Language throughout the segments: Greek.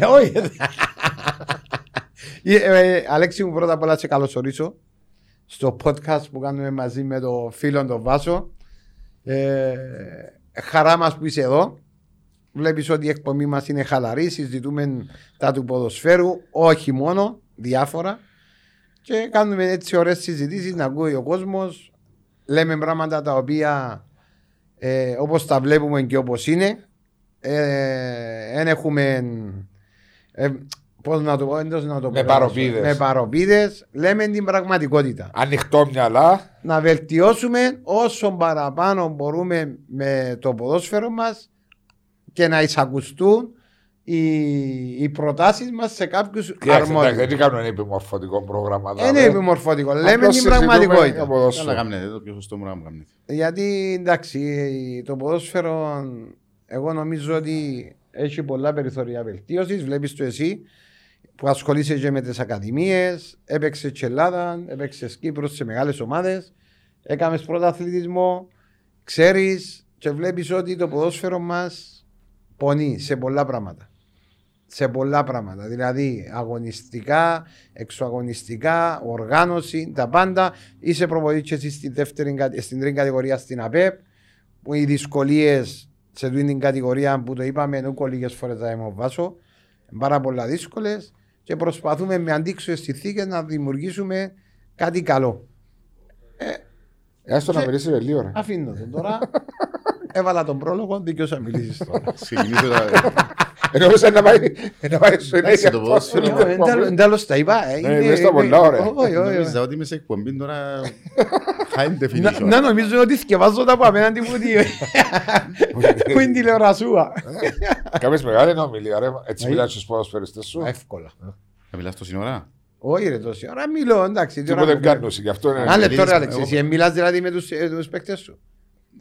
Όχι. Ε, ε, Αλέξη μου πρώτα απ' όλα σε καλωσορίσω στο podcast που κάνουμε μαζί με το φίλο τον Βάσο. Ε, χαρά μας που είσαι εδώ. Βλέπεις ότι η εκπομπή μας είναι χαλαρή, συζητούμε τα του ποδοσφαίρου, όχι μόνο, διάφορα. Και κάνουμε έτσι ωραίες συζητήσεις να ακούει ο κόσμος. Λέμε πράγματα τα οποία ε, όπως τα βλέπουμε και όπως είναι. Δεν έχουμε... Ε, Πώς να το πω, εντός να το Με πω. παροπίδες. Με παροπίδες. Λέμε την πραγματικότητα. Ανοιχτό μυαλά. Να βελτιώσουμε όσο παραπάνω μπορούμε με το ποδόσφαιρο μας και να εισακουστούν οι, οι προτάσεις μας σε κάποιους Κοιτάξτε, εντάξει, αρμόδιους. Δεν κάνουμε ένα επιμορφωτικό πρόγραμμα. Δεν είναι δηλαδή. επιμορφωτικό. Λέμε Απλώς την συζητούμε για πραγματικότητα. ποδόσφαιρο. Καλά κάνετε, το πιο σωστό μου να μου κάνετε. Γιατί εντάξει, το ποδόσφαιρο εγώ νομίζω ότι έχει πολλά περιθώρια βελτίωσης. Βλέπεις το εσύ που ασχολείσαι και με τις ακαδημίες, έπαιξε και Ελλάδα, έπαιξε Κύπρος σε μεγάλες ομάδες, έκαμες πρωταθλητισμό, ξέρεις και βλέπεις ότι το ποδόσφαιρο μας πονεί σε πολλά πράγματα. Σε πολλά πράγματα. Δηλαδή αγωνιστικά, εξωαγωνιστικά, οργάνωση, τα πάντα. Είσαι προπονητή και εσύ στη δεύτερη, κα- στην τρίτη κατηγορία στην ΑΠΕΠ. Που οι δυσκολίες σε αυτή την κατηγορία που το είπαμε, είναι λίγες φορές θα εμβάσω. Πάρα πολλά δύσκολες και προσπαθούμε με αντίξωες συνθήκες να δημιουργήσουμε κάτι καλό. Έστω να Και- μιλήσει με λίγο. ρε. Αφήνω τον τώρα. Έβαλα τον πρόλογο, δικαιώ να μιλήσεις τώρα. Ξεκινήσω τα... Εννοούσα να πάει να πάει στο Εντάξει, ενέργεια το ποδόσφαιρο. Δεν τέλο τα είπα. ε, Ναι, είναι- μες στα πολλά ωραία. Όχι, όχι, όχι. Νόμιζα ότι είμαι σε εκπομπή τώρα high Να- definition. Να νομίζω ότι θυκευάζω τα από απέναντι μου τι- που είναι τηλεορασούα. Κάμες μεγάλη ομιλία ρε. Έτσι Ναι. μιλάς στους ποδοσφαιριστές σου. Εύκολα. Θα μιλάς τόση ώρα; Όχι ρε τόση ώρα μιλώ, εντάξει. Τίποτε τώρα- δεν κάνουν. Γι' αυτό είναι. Ένα λεπτό ρε Μιλήσεις- Άλεξ, εγώ- εσύ μιλάς δηλαδή με τους, ε, τους παίκτες σου.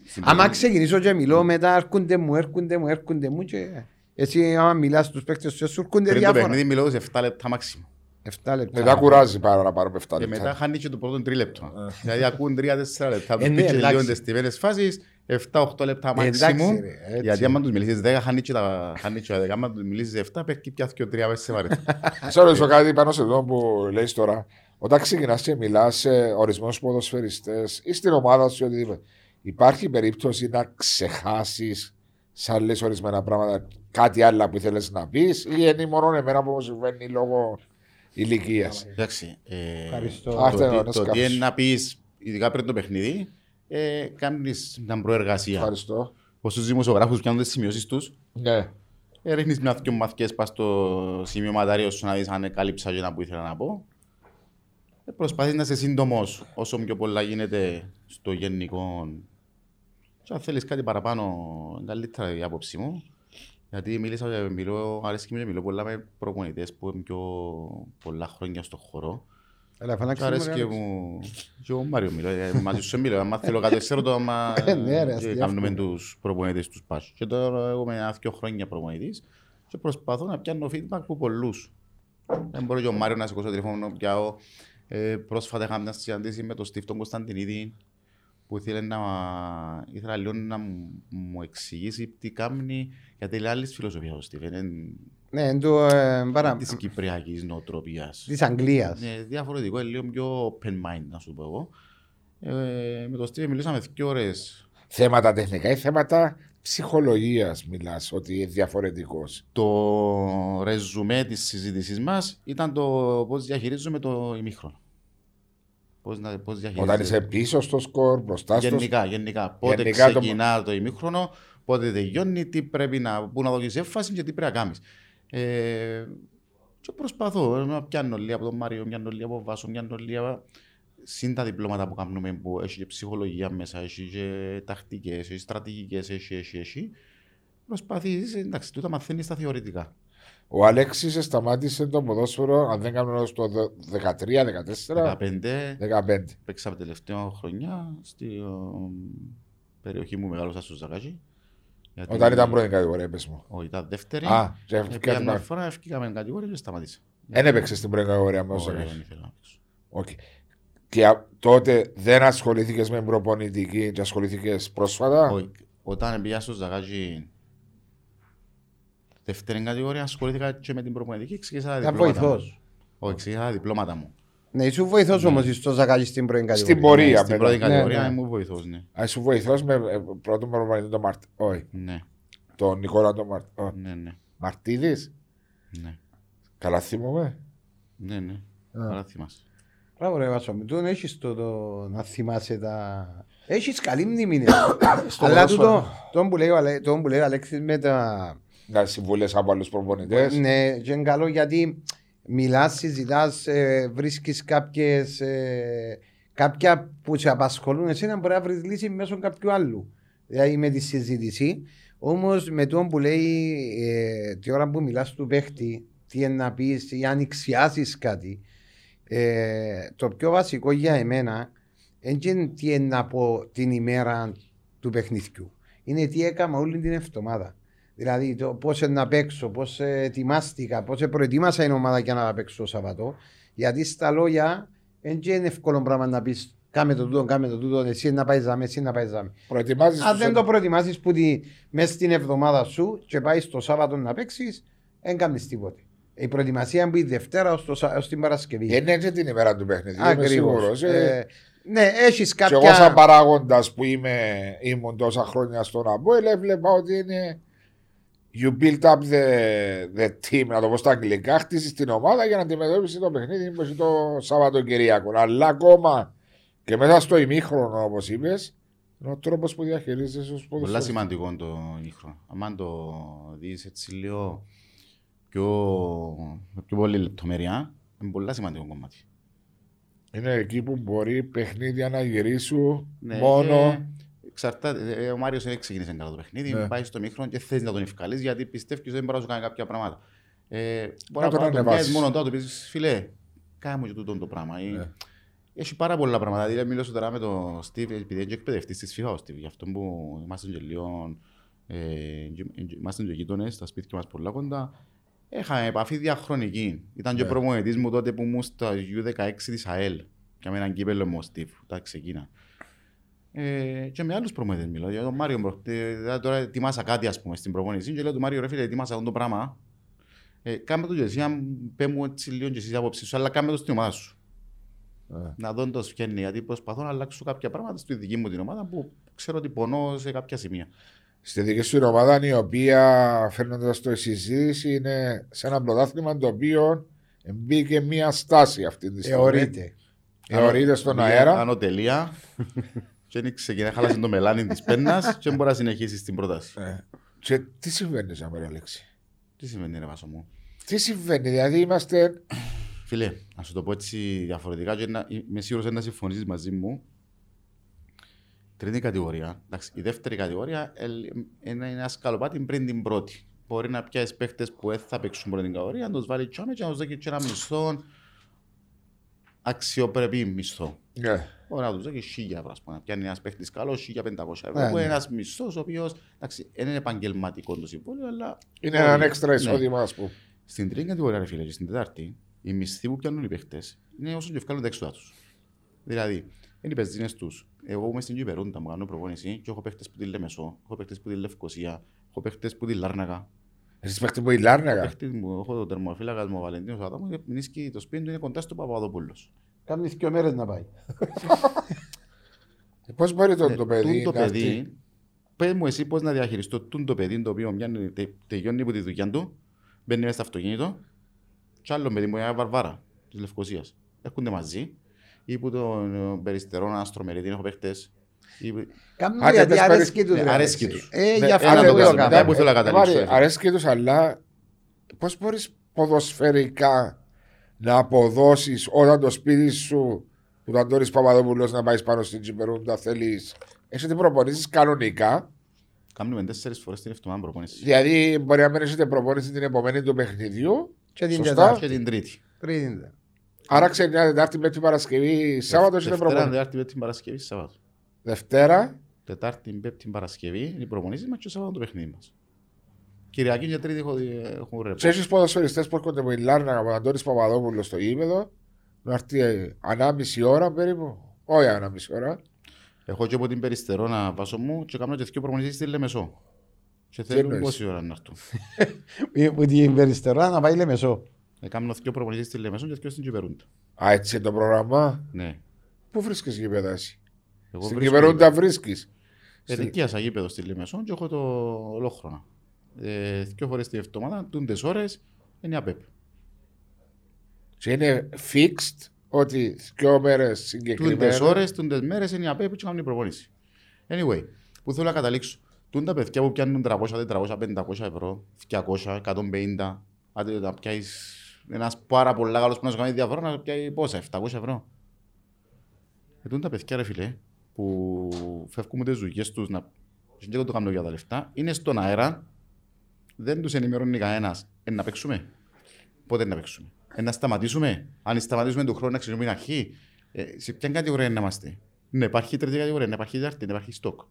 Στην Άμα πρώτη- ξεκινήσω και μιλώ μετά έρχονται μου, έρχονται μου, έρχονται μου και εσύ άμα μιλάς στους παίκτες σου, σου έρχονται Πριν το διάφορα. παιχνίδι μιλώ σε 7 λεπτά μάξιμο. 7 λεπτά. Μετά κουράζει πάρα να πάρω με 7 Και μετά λεπτά. χάνει και το πρώτο τρίλεπτο. Δηλαδή ακούν 3-4 λεπτά. Ε, Τους ναι, πίτσε εντάξει. λίγο τις στιμένες φάσεις, 7-8 λεπτά Ε, εντάξει, μάξιμο. ρε, έτσι. Γιατί άμα τους μιλήσεις 10 χάνει και τα χάνει και τα 10. Άμα τους μιλήσεις 7 παίρνει πια και 3 μέσα σε βαρετά. Σε ρωτήσω κάτι πάνω σε αυτό που λέει τώρα. Όταν ξεκινάς και μιλάς σε ορισμένου ποδοσφαιριστές ή στην ομάδα σου, οτιδήποτε, υπάρχει περίπτωση να ξεχάσεις σαν λε ορισμένα πράγματα κάτι άλλο που ήθελες να πεις, ή είναι μόνο εμένα που μου συμβαίνει λόγω ηλικίας; Εντάξει. ε, Ευχαριστώ. το Αυτά τι- είναι Το σκάφος. τι είναι να πεις, ειδικά πριν το παιχνίδι, ε, κάνεις μια προεργασία. Ευχαριστώ. Ως τους δημοσιογράφους πιάνουν τις σημειώσεις τους, Ναι. ε, ρίχνεις μια δυο μαθηκές πας στο σημειωματάριο σου να δεις αν κάλυψα και ένα που ήθελα να πω. Ε, προσπαθείς να είσαι σύντομος όσο πιο πολλά γίνεται στο γενικό. Και αν θέλεις κάτι παραπάνω, είναι καλύτερα η άποψη μου. Γιατί μίλησα, μιλώ, αρέσκει μου και μιλώ πολλά με προπονητές που είναι πιο πολλά χρόνια στο χώρο. Έλα, Και φωνάξε μου, ρε, αρέσκει Άλεξ. μου και ο Μάριο μιλώ, ε, μαζί σου μιλώ. Αν θέλω κάτι ξέρω το άμα Ε, ναι, ρε, και αστεία κάνουμε αυτό. τους προπονητές τους πάσους. Και τώρα εγώ είμαι ένα δυο χρόνια προπονητής και προσπαθώ να πιάνω feedback από πολλούς. Δεν μπορώ και ο Μάριο να σηκώσω τηλέφωνο να πιάω. Ε, πρόσφατα είχα μια συναντήση με τον Στίφτον Κωνσταντινίδη που ήθελε να, ήθελα λίγο να μου, μου εξηγήσει τι κάνει γιατί είναι άλλη φιλοσοφία ο Στίφεν, είναι Ναι, εν του, ε, παρά- της κυπριακής νοοτροπίας. της Αγγλίας. Είναι διαφορετικό, είναι λίγο πιο open mind, να σου πω εγώ. Ε, με τον Στίβεν μιλήσαμε δύο ώρες. Θέματα τεχνικά ή θέματα ψυχολογίας μιλάς ότι είναι διαφορετικός. Το ρεζουμέ της συζήτησής μας ήταν το πώς διαχειρίζουμε το ημίχρονο. Πώς, να, πώς Όταν διαχειρίζεσαι. είσαι πίσω στο σκορ, μπροστά στο Γενικά, γενικά. Πότε Γενικά το- ξεκινά το... ημίχρονο, πότε τελειώνει, τι πρέπει να, πού να δώσεις έμφαση και τι πρέπει να κάνεις. Ε, και προσπαθώ να πιάνω λίγα από τον Μάριο, πιάνω λίγα από τον Βάσο, πιάνω λίγα συν τα διπλώματα που κάνουμε που έχει και ψυχολογία μέσα, έχει και τακτικές, έχει στρατηγικές, έχει, έχει, έχει. Προσπαθείς, εντάξει, τούτα μαθαίνεις τα θεωρητικά. Ο Αλέξης σταμάτησε το ποδόσφαιρο, αν δεν κάνω λάθος, το 13-14. 15, 15. παίξα από τελευταία χρονιά στη ε, περιοχή μου μεγάλωσα στο Ζακάκι. Γιατί- Όταν ήταν πρώτη κατηγορία, πες μου. Όχι, ήταν δεύτερη. Α, και Ε, έφυγε Πήγα μια να- φορά, ευκήκαμε κατηγορία και σταμάτησα. Δεν έπαιξε στην πρώτη κατηγορία με όσο Όχι, έκανες. δεν ήθελα να παίξω. Οκ. Και α- τότε δεν ασχολήθηκες με προπονητική και ασχολήθηκες πρόσφατα; Όχι. Όταν πήγα στο Ζακάκι Δεύτερη κατηγορία ασχολήθηκα και με την προπονητική, ξεκίνησα τα Ήταν διπλώματα μου. βοηθός. Όχι, ξεκίνησα τα διπλώματα μου. Ναι, ήσουν βοηθός όμως στο Ζακάλι στην πρώην κατηγορία. Στην πορεία Στην πρώτη μετά. κατηγορία ναι. ήμουν βοηθός, ναι. Α, σου βοηθός με ε, πρώτο προπονητή τον Μαρτ. Όχι, Ναι, τον Νικόλα τον Μαρτ. όχι. ναι, ναι. Μαρτίδης; Ναι, Καλά θυμόμαι. ναι, ναι. Καλά θυμάσαι. Μπράβο ρε Βάσο, μου τον έχεις το, το να θυμάσαι τα... Έχεις καλή μνήμη, ναι. Αλλά ποδόσφαιρο. τούτο, τον που λέει ο Αλέ- τον που λέει ο Αλέξης με τα... Να συμβουλές από άλλους προπονητές. Ναι, και είναι καλό γιατί μιλάς, συζητάς, ε, βρίσκεις κάποιες, ε, κάποια που σε απασχολούν εσένα μπορεί να βρεις λύση μέσω κάποιου άλλου. Δηλαδή με τη συζήτηση. Όμως με τον που λέει ε, τη ώρα που μιλάς του παίχτη, τι είναι να πεις ή αν εξιάσεις κάτι, ε, το πιο βασικό για εμένα δεν είναι τι είναι να πω την ημέρα του παιχνιδιού. Είναι τι έκανα όλη την εβδομάδα. Δηλαδή το πώς να παίξω, πώς ετοιμάστηκα, πώς προετοίμασα την ομάδα για να παίξω το Σαββατό. Γιατί στα λόγια δεν είναι εύκολο πράγμα να πεις κάμε το τούτο, κάμε το τούτο, εσύ να πάει ζάμε, εσύ να πάει ζάμε. Προετοιμάζεις. Αν δεν το προετοιμάσει που τη, μέσα στην εβδομάδα σου και πάεις στο Σάββατο να παίξεις, δεν κάνεις τίποτε. Η προετοιμασία μπει Δευτέρα ως την Παρασκευή. Είναι έτσι την ημέρα του παιχνιδιού. Είμαι Ακριβώς. σίγουρος. Ε, Ε, ναι, έχεις Και εγώ, σαν κάποια. παράγοντας που είμαι, ήμουν τόσα χρόνια στον Αμπόελ, έβλεπα ότι είναι. You build up the, the team, να το πω στα αγγλικά, χτίσει την ομάδα για να αντιμετωπίσεις το παιχνίδι όπω το Σαββατοκυριακό. Αλλά ακόμα και μέσα στο ημίχρονο, όπως είπες, είναι ο τρόπος που διαχειρίζεσαι ω Πολλά ποδοσφαιριστής. σημαντικό το ήχρο. Αν το δεις έτσι λίγο πιο, με πιο πολύ λεπτομέρεια, είναι πολλά σημαντικό κομμάτι. Είναι εκεί που μπορεί παιχνίδια να γυρίσουν Ναι, μόνο. και Εξαρτάται. Ε, Ο Μάριος δεν ξεκίνησε καλά το παιχνίδι. Ναι. Πάει στο μικρό και θες να τον ευκαλεί γιατί πιστεύεις ότι δεν μπορεί να σου κάνει κάποια πράγματα. Ε, μπορεί Να τον να το ανεβάσεις. πιάσεις μόνο τώρα, του πεις φιλέ, κάνε μου και τούτο το πράγμα. Ή- Ναι. Έχει πάρα πολλά πράγματα. Δηλαδή, μιλήσω τώρα με τον Στίβ, επειδή είναι εκπαιδευτής της FIFA ο Στίβ, γι' αυτό που είμαστε και λίγο. Ε, και- και- είμαστε και γείτονες στα σπίτια μας πολλά κοντά. Είχαμε επαφή διαχρονική. Ήταν και Ναι. προπονητής μου τότε που ήμουν στο U16 της ΑΕΛ. Και με έναν κύπελο μου ο Στίβ, τα ξεκίνα. Ε, και με άλλους προπονητές μιλάω. Για τον Μάριο, μπρο- ε, δηλαδή τώρα ετοιμάσα κάτι ας πούμε στην προπόνηση και λέω του Μάριο ρε φίλε ετοιμάσα αυτό το πράγμα. Ε, κάμε το και εσύ, αν πέ μου έτσι λίγο και εσύ άποψη σου, αλλά κάμε το στην ομάδα σου. Ε. Να δω το φτιάχνει, γιατί προσπαθώ να αλλάξω κάποια πράγματα στη δική μου την ομάδα που ξέρω ότι πονώ σε κάποια σημεία. Στη δική σου ομάδα, η οποία φέρνοντας το συζήτηση, είναι σε ένα πρωτάθλημα το οποίο μπήκε μία στάση αυτή τη στιγμή. Εωρείται. Εωρείται στον Μια αέρα. Ανωτελεία. και είναι ξεκινά, χάλασε το μελάνι της πέννας και μπορεί να συνεχίσεις την πρόταση. Ε, Και τι συμβαίνει, Ζαμαρία Αλέξη; Τι σημαίνει ρε Βάσο μου; Τι συμβαίνει, δηλαδή είμαστε. Φίλε, να σου το πω έτσι διαφορετικά και να, είμαι σίγουρος να συμφωνήσεις μαζί μου. Τρίτη κατηγορία. Εντάξει, η δεύτερη κατηγορία ελ- είναι ένα σκαλοπάτι πριν την πρώτη. Μπορεί να πιάσεις παίχτες που δεν θα παίξουν πρώτη κατηγορία, να τους βάλεις τσάμε και να τους δώσει και ένα μισθό αξιοπρεπή μισθό. Ναι. Μπορεί να του δώσει χίλια ευρώ. ας πούμε. Να πιάνει ένας παίχτης καλό, 1500 ευρώ. Ναι, που ναι. είναι ένας μισθός ο οποίος δεν είναι επαγγελματικό το συμβόλαιο, αλλά. Είναι μπορεί. ένα έξτρα Ναι. εισόδημα, ας πούμε. Στην τρίτη κατηγορία, ρε φίλε, και στην τετάρτη, οι μισθοί που πιάνουν οι παίχτες είναι όσο και βγάλουν τα έξοδα τους. Δηλαδή, είναι οι πεζίνες τους. Εγώ είμαι στην Κυπερούντα, μου κάνω προπόνηση και έχω παίχτες που τη Λεμεσό, έχω παίχτες που τη Λευκοσία, έχω παίχτες που τη Λάρνακα. Εσύ παίχτη που η Λάρναγα. Παίχτες μου, έχω τον τερμοφύλακα μου, ο Βαλεντίνο Αδάμου, και μνήσκει το σπίτι του είναι κοντά στο Παπαδοπούλο. Κάνεις δύο μέρες να πάει. Πώς μπορεί το, το Ε, παιδί. το να έρθει- παιδί, πες μου εσύ πώς να διαχειριστώ τούν το παιδί το οποίο μοιάζει, τε, τελειώνει από τη δουλειά του, μπαίνει μέσα στο αυτοκίνητο και άλλο παιδί μου, μια βαρβάρα της Λευκοσίας. Έρχονται μαζί ή που τον ε, περιστερό να στρομερεί, την έχω παίχτες. Ή... Κάνουν Άντε, γιατί πες αρέσκει τους. Ναι, ρε, αρέσκει έτσι. τους. Ε, Ναι, γι' αυτό ένα το το λέω κάνω. κάνω. Δεν που θέλω να καταλήξω, Μάρι, έτσι. Αρέσκει τους, αλλά πώς μπορείς ποδοσφαιρικά να αποδώσεις όταν το σπίτι σου που τον Αντώνη Παπαδόπουλος να πάεις πάνω στην Τζιμπερούντα θέλεις. Έχετε προπονήσεις κανονικά. Κάνουμε τέσσερις φορές την εβδομάδα προπόνηση. Δηλαδή, μπορεί να μην έχετε προπόνηση την επομένη του παιχνιδιού. Και την Σωστά. Τετάρτη. Και την Τρίτη. Τρίτη. Άρα ξεκινάει Τετάρτη, Πέμπτη, Παρασκευή, Σάββατο έχετε Δευτέρα, προπόνηση. Τετάρτη, Πέμπτη, Παρασκευή, Σάββατο. Δευτέρα, Τετάρτη, Πέμπτη, Παρασκευή είναι οι προπονήσεις μας και Σάββατο το παιχνίδι μας. Κυριακή και Τρίτη έχω, έχω ρεπό. και έχει ποδοσφαιριστές που έρχονται με Λάρνα από τον Αντώνης Παπαδόπουλο στο γήπεδο; Να έρθει ε, ανάμιση ώρα περίπου. Όχι ανάμιση ώρα. Έχω και από την Περιστερώνα βάσο μου και κάνω και δύο προπονήσεις στη Λεμεσό. Και θέλουν εννοείς; πόση ώρα να έρθουν. Που την Περιστερώνα πάει Λεμεσό. Έκαναν δύο προπονητές στη Λεμεσόν και δύο στην Κυπερούντα. Α, έτσι είναι το πρόγραμμα; Ναι. Πού βρίσκεις γήπεδα εσύ; Εγώ Στην βρίσκω Κυπερούντα βρίσκεις; Ενοικίασα γήπεδο στη Λεμεσόν και έχω το ολόχρονα. Ε, δύο φορές την εβδομάδα, τούντες ώρες, είναι η ΑΠΕΠ. Και είναι fixed ότι δύο μέρες Τούντες συγκεκριμένα. ώρες, τούντες μέρες είναι η ΑΠΕΠ και κάνουν η προπονήση. Anyway, που θέλω να καταλήξω. Τούντα παιδιά που πιάνουν 300, 400, 500 ευρώ, 200, 150, άντε να πιάσεις ένας πάρα πολλά καλός που να σου κάνει διαφορά να πιάει πόσα, 700 ευρώ. Ε, τούντα παιδιά ρε φίλε, που φεύγουν με τις δουλειές τους να και εγώ το κάνω για τα λεφτά, είναι στον αέρα, δεν τους ενημερώνει κανένας. Ε, να παίξουμε. Πότε να παίξουμε. Ε, να σταματήσουμε. Αν σταματήσουμε του χρόνου να ξεκινούμε την αρχή, ε, σε ποια κατηγορία να είμαστε. Ναι, υπάρχει τρίτη κατηγορία, ναι, υπάρχει τέταρτη, ναι, υπάρχει στόκ.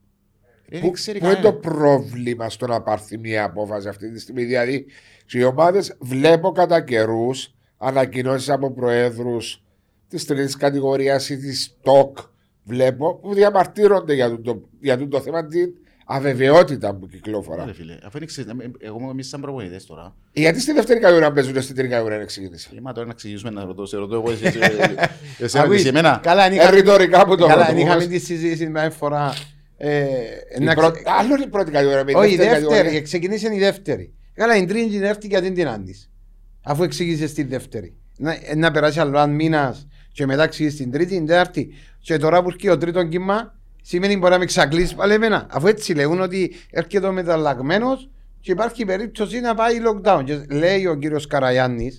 Ε, Πού, δεν ξέρει πού είναι το κανένας. πρόβλημα στο να πάρθει μια απόφαση αυτή τη στιγμή; Δηλαδή, οι ομάδες βλέπω κατά καιρούς ανακοινώσεις από προέδρους της τρίτης κατηγορίας ή της ΤΟΚ. Βλέπω που διαμαρτύρονται για το, το, για το, το θέμα την αβεβαιότητα που κυκλοφορά. Ρε φίλε, αφού είναι ξέρεις, ε, εγώ εμείς σαν προπονητές τώρα, Γιατί στη δεύτερη κατηγορία παίζουν στην τρίτη κατηγορία να εξηγήσει. Είμα τώρα να εξηγήσουμε να ρωτώ, σε ρωτώ εγώ, εσύ, εσύ, εσύ Ακούεις, ρωτήσεις εμένα. Καλά, αν Ε, είχαμε- ρητορικά που το καλά, ρωτώ, αν είχαμε όμως. τη συζήτηση μια φορά. ε, Η να πρώτη- ξε- Άλλο είναι η πρώτη κατηγορία. με η Όχι, η δεύτερη δεύτερη, κατηγορία. ξεκινήσε η δεύτερη. Καλά, η τρίτη την έρθει γιατί την άντις. Αφού εξήγησε τη δεύτερη. Να, ε, να περάσει άλλο ένα μήνας και μετά εξήγησε την τρίτη, την τέταρτη. Και τώρα που έρχεται ο τρίτος κύμα, σημαίνει μπορεί να με εξαγκλείσει πάλι εμένα. Αφού έτσι λέγουν ότι έρχεται ο μεταλλαγμένος και υπάρχει περίπτωση να πάει lockdown. Και λέει ο κύριος Καραγιάννη,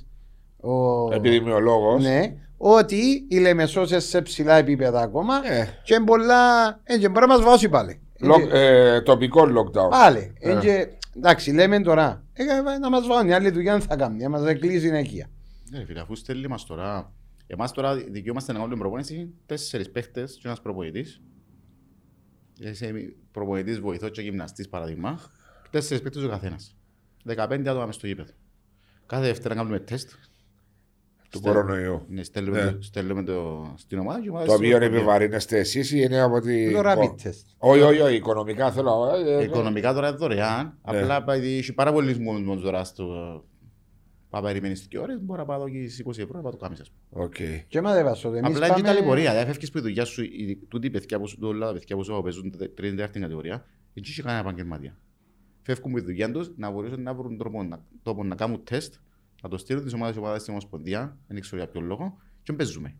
ο... Επιδημιολόγος. ναι, ότι η Λεμεσός είναι σε ψηλά επίπεδα ακόμα Ε. και είναι πολλά. Ε, και μπορεί να μας βάσει πάλι. Lock- ε, τοπικό lockdown. Πάλι. Ε. Ε. Και, εντάξει, λέμε τώρα. Ε, ε, να μας βάλουν. Η άλλη δουλειά δεν θα κάνουν. Να μας κλείσει η οικία. Ναι, φίλε, αφού στέλνει μας τώρα, εμάς τώρα δικαιούμαστε να κάνουμε προπονήση τέσσερις παίχτες και ένας προπονητής. Είσαι προπονητής, βοηθός και γυμναστής παραδείγμα. Τέσσερις παίχτες ο καθένας. 15 άτομα μες στο γήπεδο. Κάθε Δευτέρα κάνουμε τεστ. του Στέλ- κορονοϊού. Ναι, στέλνουμε, Ναι. το, στέλνουμε το, στην ομάδα και η ομάδα Το οποίο στέλνει επιβαρύνεστε εσείς ή είναι από τη. Το rapid test. Όχι, όχι, όχι, οικονομικά θέλω. ε, ε, Οικονομικά τώρα είναι δωρεάν. Ναι. Απλά επειδή έχει πάρα πολλοί μόνος τώρα στο... Πάει περιμένεις δύο ώρες, μπορεί να πάω εκεί στις 20 ευρώ να πάω το κάνεις. ας πούμε. Οκ. Και μα δεν βάσω. Εμείς Απλά είναι πάμε- ταλαιπωρία. Δηλαδή, φεύγεις που η δουλειά σου, οι- τούτοι οι παιδιά που σου, όλα τα παιδιά που σου παίζουν τε- τρίτη τέταρτη κατηγορία, δεν έχει κανένα επαγγελματία. Φεύγουν που η δουλειά τους να μπορέσουν να βρουν τρόπο να, τόπο να κάνουν τεστ, να το στείλουν τις ομάδες ομάδες στην Ομοσπονδία, δεν ξέρω για ποιο λόγο, και παίζουμε.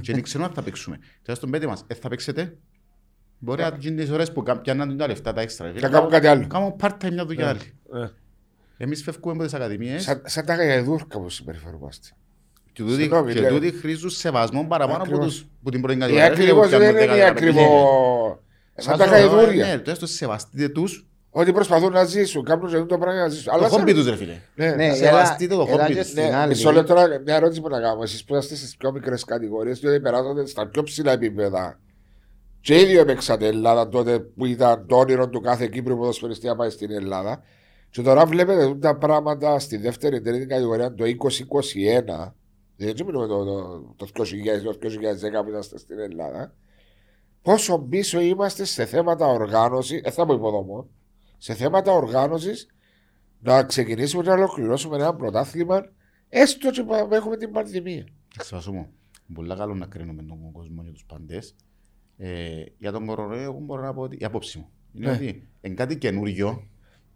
και δεν ξέρουμε αν θα παίξουμε. Τώρα στον πέντε μας, ε, θα παίξετε; Μπορεί να γίνεις τις ώρες που κα- πιάνναν τα λεφτά τα έξτρα. Θα κάνουν κάτι άλλο. Κάνουν part-time μια δουλειά άλλη. Ε, Εμείς φεύγουμε από τις ακαδημίες Σαν, σαν τα γαϊδούρκα που συμπεριφερόμαστε. και τούτοι- Συγγνώμη, και λέω. τούτοι χρήζουν σεβασμό παραπάνω από, Ακριβώς. τους, που την πρώτη Η κατηγορία. Ρε φίλε, που ακριβώ δεν πιάνουν είναι η 10-15 ακριβώ. Σαν τα Βάζω, ε, γαϊδούρια. Ναι, τουλάχιστον σεβαστείτε τους Ότι προσπαθούν να ζήσουν, κάνουν σε αυτό το πράγμα να ζήσουν. το Αλλά χόμπι σαν- τους ρε φίλε. Ναι, Ναι, σεβαστείτε το έλα- έλα χόμπι και τους. στην Ναι, άλλη. μισό λεπτό τώρα, μια ερώτηση που να κάνω. Εσείς που είστε στις πιο μικρές κατηγορίες, διότι περάσατε στα πιο ψηλά επίπεδα. Και οι δύο έπαιξατε Ελλάδα τότε που ήταν το όνειρο του κάθε Κύπρου ποδοσφαιριστή να πάει στην Ελλάδα. Και τώρα βλέπετε τούτα τα πράγματα στη δεύτερη τρίτη κατηγορία το 2021. Δεν έτσι μιλούμε το, το, το 2000, το 2010 που είμαστε στην Ελλάδα. Πόσο πίσω είμαστε σε θέματα οργάνωσης, δεν θα πω υποδομών, σε θέματα οργάνωσης να ξεκινήσουμε να ολοκληρώσουμε ένα πρωτάθλημα, έστω και που έχουμε την πανδημία. Ξεβασού μου. Πολλά καλό να κρίνουμε τον κόσμο για τους παντές. Ε, για τον κορονοϊό, εγώ μπορώ να πω ότι η απόψη μου είναι Ναι. ότι είναι κάτι καινούριο.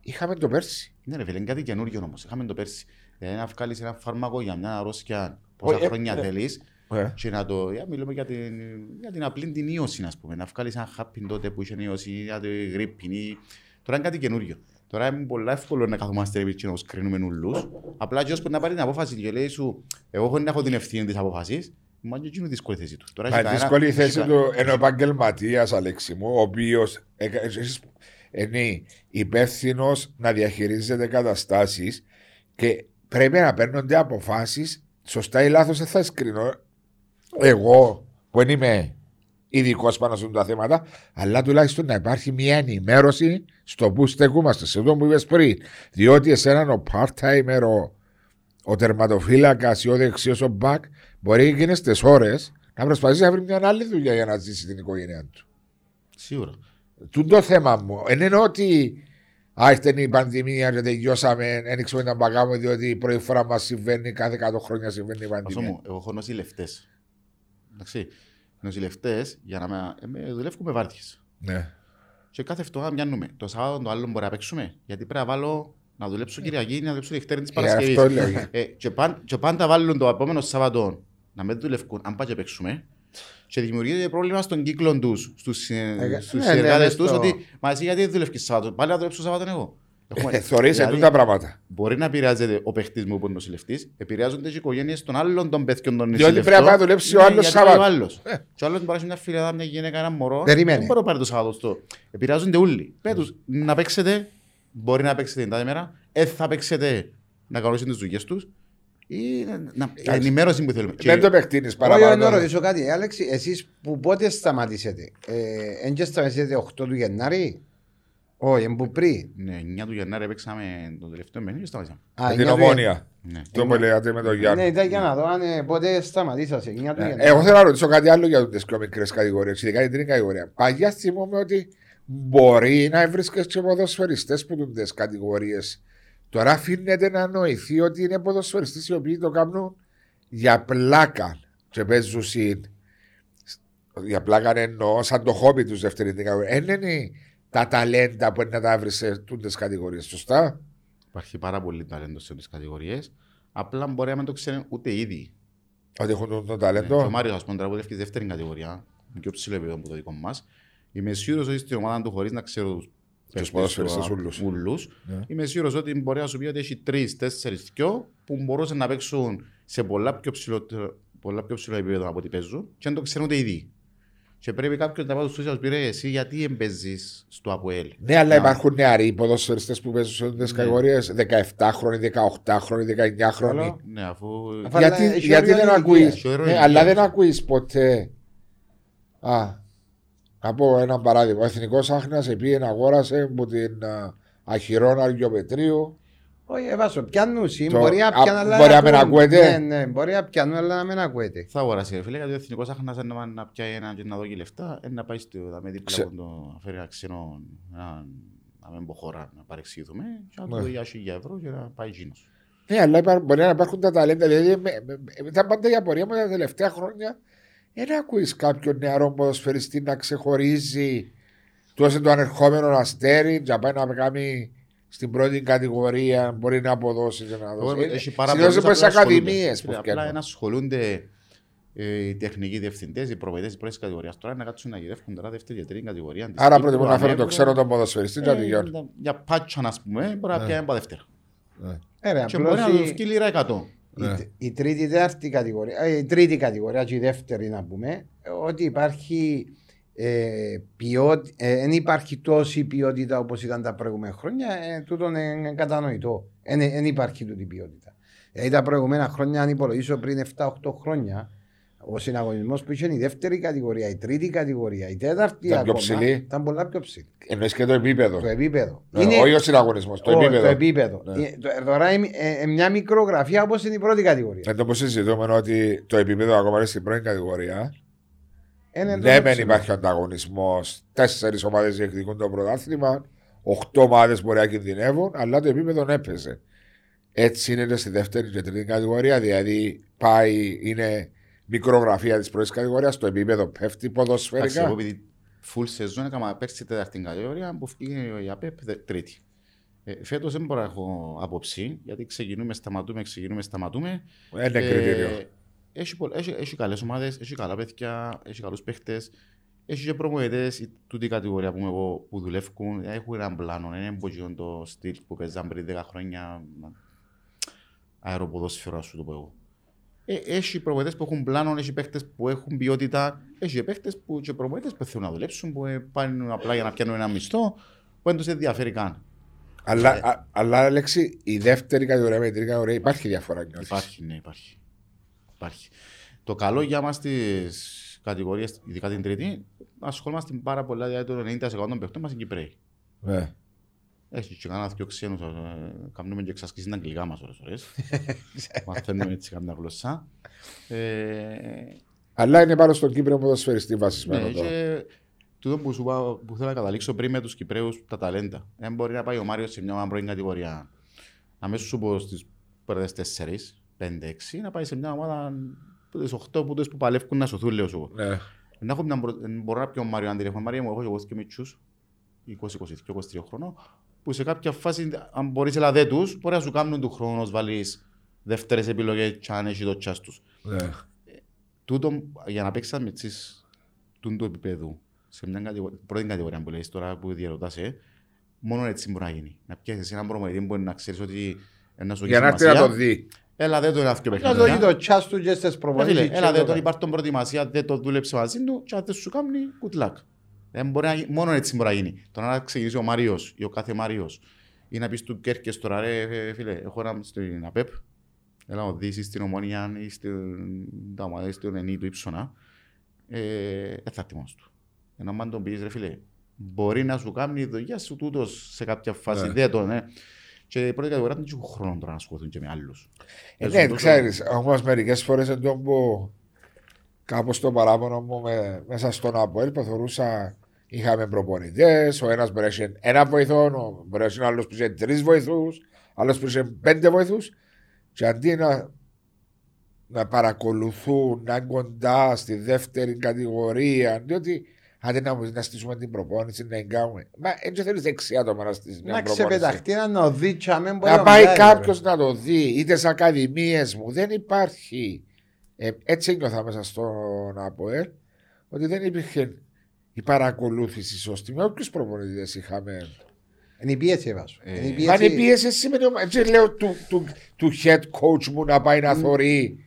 Είχαμε το πέρσι. Ναι, ρε φίλε, είναι κάτι καινούριο όμως. Είχαμε το πέρσι. Δηλαδή να βγάλεις ένα φάρμακο για μια αρρώστια πόσα Όχι, ε, χρόνια ναι. θέλεις Ε. και να το. Για, μιλούμε για την, για την απλή την ίωση, ας πούμε. Να βγάλεις ένα χάπιν τότε που είχε ίωση, για το γρήπιν. Ή... Τώρα είναι κάτι καινούριο. Τώρα είναι πολύ εύκολο να καθόμαστε εμείς και να τους κρίνουμε ουλούς. Απλά και που να πάρει την απόφαση και λέει σου, εγώ έχω να έχω την ευθύνη της απόφασης, μα και εκείνο δύσκολη θέση τους. Τώρα Μα έχει η κανένα- δύσκολη έχει θέση κα- του είναι ο επαγγελματία, Αλέξη μου, ο οποίος είναι υπεύθυνος να διαχειρίζεται καταστάσεις και πρέπει να παίρνονται αποφάσεις σωστά ή λάθος. Δεν θα σκρίνω εγώ που δεν είμαι ειδικός πάνω σε αυτά τα θέματα, αλλά τουλάχιστον να υπάρχει μια ενημέρωση στο που στεκούμαστε. Σε αυτό που είπες πριν. Διότι εσένα ο part-timer, ο, ο τερματοφύλακας ή ο δεξιός ο back μπορεί εκείνε τι ώρες να προσπαθήσει να βρεις μια άλλη δουλειά για να ζήσει την οικογένειά του. Σίγουρα. Τούν το θέμα μου. Δεν είναι ότι Α, ήρθε η πανδημία και τελειώσαμε, δεν ξέρουμε να παγάμε διότι η πρώτη φορά μας συμβαίνει κάθε 100 χρόνια συμβαίνει η Άσο πανδημία. μου, εγώ έχω νοσηλευτές. Εντάξει. Νοσηλευτές, για να με, ε, με δουλεύουμε βάρδιες. Ναι. Και κάθε εβδομάδα μοιάνουμε. Το Σάββατο το άλλο μπορεί να παίξουμε. Γιατί πρέπει να βάλω να δουλέψω Κυριακή, να δουλέψω Δευτέρα της Ε, Παρασκευής. αυτό λέγε. Ε, και, πάν, και πάντα βάλουν το επόμενο Σάββατο να μην δουλεύουν, αν πάει και παίξουμε. Και δημιουργείται πρόβλημα στον κύκλο τους, στους Ε, στους ναι, ναι, συνεργάτες μες τους, στο- ότι μα εσύ γιατί δεν δουλεύει Σάββατο. Πάλι να δουλέψω Σάββατο εγώ. Έχουμε- Ε, Θωρείς δηλαδή, ετούν τα πράγματα. Μπορεί να επηρεάζεται ο παίχτη μου που είναι νοσηλευτή, επηρεάζονται και οι οικογένειες των άλλων των παιδιών των Διότι νοσηλευτών. πρέπει να πάει να δουλέψει ο Ναι, άλλος γιατί πάει Σάββατο. Ο άλλος. Ε. Και ο άλλος μπορεί να έχει μια φιλιά, μια γυναίκα, ένα μωρό. Περίμενε. Δεν μπορεί να πάρει το Σάββατο στο. Επηρεάζονται όλοι. Πες τους, να παίξετε, μπορεί να παίξετε την τάδε μέρα, ε, θα παίξετε να κανονίσουν τις δουλειές τους ή να- να, ενημέρωση που θέλουμε. Δεν το επεκτείνεις Όχι, να παραπάνω. ρωτήσω κάτι. Άλεξη, εσείς που πότε σταματήσετε. Ε, Εν και σταματήσετε 8 του Γενάρη; Όχι, εν που πριν. Ναι, 9 του Γενάρη έπαιξαμε το τελευταίο μήνυμα και σταματήσαμε. Α, Με την 9 του ομόνια. Ναι. Το που λέγατε με τον Γεν- Γιάννη. Ναι, ήταν για να δω αν ε, πότε σταματήσατε. 9 του Ε, Γενάρη. Εγώ θέλω να ρωτήσω κάτι άλλο για τις πιο μικρές κατηγορίες, ειδικά την τρίτη κατηγορία. Παγιά θυμόμαι ότι μπορεί να βρίσκεσαι και ποδοσφαιριστές που τούν τι κατηγορίες. Τώρα αφήνεται να νοηθεί ότι είναι ποδοσφαιριστές οι οποίοι το κάνουν για πλάκα. Και παίζουν συν. Για πλάκα εννοώ σαν το χόμπι τους δεύτερη κατηγορία. Δεν είναι τα ταλέντα που είναι να τα βρεις σε τούτε κατηγορίες. Σωστά; Υπάρχει πάρα πολύ ταλέντος σε τις κατηγορίες. Απλά μπορεί να μην το ξέρουν ούτε ήδη. Ότι έχουν το, το Και ο ταλέντο. Μάριος, ας πούμε, τραγουδεύει στη δεύτερη κατηγορία, με πιο ψηλό επίπεδο από το δικό μας. Είμαι σίγουρος ότι στην ομάδα του, χωρίς να ξέρω τους παίκτες ποδοσφαιριστές του, ούλους. ούλους, Ναι. είμαι σίγουρος ότι μπορεί να σου πει ότι έχει τρεις, τέσσερις δυο που μπορούσαν να παίξουν σε πολλά πιο ψηλό, πολλά πιο ψηλό επίπεδο από ό,τι παίζουν και δεν το ξέρουν ούτε ήδη. Και πρέπει κάποιος να πάει στους να πει ρε, εσύ γιατί εμπέζεις στο ΑΠΟΕΛ. Ναι, αλλά Να- υπάρχουν νεαροί ποδοσφαιριστές που παίζουν σε αυτέ τις Ναι. κατηγορίες. 17χρονοι, 18χρονοι, 19χρονοι. Καλό. Ναι, αφού... Αφού- Γιατί, Αλλά έχει γιατί όριο δεν ηλικίας. ακούει. Έχει όριο Ναι, ηλικίας. αλλά δεν ακούεις ποτέ. Α, να πω ένα παράδειγμα. Ο Εθνικός Άχνας πήγε να αγόρασε από την α, Αχυρών Αργιοπετρίου. Όχι, εβάσω. Πιάνουν συν. Το- Μπορεί να α, πιάνουν, αλλά μπορεί να μην ακούν. ακούεται; Ναι, ναι, μπορεί να πιάνουν, αλλά να μην ακούεται. Θα αγοράσει ρε φίλε, γιατί ο εθνικός άχνας να, να πιάει ένα και να δώσει λεφτά, ε, να πάει στο δαμέ δίπλα Ξε- από το να φέρει ένα ξένο, ένα- να μην πω χώρα, να παρεξηγηθούμε, και να του Ναι. δώσει 1000 ευρώ και να πάει εκείνος. Ναι, αλλά υπά- μπορεί να υπάρχουν τα ταλέντα. Δηλαδή, με- με- με- ήταν πάντα η απορία μου τα τελευταία χρόνια. Δεν ακούεις κάποιον νεαρό ποδοσφαιριστή να ξεχωρίζει τόσο το ανερχόμενο αστέρι, να πάει να κάνει στην πρώτη κατηγορία, μπορεί να αποδώσει και να δώσει. Εγώ- Έχει πάρα Συνήθως πολλούς, είναι απλά ακαδημίες ασχολούνται. που Απλά φτιάχνουν. να ασχολούνται ε, οι τεχνικοί διευθυντές, οι προπαιδές της πρώτης κατηγορίας. Τώρα να κάτσουν να γυρεύουν τώρα δεύτερη και τρίτη κατηγορία. της Άρα Κύπρου, προτιμούν να φέρουν το ανέβρω. ξένο τον ποδοσφαιριστή και να Ε, τελειώνει. Για πάτσαν ας πούμε, μπορεί να Ναι. πιάει από δεύτερα. Ε, ρε, Και απλώς μπορεί να του η- βγει λίρα 100. Ναι. η, η τρίτη, η τέταρτη κατηγορία, ε, η τρίτη κατηγορία και η δεύτερη να πούμε, ότι υπάρχει ε, ποιότι- ε, δεν υπάρχει τόση ποιότητα όπως ήταν τα προηγούμενα χρόνια, ε, τούτον είναι κατανοητό. Δεν υπάρχει τούτη ποιότητα. Δηλαδή τα προηγούμενα χρόνια, αν υπολογίσω πριν 7-8 χρόνια, ο συναγωνισμός που είχε η δεύτερη κατηγορία, η τρίτη κατηγορία, η τέταρτη Ήταν πιο ακόμα, ψηλή. ήταν πολλά πιο ψηλή. Εννοείς και το επίπεδο. Το επίπεδο. Ναι, Όχι ο συναγωνισμός, το Ω, επίπεδο. Το επίπεδο. Ναι. Ε, το- Τώρα είναι ε, ε, μια μικρογραφία όπως είναι η πρώτη κατηγορία. Εν τω που συζητούμε ότι το επίπεδο ακόμα είναι στην πρώτη κατηγορία. Ε, ναι, Ναι, το μεν ψηλό. υπάρχει ανταγωνισμός. Τέσσερις ομάδες διεκδικούν το πρωτάθλημα. Οχτώ ομάδες μπορεί να κινδυνεύουν, αλλά το επίπεδο έπαιζε. Έτσι είναι και στη δεύτερη και τρίτη κατηγορία. Δηλαδή πάει, είναι μικρογραφία της πρώτης κατηγορίας. Το επίπεδο πέφτει Εντάξει, εγώ ποδοσφαιρικά. επειδή full season έκανα παίξει τέταρτη κατηγορία που φύγει η ΑΠΕΠ δε- τρίτη. Ε, φέτος δεν μπορώ να έχω άποψη, γιατί ξεκινούμε, σταματούμε, ξεκινούμε, σταματούμε. Είναι κριτήριο. έχει, πολλ- έχει, έχει καλές ομάδες, έχει καλά παιδιά, έχει καλούς παίχτες. Έχει και προμοητές, η- τούτη η κατηγορία που, είμαι εγώ, που δουλεύουν, έχουν έναν πλάνο, δεν είναι εμπογιόν το στυλ που παίζαν πριν 10 χρόνια αεροποδόσφαιρο, ας σου το πω εγώ. Ε, έχει προπονητές που έχουν πλάνο, έχει παίχτες που έχουν ποιότητα, έχει και παίχτες που και προπονητές που θέλουν να δουλέψουν, που ε, πάνε απλά για να πιάνουν ένα μισθό, που δεν τους ενδιαφέρει καν. Αλλά, α- αλλά λέξη, η δεύτερη κατηγορία με την τρίτη κατηγορία υπάρχει διαφορά. νιώθεις; Υπάρχει, ναι, υπάρχει. υπάρχει. Το καλό για μας στις κατηγορίες, ειδικά την τρίτη, ασχολούμαστε πάρα πολλά, δηλαδή το 90% των παιχτών μας είναι Κυπρέοι. Ναι. Έχει και κανένα δυο ξένους, ε, κάνουμε και εξασκήσεις τα αγγλικά μας ώρες ώρες. Μαθαίνουμε έτσι καμιά γλωσσά. Ε, Αλλά είναι πάνω στον Κύπριο ποδοσφαιριστή βασισμένο Ναι, τώρα. και τούτο που, σου, είπα- που θέλω να καταλήξω πριν με τους Κυπρέους τα ταλέντα. Δεν μπορεί να πάει ο Μάριος σε μια πρώην κατηγορία. Αμέσως σου πω στις πρώτες τέσσερις, πέντε, έξι, να πάει σε μια ομάδα που τις οχτώ που τις που παλεύουν να σωθούν, λέω σου. Ναι. Να έχω μια, προ- εν μπορώ να πιω Μάριο αν τηλέφωνο. Μάρια μου, έχω και εγώ και μητσούς, 20-22-23 χρονών, που σε κάποια φάση, αν μπορείς ελά δε τους, μπορεί να σου κάνουν του χρόνου να βάλεις δεύτερες επιλογές και αν έχει το τσάς τους. Ναι. Τούτο, για να παίξεις με τις τούτου επίπεδου, σε μια κατηγορία, πρώτη κατηγορία που λέεις τώρα που διαρωτάς, ε, μόνο έτσι μπορεί να γίνει. Να πιάσεις εσύ έναν προμονητή που μπορεί να ξέρεις ότι ένα σου έχει Για να έρθει να το σημασία. δει. Έλα δε το ένα αυτοί Να το παιχνίδια. δει το τσάς του και στις Ρε φίλε, προπονήσεις. Έλα δε και τον το- υπάρχει τον προετοιμασία, δεν το δούλεψε μαζί του και αν δεν σου κάνει, good luck. Δεν μπορεί να, γι- μόνο έτσι μπορεί να γίνει. Τώρα να ξεκινήσει ο Μάριος ή ο κάθε Μάριος ή να πεις του Κέρκες τώρα ρε ε, φίλε, έχω ένα στην ΑΠΕΠ, έλα να δεις στην Ομόνια ή στην τα ομάδα, στην Ενή του Ήψονα, ε, δεν θα έρθει μόνος του. Ενώ αν τον πεις ρε φίλε, μπορεί να σου κάνει η δουλειά σου τούτος σε κάποια φάση, Ναι. δεν το, ναι. Και η πρώτη κατηγορία δεν έχουν χρόνο τώρα να ασχοληθούν και με άλλους. Ε, Παίζουν Ναι, τόσο- ξέρεις, όμως μερικές φορές εντός που κάπως το παράπονο μου με, μέσα στον ΑΠΟΕΛ που θεωρούσα είχαμε προπονητές, ο ένας μπορεί να έχει ένα βοηθό, ο- μπορεί να έχει άλλος που είχε τρεις βοηθούς, άλλος που είχε πέντε βοηθούς και αντί να, να παρακολουθούν, να είναι κοντά στη δεύτερη κατηγορία, διότι αντί να, να στήσουμε την προπόνηση, να εγκάμουμε. Μα έτσι θέλεις έξι άτομα να στήσεις μια Να προπόνηση. ξεπεταχτεί να το δει και αμέν μπορεί Να να πάει μιλάει, κάποιος ρε. να το δει, είτε σε ακαδημίες μου. Δεν υπάρχει. Ε, έτσι ένιωθα μέσα στον ΑΠΟΕΛ ότι δεν υπήρχε η παρακολούθηση σωστή. Με όποιους προπονητές είχαμε. Είναι η πίεση βάζω. Ε, Είναι η Αν η πίεση. πίεση σημαίνει. Έτσι λέω του, του, του head coach μου να πάει να θωρεί.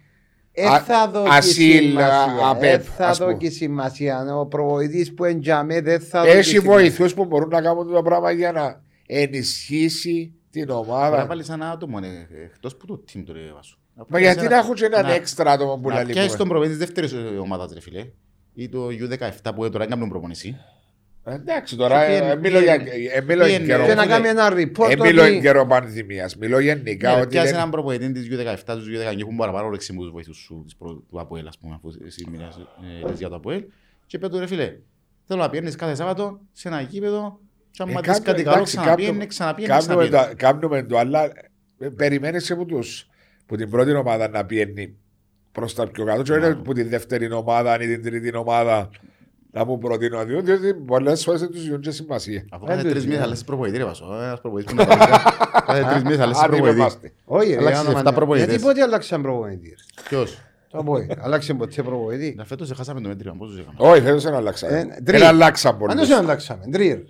Ε, Α- θα δω και ασύλ, σημασία. απέπ, Ε, θα ας δω πούμε. και σημασία. Ο προβοητής που εντιαμέ δεν θα δω και Έχει σημασία. βοηθούς που μπορούν να κάνουν το πράγμα για να ενισχύσει την Μπορεί να ομάδα. βάλεις ένα άτομο ε, εκτός που το team του ρε Βάσο. Μα γιατί να έχουν και έναν να- έξτρα άτομο που Να λέει. πιάσεις τον προπονητή της δεύτερης ε, ομάδας ρε φίλε. Ή το U17 που τώρα έκαναν προπονησή. Εντάξει τώρα, Και ε, πιένε- ε, μιλώ για πιένε- ε, μιλώ για πιένε- καιρό. Και να φίλε, κάνει ένα report Ε, μιλώ ότι- εν καιρό πανδημίας. Μιλώ γενικά Ναι, ότι Πιάσεις δεν... έναν προπονητή της U17, τους U19 έχουν παραπάνω ρεξί μου τους βοηθούς σου της προ- του ΑΠΟΕΛ ας πούμε αφού εσύ μιλάς ε, λες για το ΑΠΟΕΛ. Και πέτω ρε φίλε, θέλω να πιένεις κάθε Σάββατο σε ένα γήπεδο και Ε, άμα δεις κάπου- κάτι καλό εντάξει, ξαναπιένε, κάπου- ξαναπιένε, Κάνουμε ξαναπιένε. το- Κάνουμε το, αλλά ε, περιμένεις και από τους που την πρώτη ομάδα να πιένει προς τα πιο κάτω και όχι Μπράβο. που την δεύτερη ομάδα ή την τρίτη ομάδα να μου προτείνω δύο, διότι πολλές φορές δεν τους δίνουν και σημασία. Αφού Δεν κάθε το τρεις ξέρω. μήνες αλλάζεις προπονητή ρε Βάσο. Ένας προπονητής που να πάρει- Κάθε τρεις μήνες αλλάζεις Αν προπονητή. είμαστε. Όχι, ρε, Αλλάξεις άμα εφτά ναι. προπονητές. Γιατί πότε αλλάξαν προπονητή. ρε. Ποιος; Το πω, αλλάξαν ποτέ προπονητή; Να φέτος χάσαμε το μέτριο, πώς τους είχαμε. Όχι, φέτος δεν Ε, αλλάξαμε. τρία. Δεν αλλάξαν Αν δεν πολλούς. αλλάξαμε, τρία.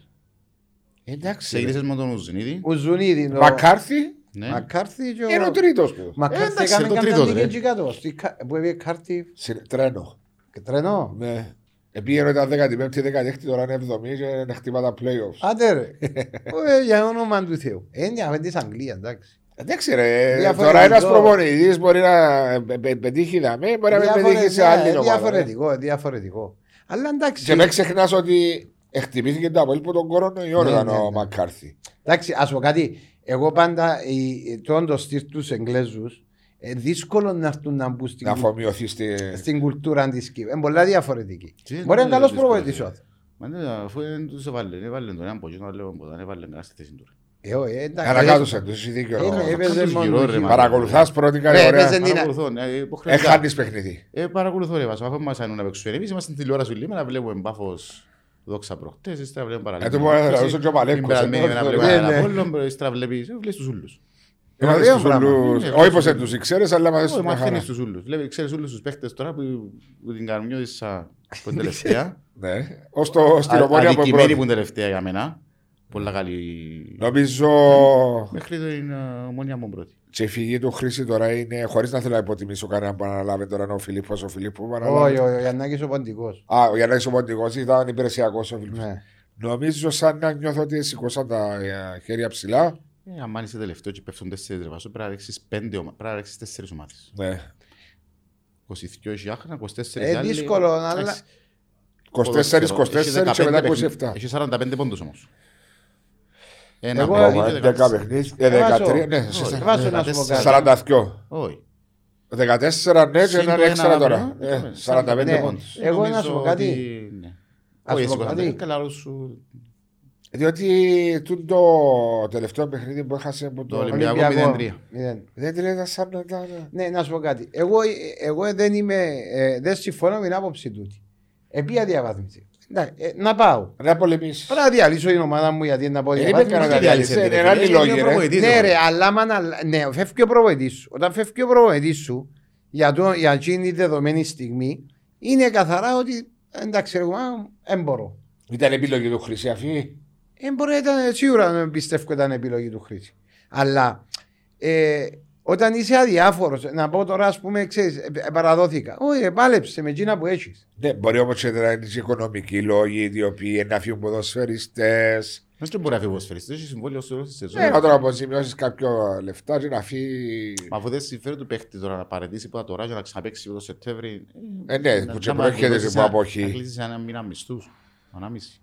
Εντάξει. Ξεκίνησες με τον Ουζνίδη. Ο Ζουνίδη, ο Μακάρθι Ναι. Μακάρθι και είναι ο τρίτος του. Μακάρθι εντάξει, έκαμε το κάποια τρίτος, νίκη ρε. εκεί κάτω. στη κα- Που έπαιε κάρτη Συ- Τρένο. και τρένο; Ναι. Επήγαινε ήταν 15η-16η, τώρα είναι 70η και να χτύπα τα playoffs. Άντε ρε. Ε, Για όνομα του Θεού. Ε, Είναι για της Αγγλία, εντάξει. Εντάξει ρε, Διαφορετικό. τώρα ένας προπονητής μπορεί να πε- πε- πετύχει δαμέ, μπορεί να μην πετύχει σε άλλη Ε, ομάδα. Διαφορετικό, ε, διαφορετικό. Αλλά εντάξει. Και μην ξεχνάς ότι χτυπήθηκε το Απόελ που τον κορονοϊό Ναι, ήταν ναι, ο ναι. Μακάρθι. Εντάξει, ας πω κάτι. Εγώ πάντα η- τον το στυλ τους Εγγλέζους ε, δύσκολο να έρθουν να μπουν στην, Να κου- αφομοιωθεί στη... στην κουλτούρα της Κύπρου. Είναι πολλά διαφορετική. Τι Μπορεί να είναι είναι καλός δύσκολο, προπονητής ο ρε. άνθρωπος. Μα ναι, αφού δεν τους έβαλε, έβαλε τον έναν πογιό, άλλο ποτέ, δεν έβαλε κανένα στη θέση του. ρε. Ε, όχι, ε, εντάξει. Ανακάτωσαν τους, εσύ δίκιο. Είναι, Ρο. έπαιζε Κάτω μόνο γύρω, ρε, εκεί. μα. Παρακολουθάς πρώτη έπαιζε κατηγορία. την- Παρακολουθώ, ναι, υποχρεωτικά. Έχανεις παιχνίδι. Ε, παρακολουθώ ρε Βάσο, αφού μας άνουν να παίξουν. Εμείς είμαστε στην τηλεόραση λίγο, να βλέπουμε μπάφος δόξα προχτές, ύστερα βλέπουμε Ε, το πω, ε, ρωτήσω και ο Παλέκος, Την περασμένη ε, μέρα ε, βλέπουμε ε, ένα ναι. Απόλλων, ύστερα βλέπεις, ε, βλέπεις τους ούλους. Είναι Έμαθες ωραίο τους πράγμα. ούλους- Είναι, Όχι πως είναι. δεν τους ξέρεις, αλλά μαθαίνεις Όχι, τους μια χαρά. μαθαίνεις τους ούλους. Βλέπει- Ξέρεις ούλους τους παίχτες τώρα που, που την καρμιώτησα που είναι τελευταία. Ναι. Ως το στην Α- ομόνια που Αδικημένη που πρώτη. είναι τελευταία για μένα. Πολλά καλή. Νομίζω Μέχρι την ε, ομόνια μου πρώτη. Και η φυγή του Χρήση τώρα είναι, χωρίς να θέλω να υποτιμήσω κανέναν που αναλάβει τώρα είναι ο Φιλίππος, ο Φιλίππου που αναλάβει. Όχι, όχι, ο Γιαννάκης ο Ποντικός. Α, ο Γιάννης ο Ποντικός ήταν υπηρεσιακός ο Φιλίππος. Ναι. Νομίζω σαν να νιώθω ότι σηκώσαν τα ε, χέρια ψηλά. Ε, αν είσαι τελευταίο και πέφτουν τέσσερις ρε Βάσο, πρέπει να ρίξεις πέντε ομα- πρέπει να ρίξεις τέσσερις ομάδες. Ναι. 22 έχει άχνα, 24 Ε, άλλοι. δύσκολο, αλλά- Εντάξει, 24-24 έχει και μετά 15 27. Έχει 45 πόντους όμως. Ένα Εγώ- παιχνίδι Ακόμα, και 10 δεκατέσσερα. παιχνίδια, ε, Βάζω. 13, ναι, Όχι, σωστά. Βάζω να σου πω κάτι. 42. Όχι. 14 ναι και Συν έναν το έξτρα ένα τώρα. αύριο, Ε, ε, 45 ναι. πόντους. Εγώ να Νομίζω σου πω κάτι. ότι, ναι. Ας Όχι, πω εσύ κάτι. κάτι. Καλά, άλλο σου. Διότι τούτο το τελευταίο παιχνίδι που έχασε από Το το. Ολυμπιακό. Ολυμπιακό. 0-3. Μηδέν. Δεν τη λέει σαν να ήταν. Ναι, να σου πω κάτι. Εγώ, εγώ δεν είμαι, ε, δεν συμφωνώ με την άποψη τούτη. Επία διαβάθμιση. Εντάξει, ε, να πάω. Να πολεμήσεις. Πρέπει να διαλύσω την ομάδα μου γιατί να πω Ε, είπε διαβάθμιση. κανένα τι διάλυσε, διάλυση. ρε, Είναι φίλε. άλλοι Είναι λόγοι, ο ρε. προπονητής, Ναι, ρε. ρε, αλλά μαν, αλλά- ναι, φεύγει ο προπονητής σου. Όταν φεύγει ο προπονητής σου για, το, για εκείνη τη δεδομένη στιγμή, είναι καθαρά ότι εντάξει, εγώ δεν μπορώ. Ήταν επιλογή του Χρυσιαφή. Δεν μπορεί, ήταν σίγουρα να πιστεύω ήταν επιλογή του χρήση. Αλλά ε, όταν είσαι αδιάφορος, να πω τώρα, ας πούμε, ξέρεις, παραδόθηκα. Όχι, ρε, πάλεψε με εκείνα που έχεις. Ναι, μπορεί όμως και να είναι και οικονομικοί λόγοι, οι οποίοι να φύγουν ποδοσφαιριστέ. Δεν μπορεί να φύγει ο ποδοσφαιριστής, έχει συμβόλαιο στο τέλος της σεζόν. Ναι, όταν αποζημιώσει κάποιο λεφτά και να φύγει. Μα αφού δεν συμφέρει του παίχτη τώρα να παρετήσει που τώρα και να ξαναπαίξει το Σεπτέμβρη. Ε, ναι, που και προέρχεται από αποχή. Να κλείσεις ένα μήνα μισθούς. Ανάμιση.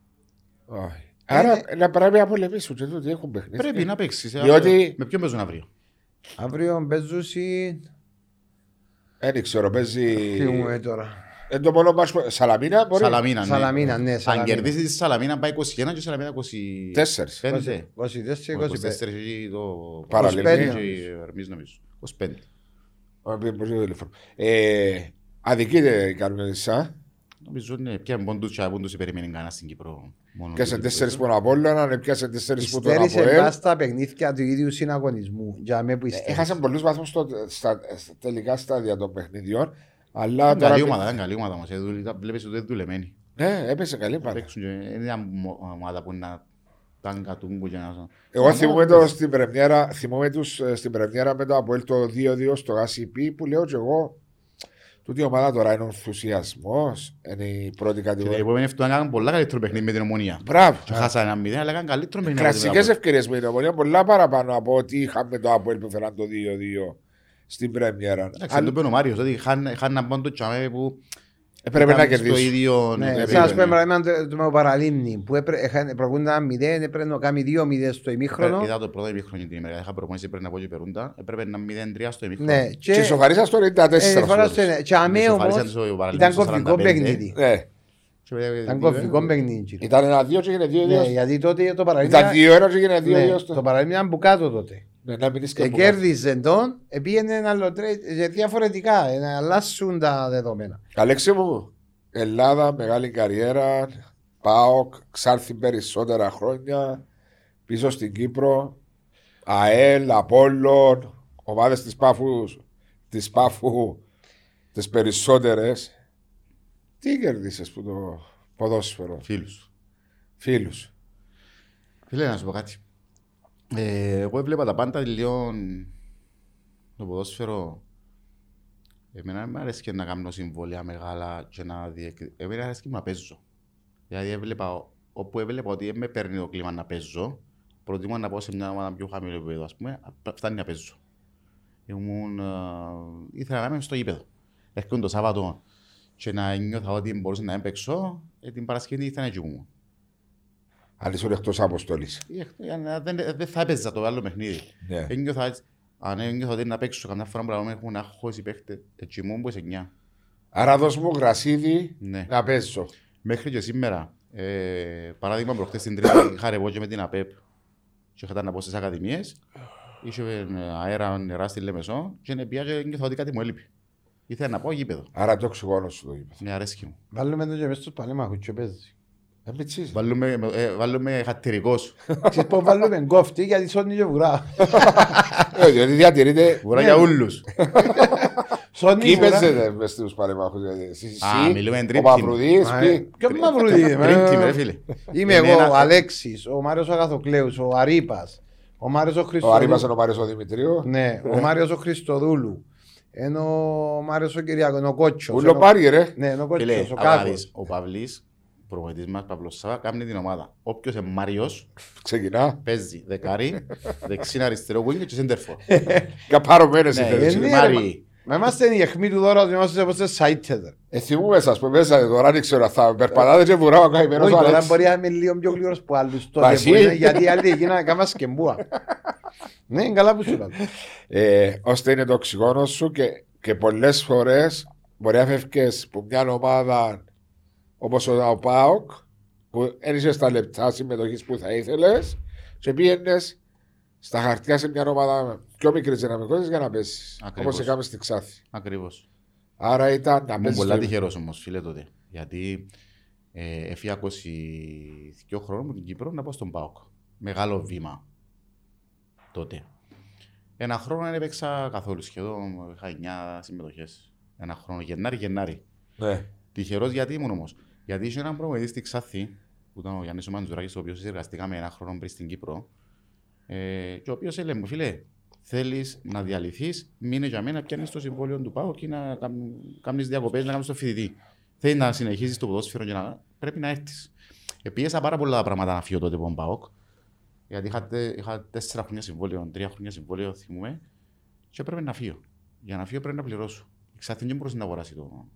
Όχι. Άρα να πρέπει να πολεμήσουν και τούτοι έχουν παιχνίδι. Πρέπει να παίξεις. ε, Διότι- αύριο. Με ποιον παίζουν αύριο. Αύριο παίζουσι. Δεν ξέρω, παίζει. Τι μου ε, τώρα. Εν το μόνο μας... Σαλαμίνα μπορεί. Σαλαμίνα. ναι. Σαλαμίνα, ναι, Αν Σαλαμίνα. κερδίσεις τη Σαλαμίνα πάει 21 και η Σαλαμίνα 25. Τέσσερις. 24, 25. 24 έχει το Παραλίμνη. 25. και η Ερμής νομίζω. 25. Α, πει- μπορεί το τηλέφωνο. Ε, Αδικείται η Καρμιωτησά. Νομίζω είναι πια πόντους και πόντους περιμένει κανένας στην Κύπρο. Μόνο Πιάσε το τέσσερις επίπεδο. που είναι από όλα, πιάσε τέσσερις που τον Υστέρησε Αποέλ. μπας στα παιχνίδια του ίδιου συναγωνισμού. Για με που υστέρησε. Έχασαν πολλούς βαθμούς στο- στα στα τελικά στάδια των παιχνιδιών. Αλλά Ήταν τώρα. καλή ομάδα, ήταν καλή ομάδα μας. Ε, δουλε- Βλέπεις ότι δεν δουλεμένη. Ναι, έπεσε καλή Θα πάρα. παίξουν και- Είναι μια μο- ομάδα που να τάγκα τούγκου και να... Εγώ θυμούμαι το στην πρεμιέρα, θυμούμαι τους ε, στην πρεμιέρα με το Αποέλ το 2-2 στο ACP που λέω και εγώ τούτη η ομάδα τώρα είναι ο ενθουσιασμός, είναι η πρώτη Και την κατηγορία. επόμενη φορά έκαναν πολλά καλύτερο παιχνίδι με την ομονία. Μπράβο. Και χάσανε ένα μηδέν, αλλά έκαναν καλύτερο παιχνίδι. από την Κλασικές Απόλλωνα. ευκαιρίες με την ομονία, πολλά παραπάνω από ό,τι είχαμε το Αποέλ που φέραν το 2-2 στην πρεμιέρα. Εντάξει, το είπε ο Μάριος, ότι χάνε να πάνε το τσάμε που Έπρεπε να ήταν στο κερδίσουν. ίδιο Ναι, επίπεδο, σας ναι. πούμε παράδειγμα το- το παραλίμνη που προκούνταν μηδέν, έπρεπε να κάνει δύο μηδέν στο ημίχρονο. Ε, Είδα το πρώτο ημίχρονο την ημέρα, είχα προπονήσει πριν από εκεί περούντα, έπρεπε να 0-3 στο ημίχρονο. Ναι, Και και σοφαρίσαν στο 94. ε, φορά ας στο πούμε. ένα. Και αμέ Ισοφάρισαν όμως στο παραλίμνη ήταν στο κοφικό 45. παιχνίδι. Ναι, Και- Ήταν κοφικό παιχνίδι. κύριε. ήταν ένα 2 και έγινε 2-2. Ναι, γιατί τότε το παραλίμνη Ήταν 2-1 και έγινε 2-2 ναι, στο. το παραλίμνη ήταν που κάτω τότε. Ναι, να μην είσαι Ε, κάπου Κέρδιζε τον, ε, πήγαινε ένα άλλο τρέι- ε, διαφορετικά, ε, να αλλάσουν τα δεδομένα. Αλέξη μου, Ελλάδα, μεγάλη καριέρα, ΠΑΟΚ, ξάρθει περισσότερα χρόνια, πίσω στην Κύπρο, ΑΕΛ, Απόλλων, ομάδες της Πάφου, της Πάφου, τις περισσότερες. Τι κερδίσες που το ποδόσφαιρο, Φίλους. φίλους. Φίλε, να σου πω κάτι. Ε, εγώ έβλεπα τα πάντα λίγο το ποδόσφαιρο. Εμένα δεν μου αρέσει και να κάνω συμβόλαια μεγάλα και να διεκ... Εμένα αρέσει και να παίζω. Δηλαδή έβλεπα, όπου έβλεπα ότι δεν με παίρνει το κλίμα να παίζω, προτιμώ να πάω σε μια ομάδα πιο χαμηλό επίπεδο, ας πούμε, απ- φτάνει να παίζω. Ήμουν, ε, ήθελα να είμαι στο γήπεδο. Έρχομαι το Σάββατο και να νιώθω ότι μπορούσα να έπαιξω, ε, την Παρασκευή ήθελα να κοιμούμαι. Αν ήσουν εκτός αποστολής. Ε, ε, Δεν, δεν θα έπαιζα το άλλο παιχνίδι. Ναι. Ένιωθα έτσι. Αν ένιωθα ότι να παίξω καμιά φορά που έχουν αγχώσει οι παίχτες, έτσι μου που σε 9. Άρα δώσ' μου γρασίδι Ναι. να παίζω. Μέχρι και σήμερα, ε, παράδειγμα προχτές στην Τρίτη είχα ρεβό και με την ΑΠΕΠ και είχα να πω στις ακαδημίες, είχε ε, αέρα νερά στη Λεμεσό και είναι πια και ένιωθα ότι κάτι μου έλειπε. Ήθελα να πάω γήπεδο. Άρα το οξυγόνο σου το είπε. Με αρέσκει μου. Βάλουμε τον και μέσα στους παλέμαχους και παίζει. Ε, μητσής. Βάλουμε, ε, βάλουμε χατηρικός. Ξέρεις πως βάλουμε κόφτη γιατί σώνει και βουρά. Ε, Διότι διατηρείται Βουρά για ούλους. Σώνει Ποιοι βουρά. παίζετε μες στους παρεμάχους, δηλαδή, εσύ, Α, μιλούμε ο τρίτη. Μαυρουδής, Α, ποιοι. ε, Ποιο μαυρουδί είμαι. Πριν ε, ρε φίλε. Είμαι Είναι εγώ, ένα- ο Αλέξης, ο Μάριος ο Αγαθοκλέους, ο Αρίπας, ο Μάριος ο Ο Αρήμας Χριστοδούλου. είναι ο Μάριος ο Δημητρίου. Ναι, ο Μάριος ο Χριστοδούλου. Ενώ ο Μάριος ο Κυριακό, ο Κότσος. Ούλο ενώ- πάρει ρε. Ναι, ενώ ο Φίλε, Κότσος, ο άμα Κάκος. δεις, ο Παυλής, προπονητής μας, Παυλός Σάβα, κάνει την ομάδα. Όποιος είναι Μάριος, Ξεκινά. παίζει δεκάρι, δεξίν αριστερό wing και center for. Καπάρωμένες οι Ναι, θέσεις. Ε, ναι, Μάρι. Μα είμαστε η αιχμή του δώρα, είμαστε όπως σε σάιτεδερ. Ε, θυμούμε σας που μέσα τώρα δεν ξέρω θα περπατάτε και βουρά ο καημένος Όχι, ο τώρα Αλέξης. μπορεί να είμαι λίγο πιο γλύρος που άλλους τότε. Πασί. που είναι, Γιατί οι άλλοι έγιναν κάμα σκεμπούα. Ναι, είναι καλά που σου λέω. Ε, ώστε είναι το οξυγόνο σου και, και πολλές φορές μπορεί να φεύγεις από μια ομάδα όπως ο, ο ΠΑΟΚ που δεν είσαι στα λεπτά συμμετοχής που θα ήθελες και πήγαινες στα χαρτιά σε μια ομάδα πιο μικρή δυναμικότητας για να πέσεις. Ακριβώς. Όπω έκαμε στην Ξάθη. Ακριβώς. Άρα ήταν να Ήμουν πέσει. πολλά τυχερό όμως, φίλε τότε. Γιατί ε, έφυγα 22 χρόνια από την Κύπρο να πάω στον ΠΑΟΚ. Μεγάλο βήμα τότε. Ένα χρόνο δεν έπαιξα καθόλου σχεδόν. Είχα 9 συμμετοχές. Ένα χρόνο, Γενάρη-Γενάρη. Ναι. Τυχερός γιατί ήμουν όμως. Γιατί είχε έναν προμηθευτή στη Ξάθη, που ήταν ο Γιάννης Μαντζουράκης, ο οποίος συνεργαστήκαμε ένα χρόνο πριν στην Κύπρο. Ε, και ο οποίος έλεγε μου, φίλε, θέλεις να διαλυθείς, μείνε για μένα, πιάνεις το συμβόλαιο του ΠΑΟ και να κάνει διακοπές, να κάνεις το φοιτητή. Θέλει να συνεχίσει το ποδόσφαιρο και να πρέπει να έρθεις. Επίεσα πάρα πολλά πράγματα να φύγω τότε από τον ΠΑΟΚ. Γιατί είχα, τε- είχα τέσσερα χρόνια συμβόλαιο, τρία χρόνια συμβόλαιο, θυμούμε, και πρέπει να φύγω. Για να φύγω πρέπει να πληρώσω. Εξάρτητα δεν μπορούσε να αγοράσει το,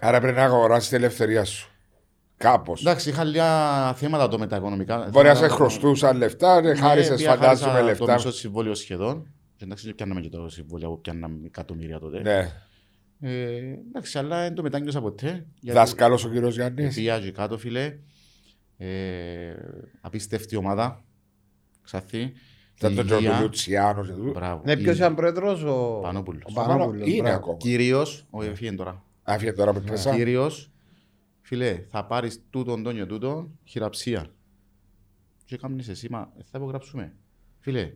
Άρα πρέπει να αγοράσεις την ελευθερία σου. Κάπως. Εντάξει, είχα λίγα θέματα το με τα οικονομικά. Μπορεί να σε Θέματα- χρωστούσαν λεφτά, Ναι, χάρισε επειδή φαντάζομαι χάρισα λεφτά. Το μισό συμβόλαιο σχεδόν. Και εντάξει, και πιάναμε και το συμβόλαιο που πιάναμε εκατομμύρια τότε. Ναι. Ε, εντάξει, αλλά δεν το μετάνιωσα ποτέ. γιατί Δάσκαλος ο κύριος Γιάννης. Πήγα και κάτω, φίλε. Ε, απίστευτη ομάδα. Ξαθή. Ήταν τον Υγεία. Τζορτο Λουτσιάνος και τούτο. Μπράβο. Ναι, ποιος ήταν πρόεδρος, ο Πανόπουλος. ο Πανόπουλος, Είναι μπράβο. ακόμα. Κυρίω, όχι, έφυγε τώρα. Άφηγε τώρα που πέσα. Κύριος, φίλε, θα πάρεις τούτον, τον και τούτον, χειραψία. Και κάμνεις εσύ, μα θα υπογράψουμε. Φίλε,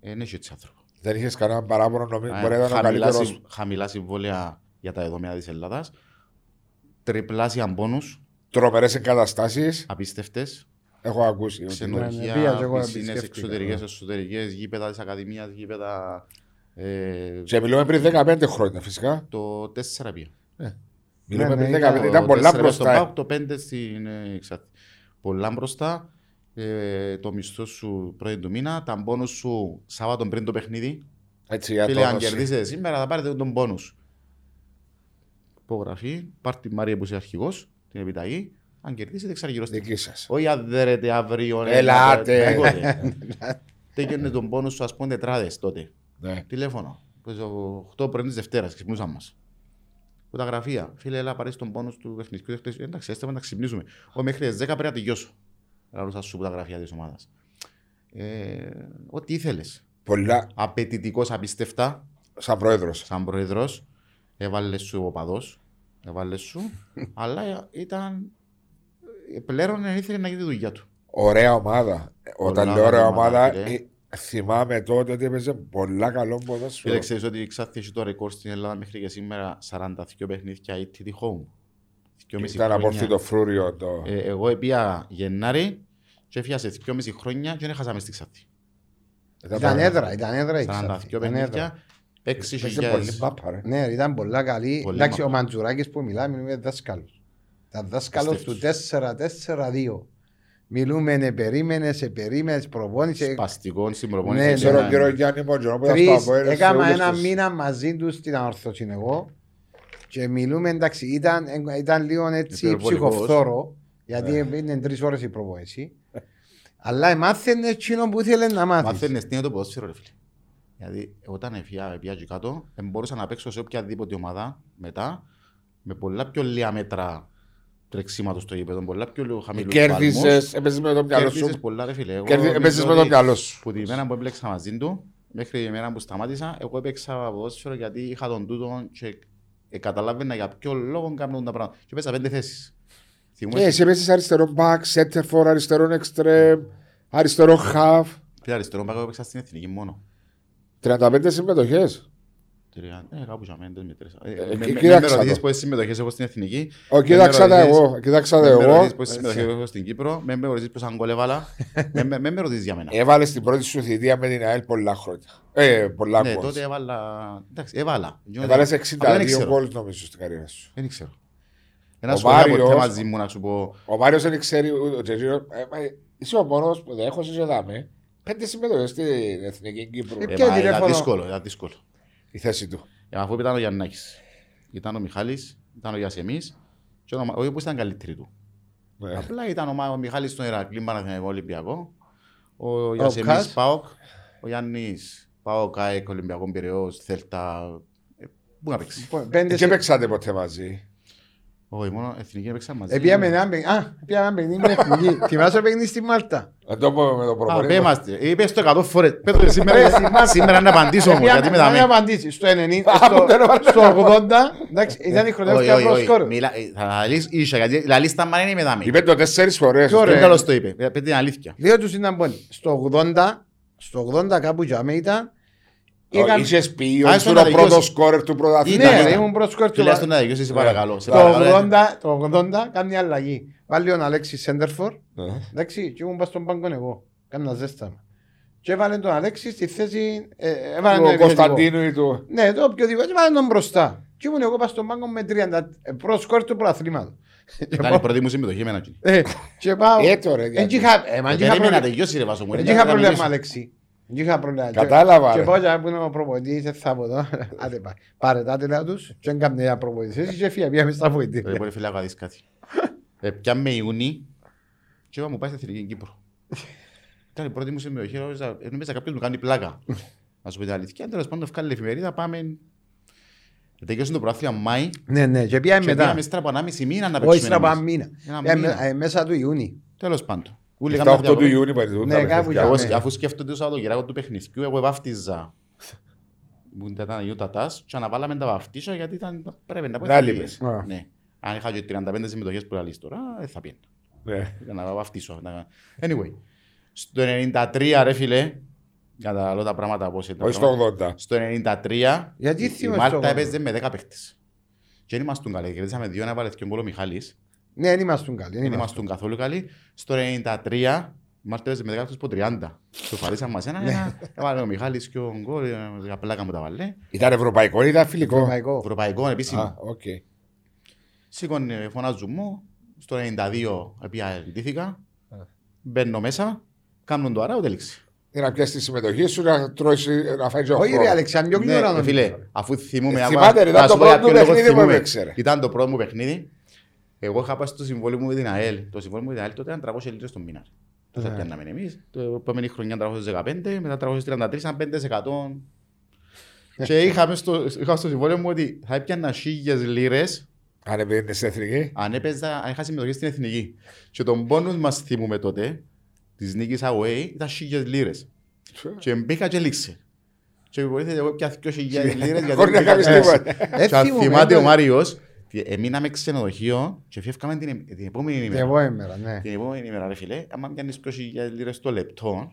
δεν έχει έτσι άνθρωπο. Δεν είχες κανένα παράπονο, νομίζω. Ε, Μπορεί να ήταν ο χαμηλά, καλύτερο. συμ- χαμηλά συμβόλαια για τα δεδομένα της Ελλάδας. Τριπλάσια μπόνους, Τρομερές εγκαταστάσεις. απίστευτες. Έχω ακούσει. ότι- Ξενοδοχεία, πήγα και εγώ να πισίνες, επισκέφτηκα, εξωτερικές, εσωτερικές, γήπεδα της Ακαδημίας, γήπεδα... Ε, Και μιλούμε πριν 15 χρόνια φυσικά. το 4 πήγα. Μιλούμε ναι, πριν ήταν 15. Το Ήταν πολλά 4 στον μπροστά. ΠΑΟΚ, Το 5 στην ε, Εξάρτη. Πολλά μπροστά. Ε, το μισθό σου πρώτη του μήνα, τα μπόνους σου Σάββατο πριν το παιχνίδι. Έτσι για Φίλε, αν το κερδίσετε σήμερα θα πάρετε τον πόνου. Υπογραφή, πάρτε τη Μαρία που είσαι αρχηγός, την επιταγή. Αν κερδίσετε, ξαναγυρώστε. δική σας. Όχι αν δέρετε αύριο. ε, Ελάτε. τίποτε. Τέκαινε τον πόνου σου, ας πούμε, τετράδες τότε. Ναι. Τηλέφωνο. Που το 8 πρωί της Δευτέρας ξυπνούσαν μας. Που τα γραφεία. Φίλε, έλα πάρει τον πόνος του εθνικού χτες. Εντάξει, έστε να τα ξυπνήσουμε. Ο μέχρι τις 10 πρέπει να τελειώσω. Λαλούσα σου που τα γραφεία της ομάδας. Ε, ό,τι ήθελες. Πολλά Απαιτητικός απίστευτα, σαν πρόεδρος. σαν πρόεδρος. Έβαλες σου οπαδός. Έβαλες σου. αλλά ήταν. Πλέον ήθελε να γίνει τη δουλειά του. Ωραία ομάδα. Όταν Πολλά λέω ωραία καλή ομάδα, ομάδα, φίλε. ε, θυμάμαι τότε ότι έπαιζε πολλά καλό Φίλε, ποδόσφαιρο. ξέρεις ότι ξάθηκε το ρεκόρ στην Ελλάδα μέχρι και σήμερα 42 παιχνίδια ή τη home. Δυόμιση Ήταν από χρόνια. αυτό το φρούριο. Το... Ε, εγώ έπια Γενάρη και έφυγα σε 2,5 χρόνια και δεν χάσαμε στη Ξάτη. Ήταν έδρα, ήταν έδρα η Ξάτη. 42 Ήταν έδρα. παιχνίδια, 6.000. Έπαιζε πολύ μπάπα, ρε. Ναι, ήταν πολλά καλή. Πολύ Εντάξει, ο μαπά. Μαντζουράκης που μιλάμε είναι δάσκαλος. Ήταν δάσκαλος του Πιστεύεις. 4-4-2. Μιλούμε, ναι, περίμενες, σε περίμενες, προπόνησες. Σπαστικό στην Ναι, προπόνηση. Ξέρω ναι. τον κύριο Γιάννη Μοντζονό που ήταν στο Τρεις, Αποέλ, σε έκανα όλους ένα τους- μήνα μαζί τους στην ανορθώση εγώ και μιλούμε εντάξει, ήταν, ήταν λίγο έτσι Υπερβολικός. ψυχοφθόρο γιατί είναι τρεις ώρες η προπόνηση. Αλλά μάθαινε εκείνο που ήθελε να μάθεις. Μαθαίνεις τι είναι το ποδόσφαιρο ρε φίλε. Γιατί όταν έφυγα έφυγα και κάτω, ε, μπορούσα να παίξω σε οποιαδήποτε ομάδα μετά με πολλά πιο λίγα μέτρα τρεξίματος στο γήπεδο, πολλά πιο χαμηλούς Κέρδισες, παλμούς. έπαιζες με το μυαλό Κέρδισες σου. πολλά ρε φίλε. Εγώ Κέρδι- νομίζω Έπαιζες με το ότι μυαλό σου. Που τη μέρα που έπαιξα μαζί του, μέχρι τη μέρα που σταμάτησα, εγώ έπαιξα ποδόσφαιρο γιατί είχα τον τούτο και ε, καταλάβαινα για ποιο λόγο κάνουν τα πράγματα. Και παίζα πέντε θέσεις. Θυμούμαι Ε, εσύ έπαιζες αριστερό μπακ, σέντερφορ, αριστερό εξτρέμ, αριστερό χαφ. Φίλε, αριστερό μπακ έπαιξα στην εθνική μόνο. 35 συμμετοχές. Τρία- Ε, κάπου για μένα, δεν μετρήσα. Ε, Ε, με- με- κοίταξα Με το. ρωτήσεις πόσες συμμετοχές έχω στην εθνική. Ο, με κοίταξα τα ρωτήσεις- εγώ, κοίταξα τα με εγώ. ρωτήσεις πόσες συμμετοχές έχω στην Κύπρο. Με με ρωτήσεις πόσα γκολ έβαλα. Με- με- Με με ρωτήσεις για μένα. Έβαλες την πρώτη σου θητεία με την ΑΕΛ πολλά χρόνια. Ε, πολλά Ναι, γκολ. τότε έβαλα... Εντάξει, έβαλα. Έβαλες Απλά δεν 62 ξέρω. γκολ νομίζω στην καριέρα σου. Δεν ξέρω. Ένα Ο σχολείο ποτέ Μάριος- μαζί μου να σου πω. Ο Μάριος δεν ξέρει ούτε ο Τζεζίρο. ε, μα, Είσαι ο μόνος που δεν έχω σε δάμε. Πέντε συμμετοχές στην Εθνική Κύπρου. Ε, Ε, Ποιο μα, Ήταν τηλέφωνο; δύσκολο, ήταν δύσκολο. Η θέση του. Ε, Αφού ήταν ο Γιαννάκης. Ήταν ο Μιχάλης, ήταν ο Γιασεμής και ο Μα- ο οποίος ήταν καλύτερη του. Ναι. Απλά ήταν ο, Μα- ο Μιχάλης στον Ηρακλή Παναθηναϊκό Ολυμπιακό, ο Γιασεμής Κας. ΠΑΟΚ, ο Γιάννης ΠΑΟΚ, ΑΕΚ, Ολυμπιακό Πυραιός, Θέλτα. Ε, Πού να παίξει. Λοιπόν, Πέντε Και σε- παίξατε ποτέ μαζί. Όχι, μόνο εθνική έπαιξα μαζί. Επίαμε ένα παιχνίδι. Α, επίαμε ένα παιχνίδι με εθνική. Θυμάσαι το παιχνίδι στη Μάλτα; Να το πω με το Α, προπονητή. πέμαστε. Είπες το 100 φορές. Πες το σήμερα, σήμερα να απαντήσω όμως, γιατί με να δάμε. απαντήσει. Στο 90, Α, στο- που δεν έβαλε στο 80, εντάξει, ήταν η χρονιά που Όχι, ήταν όχι, όχι. προσκόρο. Μιλά- ε, Θα λύσει ίσα, γιατί la λίστα μα είναι με δάμε. Είπε το τέσσερις φορές. Ποιο ρε. Δεν τέλος το είπε. Ε, Πες την αλήθεια. Λέω τους ήταν πόνοι. Στο 80, στο 80 κάπου για μέ ήταν. Όχι, Είχαν- Είχες πει Α, ότι στο ήσουν να ο πρώτος τελειώσει. σκόρερ του πρωταθλήματος. Ναι, Ήταν, ρε, ήταν. ήμουν προσκόρ του Τουλάχιστον να τελειώσεις, σε παρακαλώ. Σε Το παρακαλώ. 80, το 80 κάνει αλλαγή. Βάλει τον Αλέξης Σέντερφορ, Ναι. εντάξει, και ήμουν πας στον πάγκο εγώ. Κάνα ζέσταμα. Και έβαλε τον Αλέξη στη θέση, ε, έβαλε τον Του επιθετικό. Κωνσταντίνου ή του... Ναι, το οποιοδήποτε, έβαλε τον μπροστά. Και ήμουν εγώ πας στον πάγκο με 30, ε, πρώτο σκόρ του πρωταθλήματος. Και Ήταν η πάω- πρώτη μου συμμετοχή εμένα. εκεί. ε, Και πάω... Ε, τώρα, Εν γιατί. είχα- ε, μα εν είχα Περίμενα να πρόβλημα. τελειώσει ρε Βάσο μου. Δεν ρε, είχα να πρόβλημα, μιλήσω. Αλέξη. Δεν είχα πρόβλημα. Κατάλαβα, Και ρε. πάω για που είναι ο προπονητής, δεν θα πω εδώ. Άντε πάει. Πάρε τα τέλα τους και δεν κάνει ένα προπονητής. Εσύ και φύγε, πήγαμε στα Ρε, βοηθήρια. μπορεί φίλε να δεις κάτι. Ε, Πιάμε Ιούνι και είπα μου πάει στην Εθνική Κύπρο. Ήταν η πρώτη μου συμμετοχή, νόμιζα- ε, νόμιζα κάποιος μου κάνει πλάκα. Να σου πω την αλήθεια. Τέλος πάντων, ευκάλλει εφημερίδα, πάμε... Τελειώσουν το πρωτάθλημα Μάη Ναι, ναι, και πήγαμε και μετά. πήγαμε στρα από 1,5 μήνα να Όχι, παίξουμε στρα από εμείς. ένα μήνα. Ένα Ε, μήνα. με- ε, Μέσα του Ιούνιου. Τέλος πάντων. Ούλοι Στα κάνουν 8 του διακοπές. Ιούνιου παρελθούν Ναι, τα κάπου παιχνίδια. για- Εγώ, Ναι. αφού σκέφτονται το Σαββατοκυριακό του παιχνιδιού, εγώ βάφτιζα που ήταν η Utah Taz και αναβάλαμε τα βαφτίσια γιατί ήταν, πρέπει να πω Να θα λείπες. πήγαινε. Α. Ναι. Αν είχα και 35 συμμετοχές που λαλείς τώρα, δεν θα πήγαινε. Ναι. Για να βαφτίσω. να- Anyway, στο 93 ρε φίλε, καταλαβαίνω τα πράγματα πώς ήταν. Όχι στο 80. Στο 93 Γιατί η- η θυμάσαι το Μάλτα 80? έπαιζε με 10 παίχτες. Και δεν ήμασταν καλοί, κερδίσαμε δύο να βάλε και ο γκολ ο Μιχάλης. Ναι, δεν ήμασταν καλοί. δεν Δεν ήμασταν. ήμασταν καθόλου καλοί. Στο 93 η Μάλτα έπαιζε με 10 από 30. Το φαρίσαν μας ένα, ένα. Έβαλε ο Μιχάλης και ο γκολ, ε, για πλάκα μου τα βάλε. Ήταν ευρωπαϊκό ή ήταν φιλικό. Ευρωπαϊκό. Ευρωπαϊκό επίσημο. Α, οκ. Σήκωνε, φωνάζουν μου. Στο 92 επία εντύθηκα. Μπαίνω μέσα. Κάνουν το αράο, τέλειξε. Για να πιάσει τη συμμετοχή σου να τρώεις, να φάει και ο Όχι ρε χρόνος. Αλεξάνδρ, πιο γλυόρα Ναι, νομίζω. φίλε, αφού θυμούμαι... Ε, άμα- θυμάται, ρε, ήταν να σου το πω για πρώτο ποιο λόγο παιχνίδι που θυμούμαι. έπαιξε, ρε. Ήταν το πρώτο μου παιχνίδι. Εγώ είχα πάει στο συμβόλαιο μου με την ΑΕΛ. Το συμβόλαιο μου με την ΑΕΛ τότε ήταν 300 λίτρες το μήνα. Το θα Ναι. πιάνναμε εμείς. Το επόμενη χρονιά 315, μετά 333, ήταν 5%. Και είχαμε στο, είχα στο συμβόλαιο μου ότι θα έπιανα χίλιες λίρες Αν επένδυες στην εθνική. αν έπαιζα, αν είχα συμμετοχή στην εθνική. Και τον πόνους μας θυμούμε τότε, της νίκης away, ήταν χίλιες λίρες. Και μπήκα και λήξε. Και βοήθησε εγώ πια δυο χιλιάδες λίρες γιατί Χωρίς να μπήκα κάνεις και λήξε. τίποτα. Ε, Και αν θυμούμαι, θυμάται ο ναι. Μάριος, τι- εμείναμε ξενοδοχείο και φεύγαμε την, την επόμενη Την ημέρα. επόμενη μέρα, ναι. Την επόμενη ημέρα, ρε φίλε, άμα πιάνεις 20.000 λίρες το λεπτό,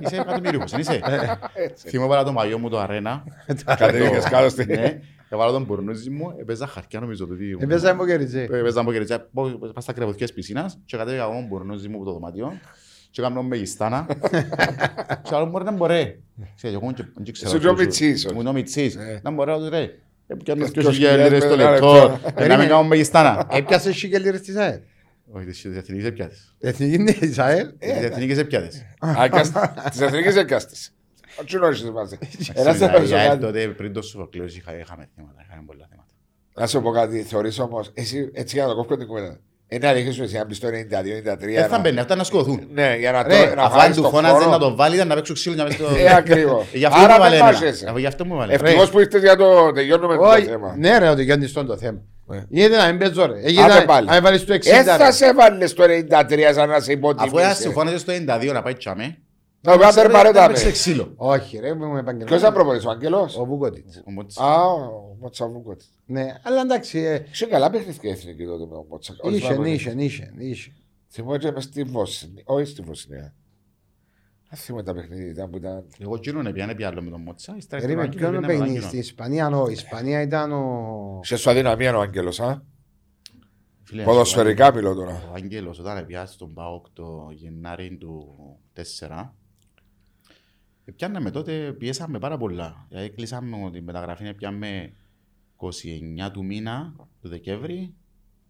είσαι εκατομμύριο, δεν είσαι; Θυμώ πάρα το μαγιό μου το αρένα. Κατέβηκες κάτω στη... Ναι, έβαλα τον μπουρνούζι μου, έπαιζα χαρτιά νομίζω το τι. Έπαιζα εμποκεριτζέ. Έπαιζα από κερδιά, πάω στα κρεβωτικές πισίνας και κατέβηκα εγώ τον μπουρνούζι μου από το δωμάτιο και έκανα με γιστάνα και άλλο μπορεί να μπορεί. Ξέρεις, εγώ δεν ξέρω. Είσαι και ο Μιτσής, Ήμουν ο Μιτσής. Ε. Να μπορεί να ρε. Έπιανα Δυο 2.000 χιλιάδες λίρες το με ένα λεπτό. λεπτό. Ε, Να μην κάνω με γιστάνα. Έπιασε σίγε λίρες της ΑΕΛ. Όχι, τις εθνικές έπιατες. Εθνική είναι της ΑΕΛ. Τις εθνικές έπιατες. Α, έκας- Τις εθνικές έκαστες. Όχι νόησες μαζί. Ένας Στην δεν παίζει ΑΕΛ κάτι. τότε πριν το Σοφοκλέος είχα- είχαμε θέματα, είχαμε πολλά θέματα. Να σου πω κάτι, θεωρείς όμως, εσύ έτσι για να το κόβω την κουβέντα. Είναι αλήθεια σου εσύ αν μπεις το 92-93. Δεν θα μπαίνει, αυτά να σκοτωθούν. Ναι, για να Ρε, το- να Αφού αν φάεις του το φώναζες χρόνο. να το βάλεις, ήταν να παίξω ξύλο για να παίξω... Ε, ακριβώς. Γι' αυτό μου Άρα βάλε δεν εμένα. βάζεσαι. Αφού Γι' αυτό μου βάλε. Ευτυχώς που ήρθες για το τελειώνουμε το Όχι, θέμα. ναι ρε, ότι γιώνεις το θέμα. Ναι. Γίνεται να μην παίζω ρε. Άντε Έγινε πάλι. να βάλεις το 60 Ε, θα ρε. σε βάλεις το 93 σαν να σε Αφού ένας υποτιμήσει. συμφώνησε στο 92 να πάει τσάμε, Να βγάλει δεν παρέτα παίξε με. ξύλο. Όχι ρε, ήμουν Ποιος επαγγελματίας. θα προπονήσει, ο Άγγελος; Ο Βουκότιτς. Ο Μότς. Α, ο Μοτσαβούκοτ. Ναι, αλλά εντάξει, ε, Είχε καλά παιχνίδια η εθνική τότε με ο Μότσα. Όχι, είχε, θυμάμαι. είχε, είχε, είχε. Θυμώ και μες στη Βοσνία. Όχι στη Βοσνία. Δεν θυμώ τα παιχνίδια ήταν που ήταν. Εγώ κύριον έπιανε πια άλλο με τον Μότσα. ύστερα Περίμενε, ήρθε ο ποιον Άγγελος, παιχνίδι πήγαινε με στην τον Ισπανία, ο, η Ισπανίας ήταν ο... Σε σου αδυναμία ο Άγγελος, α; Άγγελο. Φίλε, Ποδοσφαιρικά μιλώ τώρα. Ο Άγγελος όταν πια στον ΠΑΟΚ το Γενάρη του 4 πιάνναμε τότε, πιέσαμε πάρα πολλά. Δηλαδή κλείσαμε την μεταγραφή, πιάμε 29 του μήνα του Δεκέμβρη.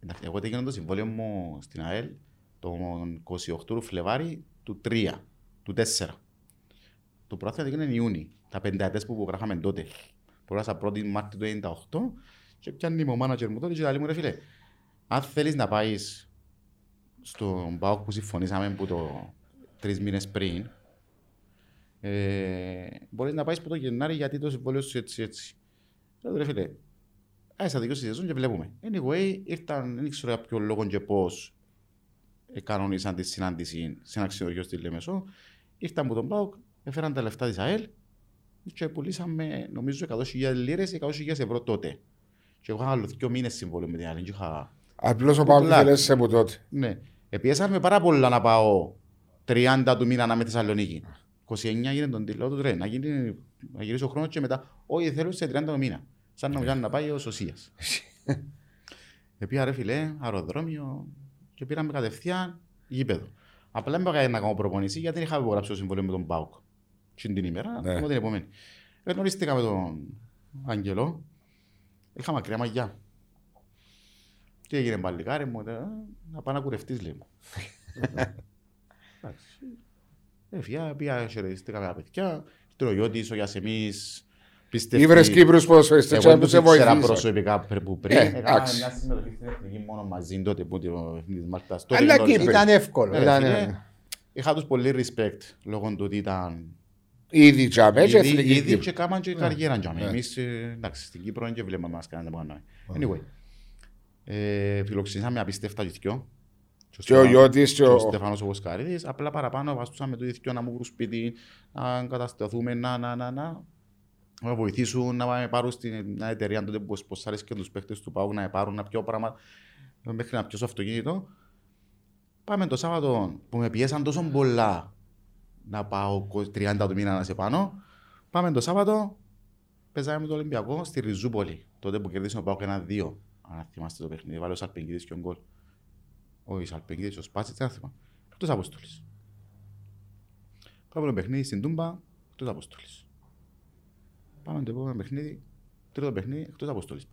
Εντάξει, Εγώ έγινε το συμβόλαιο μου στην ΑΕΛ τον 28 του Φλεβάρι του 3, του 4. Το πρώτο έγινε Ιούνι, τα πενταετές που υπογράφαμε τότε. Πρόγρασα 1η Μάρτη του 1998 και πιάνει ο μάνατζερ μου τότε και λέει μου ρε φίλε, αν θέλεις να πάεις στον ΠΑΟΚ που συμφωνήσαμε που το τρεις μήνες πριν, ε, μπορείς να πάεις από το Γενάρη γιατί το συμβόλαιο σου έτσι έτσι. Λέω ρε φίλε, Ε, στα δυο σεζόν και βλέπουμε. Anyway, ήρθαν, δεν ξέρω για ποιο λόγο και πώς κανονίσαν τη συνάντηση σε ένα ξενοδοχείο στη Λεμεσό. Ήρθαν από τον Πάοκ, έφεραν τα λεφτά της ΑΕΛ και πουλήσαμε νομίζω 100.000 λίρες ή 100.000 ευρώ τότε. Και εγώ είχα άλλο δύο μήνες συμβόλαιο με την ΑΕΛ. και Είχα... Απλώς ο Πάοκ Κουκλάκ. θέλει από τότε. Ναι. Επιέσαμε πάρα πολλά να πάω 30 του μήνα να είμαι Θεσσαλονίκη. 29 γίνεται τον τίτλο του τρέ. Να, γίνει, να γυρίσει ο χρόνο και μετά. Όχι, θέλω σε 30 του μήνα. Σαν να μου κάνει να πάει ο Σωσίας. Επία ρε φιλέ, αεροδρόμιο και πήραμε κατευθείαν γήπεδο. Απλά δεν πήγα να κάνω προπονησή γιατί δεν είχα υπογράψει το συμβόλαιο με τον Πάουκ. Και την ημέρα, Ναι. ναι. την επόμενη. Γνωρίστηκα με τον Αγγελό. Είχα μακριά μαγιά. Τι έγινε παλικάρι μου, ε, να πάω να κουρευτείς λέει μου. Εντάξει. Έφυγα, πήγα, χαιρετιστήκα με τα παιδιά. Ήρθε ο Γιώτης, ο Γιασεμής, πιστεύει... Ήβρες Κύπρους ποδοσφαιριστέ Εγώ που δεν σε το ήξερα βοηθήσαν. προσωπικά πρι- που πριν. Ε, Έκανα εντάξει. μια συμμετοχή στην εθνική μόνο μαζί τότε που το παιχνίδι της Μάλτας. Τότε Αλλά γνώρισα. Κύπρος. Ήταν εύκολο. Ναι, ήταν- φίλε, Είχα τους πολύ respect λόγω του ότι ήταν Ήδη τζαμές και ήδη- εθνική ήδη Κύπρου. και κάμαν και καριέρα για Ναι. μένα. Εμείς, ε, εντάξει, στην Κύπρο δεν και βλέπαμε να μας κάνουν τα πάνω. Anyway, ε, φιλοξενήσαμε απίστευτα γηθιό. Και ο Γιώτης και και ο ο... Στεφανός ο Βοσκαρίδης, απλά παραπάνω βαστούσαμε το ίδιο να μου βρουν σπίτι, να κατασταθούμε, να, να, να, να, να βοηθήσουν, να με πάρουν στην μια εταιρεία τότε που σποσάρεις και τους παίχτες του ΠΑΟΚ να με πάρουν, να πιω πράγμα, μέχρι να πιω αυτοκίνητο. Πάμε το Σάββατο που με πιέσαν τόσο πολλά να πάω 30 του μήνα να σε πάνω. Πάμε το Σάββατο, παίζαμε με το Ολυμπιακό στη Ριζούπολη. Τότε που κερδίσαμε ο ΠΑΟΚ ένα-δύο. Αν θυμάστε το παιχνίδι, βάλε ο Σαλπενγκίδης και ο γκολ. Όχι, ο Σαλπενγκίδης, ο Σπάτσιτς, δεν θυμάμαι. Εκτός Αποστόλης. Πάμε το παιχνίδι στην Τούμπα, εκτός Αποστόλης. Πάμε το επόμενο παιχνίδι, τρίτο παιχνίδι, εκτός Αποστόλης.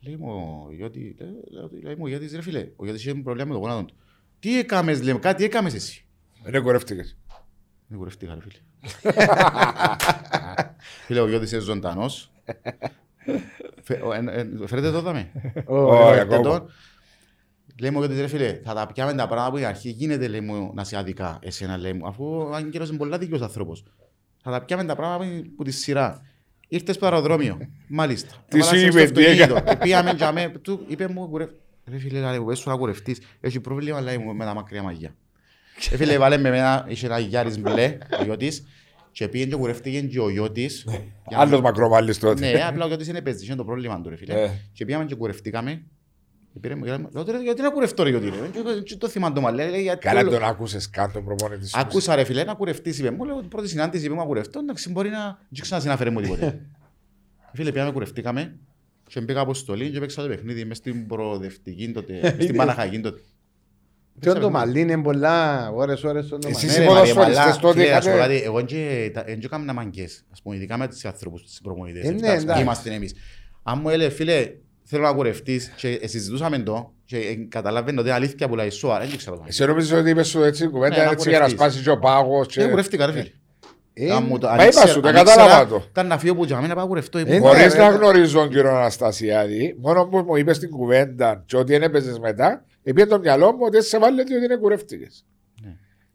Λέει μου ο Γιώτη, λέει- λέει μου ο Γιώτης ρε φίλε, ο Γιώτης είχε προβλήμα με το γόνατο του. Τι έκαμες, λέει, μου, κάτι έκαμες εσύ; Δεν κορεύτηκες. Δεν κουρευτήκα ρε φίλε. Φίλε, ο Γιώτης είναι ζωντανός. Φε- ο- εν- εν- Φέρετε εδώ δάμε. Όχι, Φέρετε ακόμα. Τον. Λέει μου ο Γιώτης ρε φίλε, θα τα πιάμε τα πράγματα που η αρχή γίνεται λέει μου να σε αδικά εσένα λέει μου. Αφού ο Άγγελος είναι πολλά δίκαιος άνθρωπος. Θα τα πιάμε τα πράγματα που τη σειρά. Ήρθες στο αεροδρόμιο. Μάλιστα. Τι Έβαλα σου σε είπε, στο τι αυτοκίνητο. έκανε. Πήγαμε για με, του είπε μου κουρε... Ρε φίλε, λέει μου, πες σου να κουρευτείς. Έχει πρόβλημα λέει μου με τα μακριά μαγιά. Ε, φίλε, βάλε με εμένα, είχε ένα γιάρις μπλε, ο Γιώτης, και πήγαινε και κουρευτήκε και ο Γιώτης. για να- Άλλος μακροβάλλης τότε. Ναι, απλά ο Γιώτης είναι παίζης, είναι το πρόβλημα του ρε φίλε. Ε. Και πήγαμε και κουρευτήκαμε. Και πήρε μου, λέω, «Ρε, γιατί να κουρευτώ ρε Γιώτη, ρε. Και- και το θυμάμαι το μαλλί, λέει, γιατί Καλά όλο- τον άκουσες κάτω προπονητή σου. Άκουσα ρε φίλε να κουρευτείς, είπε μου, λέω, πρώτη συνάντηση είπε μου να κουρευτώ, εντάξει μπορεί να δεν ξανασυναφέρε μου τίποτε. Φίλε, πήγαμε κουρευτήκαμε και μπήκα αποστολή και παίξα το παιχνίδι μες στην προοδευτική τότε, μες στην Παναχαϊκή τότε. Και το μαλλί είναι πολλά ώρες ώρες το Εσείς μαλλί. οι Ναι, ρε, Μαρία, ποδοσφαιριστές μαλά, τότε φίλε, να σου πω είχατε- κάτι, Εγώ δεν έκανα μαγκές, ας πούμε, ειδικά με τους ανθρώπους, τους προμονητές, Ε, ναι, εντάξει, εντάξει. είμαστε εμείς. Αν μου έλεγε, φίλε, θέλω να κουρευτείς και συζητούσαμε το και ε, καταλαβαίνω ότι είναι αλήθεια που λέει σώα, δεν ξέρω. Εσύ νομίζεις ότι είπες σου έτσι Ναι, κουβέντα να έτσι για να κουρευτείς. σπάσει και ο πάγος και... Δεν κουρευτήκα ρε φίλε. Ε, Αν μου το- μα αν είπα ήξερα- σου, το αν κατάλαβα ήξερα, το. Ήταν να φύγω που για μένα πάω κουρευτώ. ήμουν- Ε, Χωρίς ναι, να ρε. γνωρίζω τον κύριο Αναστασιάδη, μόνο που μου είπες την κουβέντα και ότι δεν έπαιζες μετά, επειδή το μυαλό μου ότι σε βάλετε ότι είναι κουρεύτηκες.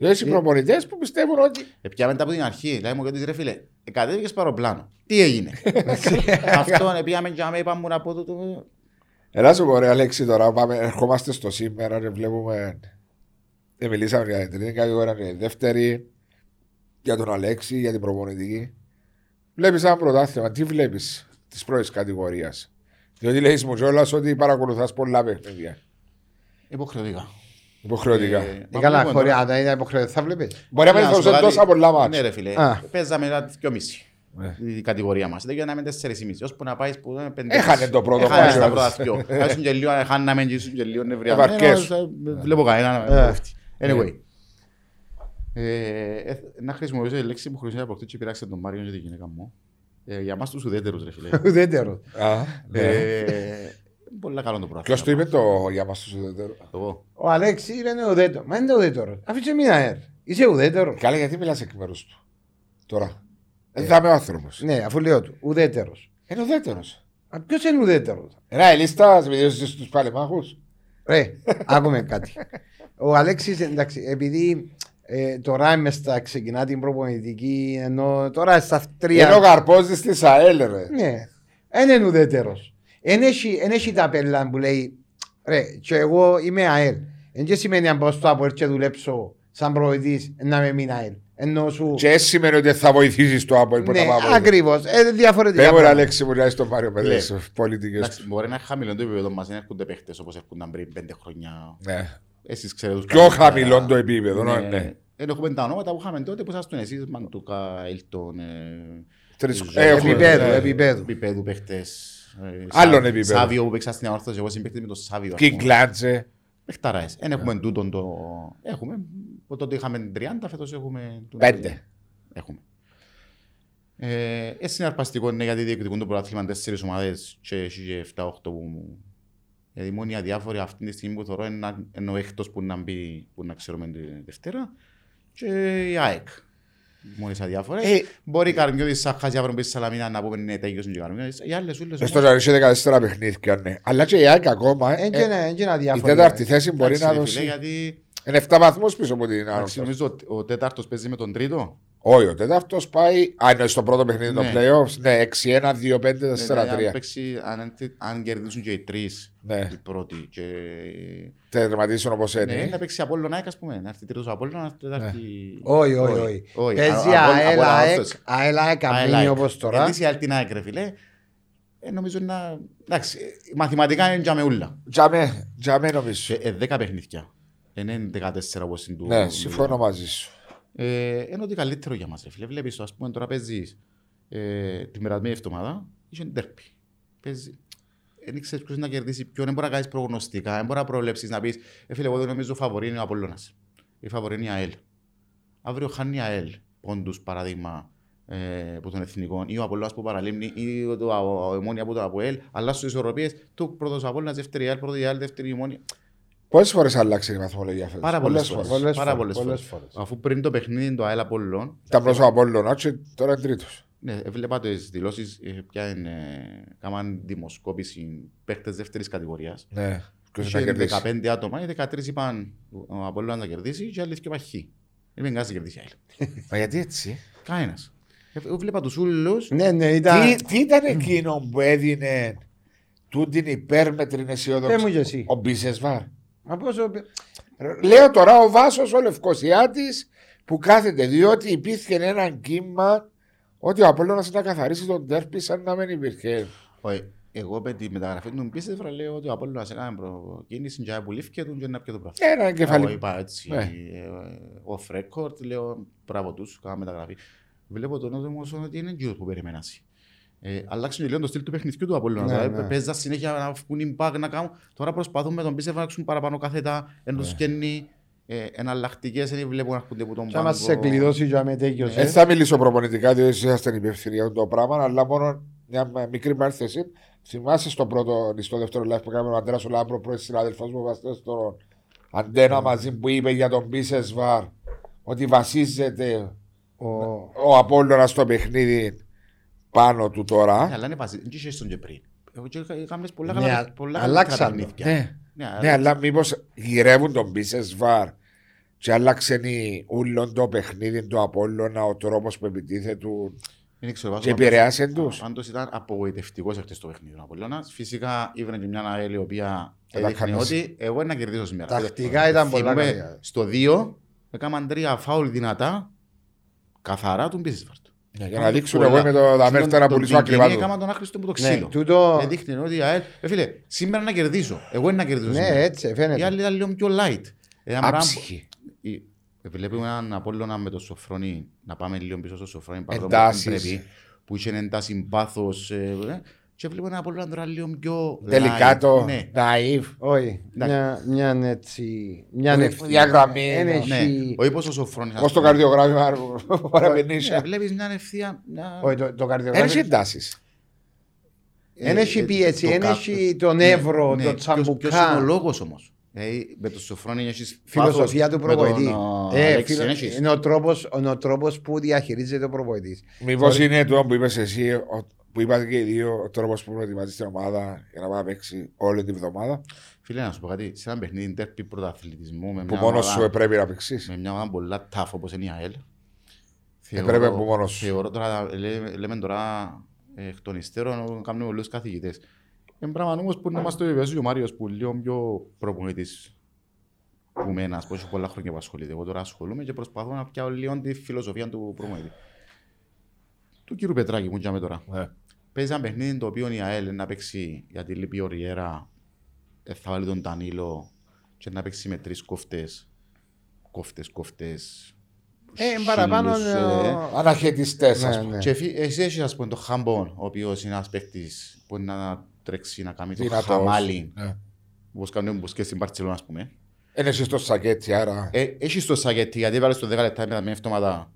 Ναι. Δηλαδή οι προπονητές που πιστεύουν ότι Επιάμε τα από την αρχή. Λέει μου και ρε φίλε, ε, κατέβηκες παροπλάνο. Τι έγινε; Αυτό πήγαμε και άμα είπαμε να πω το... το- Ελά σου πω ρε Αλέξη τώρα, πάμε, ερχόμαστε στο σήμερα και βλέπουμε δεν μιλήσαμε για την τρίτη κατηγορία, για τη δεύτερη, για τον Αλέξη, για την προπονητική. Βλέπεις ένα πρωτάθλημα, τι βλέπεις της πρώτης κατηγορίας; Διότι λέει μου κιόλας ότι παρακολουθάς πολλά παιχνίδια. Υποχρεωτικά. Υποχρεωτικά. Ε, Ε, μα καλά, βλέπουμε χωρί τώρα- αν ήταν υποχρεωτικό, θα βλέπεις. Μπορεί να μην Να σου πω δώσει κάτι. τόσα πολλά Ναι μάτια. ρε φίλε, Α. παίζαμε ένα δυο μισή. Ναι. Η κατηγορία μας. Δεν γίναμε τέσσερις ή μισή. Ώσπου να πάεις που είναι πέντε. Έχανε το πρώτο Έχανε μάτς. στα πρώτα δυο. Ήσουν και λίγο, χάναμε και ήσουν και λίγο Βαρκές. νευριαμένος. ε, Βλέπω κανένα. Ε. πέφτει. Anyway. Ε, ε, Να χρησιμοποιήσω τη λέξη που χρησιμοποιήσα από αυτό και πειράξε τον Μάριο και τη γυναίκα μου. Ε, Για μας τους ουδέτερους ρε φίλε. Ουδέτερος. Α, ναι. Ε, Πολλά καλό το πράγμα. Ποιος το είπε το για μας τους ουδέτερους. Εγώ. Ο Αλέξη είναι ουδέτερο. Μα είναι ουδέτερος. Αφήσε μία αέρ. Είσαι ουδέτερος. Καλά γιατί μιλάς εκ μέρους του. Τώρα; Δεν θα είμαι ο άνθρωπος. Ναι, αφού λέω του. Ουδέτερος. Είναι ουδέτερος. Ποιος είναι ουδέτερος; Ένα ελίστας βιντεώσεις στους παλεμάχους. Ρε, άκουμε κάτι. Ο Αλέξης, εντάξει, επειδή ε, τώρα είμαι στα ξεκινά την προπονητική, ενώ τώρα στα τρία. Είναι ο καρπόζης της ΑΕΛ ρε. Ναι, δεν είναι ουδέτερος. Εν έχει, εν έχει τα πέλα που λέει ρε, και εγώ είμαι ΑΕΛ. Εν και σημαίνει αν πάω στο ΑΠΟΕΛ και δουλέψω σαν προεδρής να με μείνει ΑΕΛ. Ενώ σου... Και έτσι σημαίνει ότι θα βοηθήσεις το από Ναι, τα ακριβώς. Ε, διαφορετικά. Δεν μπορεί πράγματα. Αλέξη μου να είσαι τον Μάριο Πεδές πολιτικές του. Εντάξει, Μπορεί να είναι χαμηλό το επίπεδο μας, δεν έρχονται παίχτες όπως έρχονταν πριν πέντε χρόνια. Ναι. Εσείς ξέρετε τους Πιο καλύτερα. χαμηλό το επίπεδο, ναι. ναι. Εν έχουμε τα ονόματα που είχαμε τότε που ήσασταν εσείς, Μαντούκα, Έλτον, ε, Τρεις- ε, έχουμε, Επίπεδου, ναι. επίπεδου. επίπεδου παίχτες. Ε, Άλλον Σα- επίπεδο. Σάβιο που παίξα στην Αόρθωση, εγώ συμπαίχτης με τον Σάβιο. ας πούμε. Κιγκλάντζε. Παιχταράες. Εν έχουμε τούτον το... Έχουμε. Από τότε είχαμε 30, φέτος έχουμε... τούτον. Πέντε. Έχουμε. Ε, ε, συναρπαστικό είναι γιατί διεκδικούν το πρωτάθλημα τέσσερις ομάδες και έχει και 7-8 που μου... Δηλαδή μόνο οι αδιάφοροι αυτή τη στιγμή που θεωρώ είναι, να- είναι ο έκτος που να μπει, που να ξέρουμε τη Δευτέρα και η ΑΕΚ. Μόλις αδιάφορες. Ε, Μπορεί η Καρμιώδης σαν χάσει αύριο μπει στη Σαλαμίνα να πούμε ναι, τέλειωσαν και οι Καρμιώδης. Οι άλλες ούλες Στο όμως- Ζαρισί 14 παιχνίδια, ναι. Αλλά και η ΑΕΚ ακόμα. ε, Εν και ε, να- εν και να Η διάφορα. τέταρτη θέση μπορεί Εντάξει, να ρε δώσει. φίλε, Γιατί Είναι 7 βαθμούς πίσω από την εντάξει, Άρρωστο. νομίζω ότι ο τέταρτος παίζει με τον τρίτο. Όχι, ο τέταρτο πάει. Α, είναι στο πρώτο παιχνίδι των Ναι. playoffs. Ναι, 6-1, 2-5, Δηλαδή, αν 4-3. παίξει- αν- Αν κερδίσουν και οι τρεις, Ναι. οι πρώτοι και Τερματίσουν όπως Ναι, είναι. να παίξει Απόλλωνα ΑΕΚ, ας πούμε. Να έρθει τρίτος ο Απόλλωνα, να Ναι. έρθει... Όχι, όχι, όχι. Όχι. Παίζει Α- Απόλλωνα- ΑΕΛ, Απόλλωνα ΑΕΚ, όρθωση. ΑΕΛ, ΑΕΚ, ΑΕΚ. καμπίνι όπως τώρα. Κερδίσει η ΑΕΚ την ΑΕΚ, ρε φίλε. Ε, νομίζω να... Εντάξει, ε, μαθηματικά είναι για ούλα. Τζαμέ, τζαμέ νομίζω. Και, ε, δέκα παιχνίδια. Δεν είναι 14 όπως είναι του... Ναι, συμφωνώ μαζί σου. Ε, είναι ότι καλύτερο για μας, ρε φίλε. Βλέπεις, ας πούμε, τώρα παίζεις ε, την περασμένη εβδομάδα, είχε ντέρπι. Παίζει. Δεν ξέρεις ποιος να κερδίσει ποιον, δεν μπορεί να κάνεις προγνωστικά, δεν μπορεί να προβλέψεις να πεις ε, φίλε, εγώ δεν νομίζω φαβορή είναι ο Απολλώνας. Η φαβορή είναι η ΑΕΛ. Αύριο χάνει η ΑΕΛ πόντους, παράδειγμα, ε, από τον Εθνικό, ή ο Απολλώνας που παραλίμνει, ή ο, το, ο, ο, Εμόνια από τον ΑΠΟΕΛ, αλλά στις ισορροπίες του πρώτος Απόλλωνας, δεύτερη ΑΕΛ, πρώτη ΑΕΛ, δεύτερη Εμόνια. Πόσε φορές άλλαξε η βαθμολογία φέτος. Πάρα πολλές φορές. Πολλές Πάρα φορές, πολλές πολλές φορές. φορές. Αφού πριν το παιχνίδι το ΑΕΛ Απολλών, Ήταν πρώτο από όλο και τώρα είναι τρίτος. Ναι, έβλεπα τις δηλώσεις, ε, πια είναι, κάμαν δημοσκόπηση παίχτες δεύτερης κατηγορίας. Ναι, ποιος θα Είχε κερδίσει. 15 άτομα, οι 13 είπαν ο Απόλλωνας να κερδίσει και οι άλλοι και παχύ. Δεν είναι κανένας να κερδίσει η ΑΕΛ. Μα γιατί έτσι; Κανένας. Ε, Εγώ βλέπα τους ούλους, Ναι, ναι, ήταν... Τι, τι ήταν εκείνο που έδινε τούτη υπέρμετρη Πες μου αισιόδοξη. και εσύ. Ο Μπίσεσβάρ. Μα πόσο... Λέω τώρα ο Βάσος ο Λευκοσιάτης που κάθεται διότι υπήρχε ένα κύμα ότι ο Απόλλωνας να καθαρίσει τον τέρπι σαν να μην υπήρχε. όχι, εγώ με τη μεταγραφή του Μπίσεφρα λέω ότι ο Απόλλωνας έκανε προκίνηση και απολύθηκε του και να πιει το πράγμα. Ένα Εγώ κεφάλι. είπα έτσι, Ναι. ε, off record, λέω μπράβο τους, κάνα μεταγραφή. Βλέπω τον όμως ότι είναι γύρω που περιμένασαι. Ε, αλλάξουν λίγο το στυλ του παιχνιδιού του Απόλλωνα. Ναι, Δηλαδή, ναι. παίζα συνέχεια να βγουν impact, να κάνουν. Τώρα προσπαθούν με τον Πίσεφ να ρίξουν παραπάνω κάθετα, ενώ Ναι. τους καίνει ε, εναλλακτικές, δεν βλέπουν να έρχονται από τον Θα μας σε κλειδώσει και με τέτοιος. Δεν ε. θα μιλήσω προπονητικά διότι εσείς είσαστε υπεύθυνοι για αυτό το πράγμα, αλλά μόνο μια μικρή παρένθεση. Θυμάσαι στο πρώτο, στο δεύτερο live που κάναμε με τον Αντρέα Σολάμπρο, πρώην συνάδελφο μου, βαστέ στο αντένα μαζί που είπε για τον Μπίσεσβαρ ότι βασίζεται Ο- ο Απόλλωνας στο παιχνίδι πάνω του τώρα. Αλλά είναι βάση, δεν είχε στον και πριν. Εγώ και είχαμε πολλά Ναι, καλά α- πολλά αλλάξαν καλά το. παιχνίδια. Ναι. Ναι, Ναι, αλλά μήπως γυρεύουν τον Μπίσεσβαρ και άλλαξε ούλον το παιχνίδι του Απόλλωνα, ο τρόπος που επιτίθεται Δεν ξέρω, και πάντως- επηρεάσε τους. Πάντως ήταν απογοητευτικός χτες το παιχνίδι ο Απολλώνας. Φυσικά ήβρε και μια ΑΕΛ η οποία Έλα, έδειχνε κανείς. ότι εγώ είναι να κερδίσω σήμερα. Τακτικά ήταν πολλά Θυμούμαι καλή. Στο 2 έκαναν τρία φάουλ δυνατά καθαρά του Μπίσεσβαρτ. Ναι, Για να δείξουν εγώ είμαι το δαμέρτα να πουλήσω ακριβά του. Έκαναν τον άχρηστο που το Ναι, ξύλο. τούτο... Έδειχνε ότι η ΑΕΛ, ε, φίλε, σήμερα να κερδίσω. Εγώ είναι να κερδίσω Ναι, σήμερα. έτσι Οι φαίνεται. άλλοι ήταν λίγο πιο light. Ένα πράγμα που- Άψυχη. η- Βλέπουμε έναν Απόλλωνα με το Σοφρόνι, να πάμε λίγο πίσω στο Σοφρόνι, παρόλο που Εντάσεις. δεν πρέπει, που είχε εντάσεις πάθος, ε, ε, και βλέπουμε έναν Απόλλωνα τώρα λίγο πιο Τελικά light. το Ναι, ναΐβ. Όχι, μια, μια έτσι... Μια Μια ευθεία. γραμμή, Εν ναι. ναι. έχει- Όχι πως ο Σοφρόνης... Πώς το καρδιογράφημα Ναι, παραπενήσει. Βλέπεις μια ευθεία... μια- Όχι, το- το Δεν έχεις καρδιογράφημα. εντάσεις. Εν ε, έχει ε, πίεση, το εν κα- έχει τον Ναι, εύρο, ναι. το Ποιος- Ποιος είναι ο τσαμπουκά. λόγος όμως; Δηλαδή, με το Σοφρόνι έχεις Φιλοσοφία του πάθος, με τον, προπονητή. α, Ε, Αλέξη, φιλο- έχεις; Είναι ο τρόπος, είναι ο τρόπος που διαχειρίζεται ο προπονητής. Μήπως είναι το που είπες εσύ, ο- που είπατε και οι δύο, ο τρόπος που προετοιμάζεις την ομάδα για να πάει να παίξει όλη την εβδομάδα. Φίλε, να σου πω κάτι, σε ένα παιχνίδι τέρπι πρωταθλητισμού με Που μια μόνος ομάδα- σου πρέπει να παίξεις. με μια ομάδα πολλά tough όπως είναι η ΑΕΛ. Έπρεπε που μόνος σου. Θεωρώ τώρα, λέ- λέμε τώρα εκ των υστέρων, κάνουμε πολλούς καθηγητές. Είναι πράγμα όμως που να μας το επιβεβαιώσει ο Μάριος που λίγο πιο προπονητής που μένα, ας πω, έχει πολλά χρόνια που ασχολείται. Εγώ τώρα ασχολούμαι και προσπαθώ να πιάω λίγο τη φιλοσοφία του προπονητή. Του κύριου Πετράκη που είχαμε τώρα. Ναι. Παίζει ένα παιχνίδι το οποίο η ΑΕΛ να παίξει γιατί λείπει ο Ριέρα, ε, θα βάλει τον Τανίλο και να παίξει με τρεις κόφτες. Κόφτες, κόφτες. Ε, παραπάνω. χίλιους, ε, ε, ο- Αναχαιτιστές, Ναι, ας πούμε. ναι. Και εφι- εσύ έχεις ας πούμε τον Χαμπόν, ο οποίος είναι ένας παίκτης που είναι να τρέξει, να κάνει το Δυνατός. χαμάλι. Ναι. Όπως κάνουν τους και στην Παρτσελώνα, ας πούμε. Είναι εσύ στο σακέτσι, άρα. Ε, έχεις το σακέτι, γιατί βάλεις το 10 λεπτά μετά μια εβδομάδα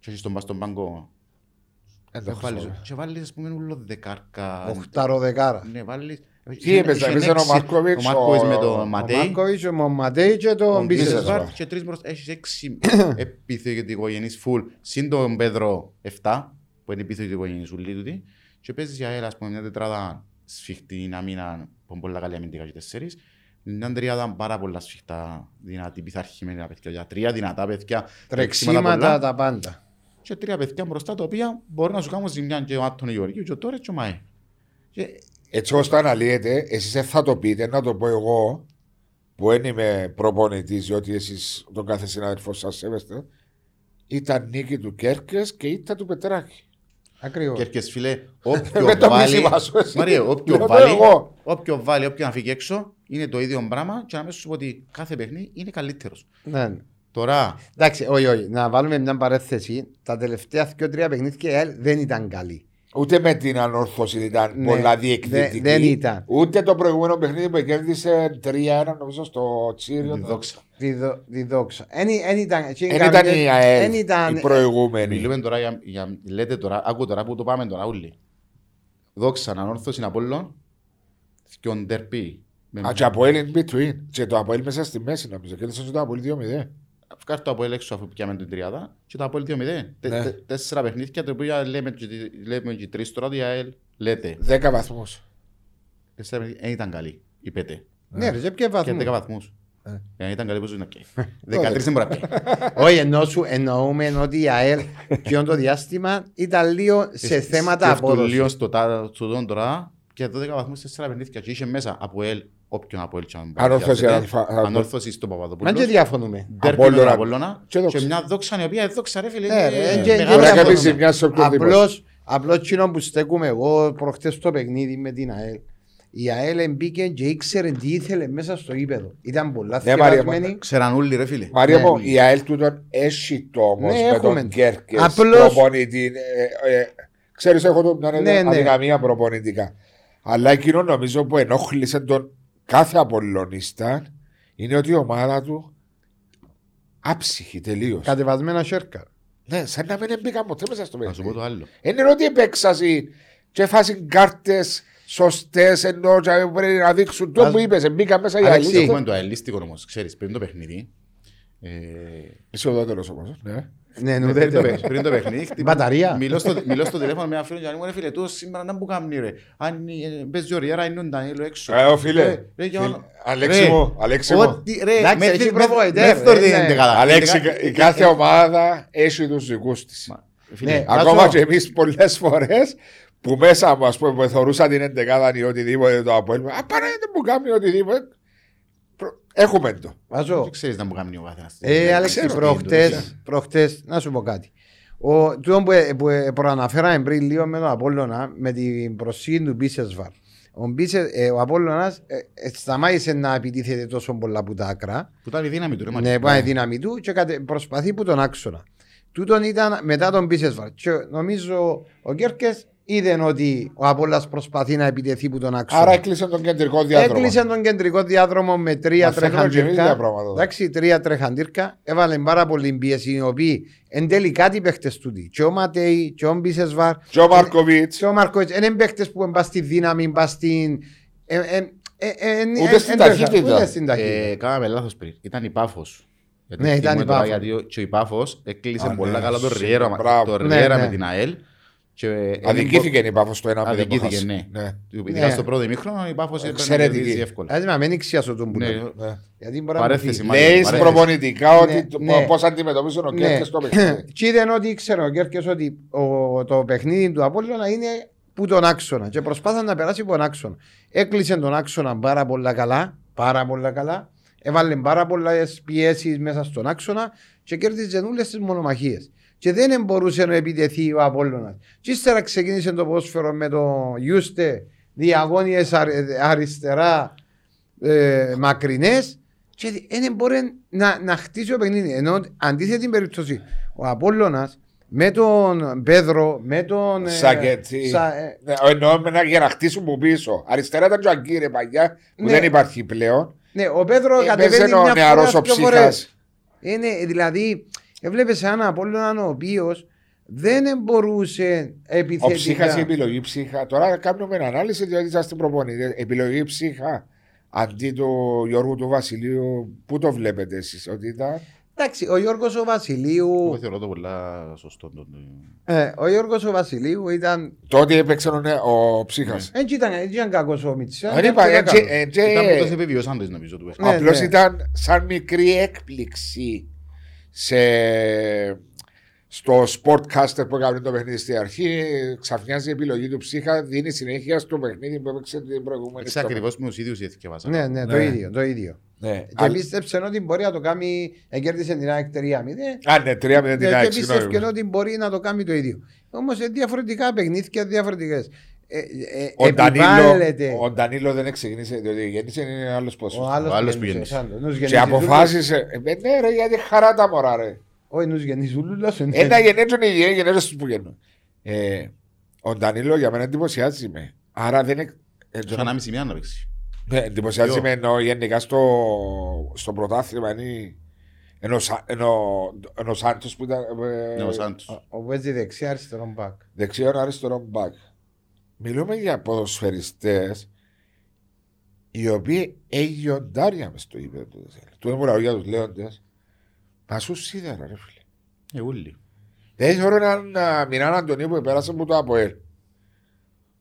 και έχεις τον πας στον πάγκο. Δεν το Ε, βάλεις- ξέρω. Και βάλεις, ας πούμε, ούλο δεκάρκα. Οχτάρο δεκάρα. Ναι, βάλεις. Τι έπαιζε, Είχε έπαιζε ο έξι- Μάρκοβιτς, Ο Μάρκοβιτς ο- με ο τον Ο Ματέι. Μάρκοβιτς, ο Ματέι και τον Τον Μπίσεσβαρ. Μπίσεσβαρ και τρεις μπροστά. Έχεις έξι επιθετικογενείς φουλ. Συν τον Πέδρο 7, που είναι επιθετικογενείς ούλοι τούτοι. Και παίζεις για αέρα, ας πούμε, μια τετράδα σφιχτή άμυνα, που είναι πολλά καλή αμυντικά και τέσσερις. Μια τριάδα πάρα πολλά σφιχτά, δυνατή, πειθαρχημένα παιδιά. Για τρία δυνατά παιδιά, Τρεξίματα πολλά. τα πάντα. Και τρία παιδιά μπροστά, τα οποία μπορεί να σου κάνουν ζημιά και ο Άτων Γεωργίου και ο Τόρες και ο Μαέ. Και Έτσι όσο το αναλύετε, εσείς δεν θα το πείτε, να το πω εγώ, που δεν είμαι προπονητής, διότι εσείς τον κάθε συνάδελφο σας σέβεστε, ήταν νίκη του Κέρκες και ήταν του Πετράκη. Ακριβώς. Κέρκες φίλε, Με όποιο το βάλει, μίσημα σου εσύ. Μαρία, όποιο Λέω το βάλει, εγώ. όποιο βάλει, όποιο να φύγει έξω, είναι το ίδιο πράγμα και να μέσα σου πω ότι κάθε παιχνίδι είναι καλύτερος. Ναι, ναι. Τώρα, Εντάξει, όχι, όχι. Να βάλουμε μια παρέθεση. Τα τελευταία δύο τρία παιχνίδια η ΑΕΛ δεν ήταν καλή. Ούτε με την ανόρθωση ήταν Ναι, πολλά δε- διεκδικητική. δεν ήταν. Ούτε το προηγούμενο παιχνίδι που κέρδισε 3-1 νομίζω στο Τσίριο. τη δόξα. Τη, δο, τη δόξα. Εν, εν ήταν, Δεν ήταν η ΑΕΛ εν ήταν, η προηγούμενη. Μιλούμε τώρα για, για, λέτε τώρα, άκου τώρα που το πάμε τώρα όλοι. Δόξα, ανόρθωση Απόλλων, και ο Ντερπί. Α, και από in between. Και το Αποέλ μέσα στη μέση νομίζω. Κέρδισε το Αποέλ 2-0. Βγάλει το Αποέλ έξω αφού πιάμε την τριάδα και το Αποέλ 2-0. Τε- Ναι. τε- Τέσσερα παιχνίδια, το οποίο λέμε και, λέμε και τρεις τώρα, ότι η ΑΕΛ λέτε. 10 βαθμούς. Τέσσερα παιχνίδια, δεν ήταν καλή, η ΠΕΤΕ. Ναι, ρε, σε ποιο Και βαθμό. 10 βαθμούς. Ε. Ε, ήταν καλή που ζουν να πιάει. 13 δεν μπορεί να πιάει. Όχι, εννοώ σου, εννοούμε ότι η ΑΕΛ και το διάστημα ήταν λίγο σε θέματα Σκέφτομαι απόδοσης. λίγο στο τα- στο τόν τώρα και 12 βαθμούς σε 4 παιχνίδια και είχε μέσα από ελ, όποιον από ελ και αν μπορεί να Ανόρθωση, πιάσετε. αλφα- Ανόρθωση στον Μα και Παπαδοπούλος. διαφωνούμε. Ντέρπι με τον Απόλλωνα. Απόλλωνα Και και δόξα. μια δόξα η οποία δόξα ρε φίλε. Ναι, ρε, είναι και- μεγάλη και Μπορεί να διαφωνούμε. κάνει ζημιά σε οποιοδήποτε. Απλώς, απλώς εκείνο που στέκουμε εγώ προχτές στο παιχνίδι με την ΑΕΛ. Η ΑΕΛ μπήκε και ήξερε τι ήθελε μέσα στο ύπεδο. Ήταν πολλά Ναι, Μαρία, θυκασμένη. Ξέραν όλοι ρε φίλε. Μαρία Ναι. μου, η ΑΕΛ του τον έχει το όμως Ναι, με έχουμε. τον Κέρκες. Απλώς- Προπονητή. Ε, ε, Ξέρεις, έχω το, μια Ναι, ναι. αδυναμία προπονητικά. Αλλά εκείνο νομίζω που ενόχλησε τον κάθε Απολλωνίστα είναι ότι η ομάδα του άψυχη τελείως. Κατεβασμένα σέρκα. Ναι, σαν να μην μπήκα ποτέ μέσα στο Να σου πω παιχνίδι. το άλλο. Δεν είναι ότι επέξαση και φάσουν κάρτες σωστές ενώ και πρέπει να δείξουν το Ας- που είπες. Μπήκα μέσα για Αλέξη, αλήθεια. Έχουμε το αελίστικο όμως, ξέρεις, πριν το παιχνίδι. ε, Είσαι ο δεύτερο όμως. Ναι. Ναι, πριν, το, νουδέτερο. παι- πριν το παιχνίδι, χτυπώ- Μπαταρία. Μιλώ στο, μιλώ στο τηλέφωνο με ένα φίλο και μου ρε φίλε, τούτος σήμερα να μου κάνει ρε. Αν ε, παίζει ωραία, είναι ο Ντανίλο έξω. Ε, ο φίλε. Ρε, ρε, για Φίλε, όλο- Αλέξη Ρε, μου, Αλέξη μου. Ό,τι, ρε, Εντάξει, με- έχει με- προβοητέρ, με- με- ρε, με- ναι. εντεκάδα. Αλέξη, Εντεκάδα- η κάθε ομάδα έχει τους δικούς της. Φίλε, Ναι. Ακόμα Βάζω- και εμείς πολλές φορές που μέσα μου, ας πούμε, που θεωρούσα την εντεκάδα ή οτιδήποτε το απόλυτο. Α, παρά δεν μου κάνει οτιδήποτε. Προ- Έχουμε το. Βάζω. Δεν ξέρεις να μου κάνει ο καθένας. Ε, Αλέξη, ξέρω τι προχτές, προχτές, να σου πω κάτι. Ο, τούτο που, ε, που ε, προαναφέραμε πριν λίγο με τον Απόλλωνα, με την προσήγη του Μπίσεσβαρ. Ο, Μπίσες, ε, ο Απόλλωνας ε, ε, σταμάτησε να επιτίθεται τόσο πολλά από τα άκρα. Που ήταν η δύναμη του ρε Μαρία. Ναι, πάει η δύναμη του και κατε, προσπαθεί που τον άξονα. Τούτον ήταν μετά τον Μπίσεσβαρ. Και νομίζω ο Κέρκες είδε ότι ο Απόλλας προσπαθεί να επιτεθεί που τον άξονα. Άρα έκλεισε τον κεντρικό διάδρομο. Έκλεισε τον κεντρικό διάδρομο με τρία Μαθαίνουμε και εμείς τα τρεχαντήρκα. πράγματα εδώ. Εντάξει, τρία τρεχαντήρκα. Έβαλε πάρα πολύ πίεση, οι οποίοι εν τέλει κάτι παίχτες τούτοι. Και ο Ματέι, και ο Μπίσεσβαρ, Και ο Μάρκοβιτς. και ο Μαρκόιτς. Είναι παίχτες που μπας στη δύναμη, μπας στην... ε, ε, ε, ε, Ούτε ε, στην ε, ταχύτητα. Ούτε στην ταχύτητα. Ε, Κάναμε λάθος πριν. Ήταν η Πάφος. Γιατί Ναι, ήταν θυμούμαι η τώρα Πάφος. Γιατί ο- και η Πάφος έκλεισε Α, πολλά ναι, καλά το σίγουρα, Ριέρα, μπράβο. το Ναι, Ριέρα ναι. με την ΑΕΛ. Και Αδικήθηκε η Πάφος στο 1 Αδικήθηκε, ναι. Ειδικά Ναι. στο πρώτο ημίχρονο η Πάφος έπαιρνε Εξαιρετική. κερδίζει εύκολα. Δηλαδή, μα μην εξιάσω τον που Ναι, λέω. Γιατί μπορεί να μου Παρέθεση, φύγει. μάλιστα. Λέει Παρέθεση. προπονητικά ότι Ναι, το- ναι. πώς αντιμετωπίζουν ο Ναι. Κέρκες το παιχνίδι. Και είδαν ότι ήξερε ο Κέρκες ότι ο, το παιχνίδι του Απόλλωνα είναι που τον άξονα και προσπάθησε να περάσει από τον άξονα. Έκλεισε τον άξονα πάρα πολλά καλά, πάρα πολλά καλά. Έβαλε πάρα πολλές πιέσεις μέσα στον άξονα και κέρδιζε όλες τις μονομαχίες. Και δεν μπορούσε να επιτεθεί ο Απόλλωνας. Και ύστερα ξεκίνησε το πόσφαιρο με το Ιούστε, διαγώνιες αριστερά ε, μακρινές και δεν μπορεί να, να χτίσει ο παιχνίδι. Ενώ αντίθετη περίπτωση, ο Απόλλωνας με τον Πέδρο, με τον. Σακέτσι. Σα... Ε, ναι, εννοώ για να χτίσουν που πίσω. Αριστερά ήταν ο Αγκύρε παγιά που ναι. δεν υπάρχει πλέον. Ναι, ο Πέδρο ε, κατεβαίνει μια νεαρός φορά ο ψυχάς. Είναι, δηλαδή, έβλεπες ένα Απόλλωνα ο οποίος δεν μπορούσε επιθετικά. Ο ψύχας η επιλογή ψύχα. Τώρα κάνουμε ανάλυση διότι είσαστε προπονητέ. Επιλογή ψύχα αντί του Γιώργου του Βασιλείου, πού το βλέπετε εσείς, ότι ήταν; Εντάξει, ο Γιώργος ο Βασιλείου. Εγώ θεωρώ το πολλά σωστό. Ε, ο Γιώργος ο Βασιλείου ήταν. Τότε έπαιξε ο, ο ψύχας. Δεν ήταν, ήταν κακός ο Μιτσιά. Δεν είπα, Ήταν πρώτο επιβιώσαντε νομίζω του Απλώς ναι. ήταν σαν μικρή έκπληξη σε στο sportcaster που έκανε το παιχνίδι στην αρχή, ξαφνιάζει η επιλογή του ψύχα, δίνει συνέχεια στο παιχνίδι που έπαιξε την προηγούμενη. Έτσι ακριβώ με τους ίδιους διεθνικεύασα. Ναι, ναι, το ναι. ίδιο. Το ίδιο. Ναι. Και Άλλη... πίστεψε ότι μπορεί να το κάνει, εγκέρδισε την ΑΕΚ 3-0. Α, ναι, 3-0 την ΑΕΚ. Και πίστεψε ότι μπορεί να το κάνει το ίδιο. Όμως διαφορετικά παιχνίδια διαφορετικές. Ε, ε, ο, Ντανίλο, ο Ντανίλο δεν ξεκίνησε, διότι γέννησε είναι άλλος πόσος. Ο άλλος που γέννησε. Και αποφάσισε. Ε, ναι, ρε, γιατί χαρά τα μωρά, ρε. Όχι, νους γεννήσουν Ένα γενέτσον είναι οι γενέτσον που γεννούν. Ε, ο Ντανίλο για μένα εντυπωσιάζει με. Άρα δεν είναι... Σαν να μισή μία να παίξει. Ναι, εντυπωσιάζει με ενώ γενικά στο, στο πρωτάθλημα είναι ενώ, ενώ, ενώ Σάντος που ήταν... Ε, ναι, ο Σάντος. Ο παίζει δεξιά αριστερό μπακ. Δεξιά αριστερό μπακ. Μιλούμε για ποδοσφαιριστές οι οποίοι εγιοντάρια μες στο ύπεδο του. Του έμουρα για τους λέοντες Μα σου σίδερα ρε φίλε. Εούλη. Δεν θεωρώ έναν Μινάν Αντωνίου που πέρασε από το ΑΠΟΕΛ.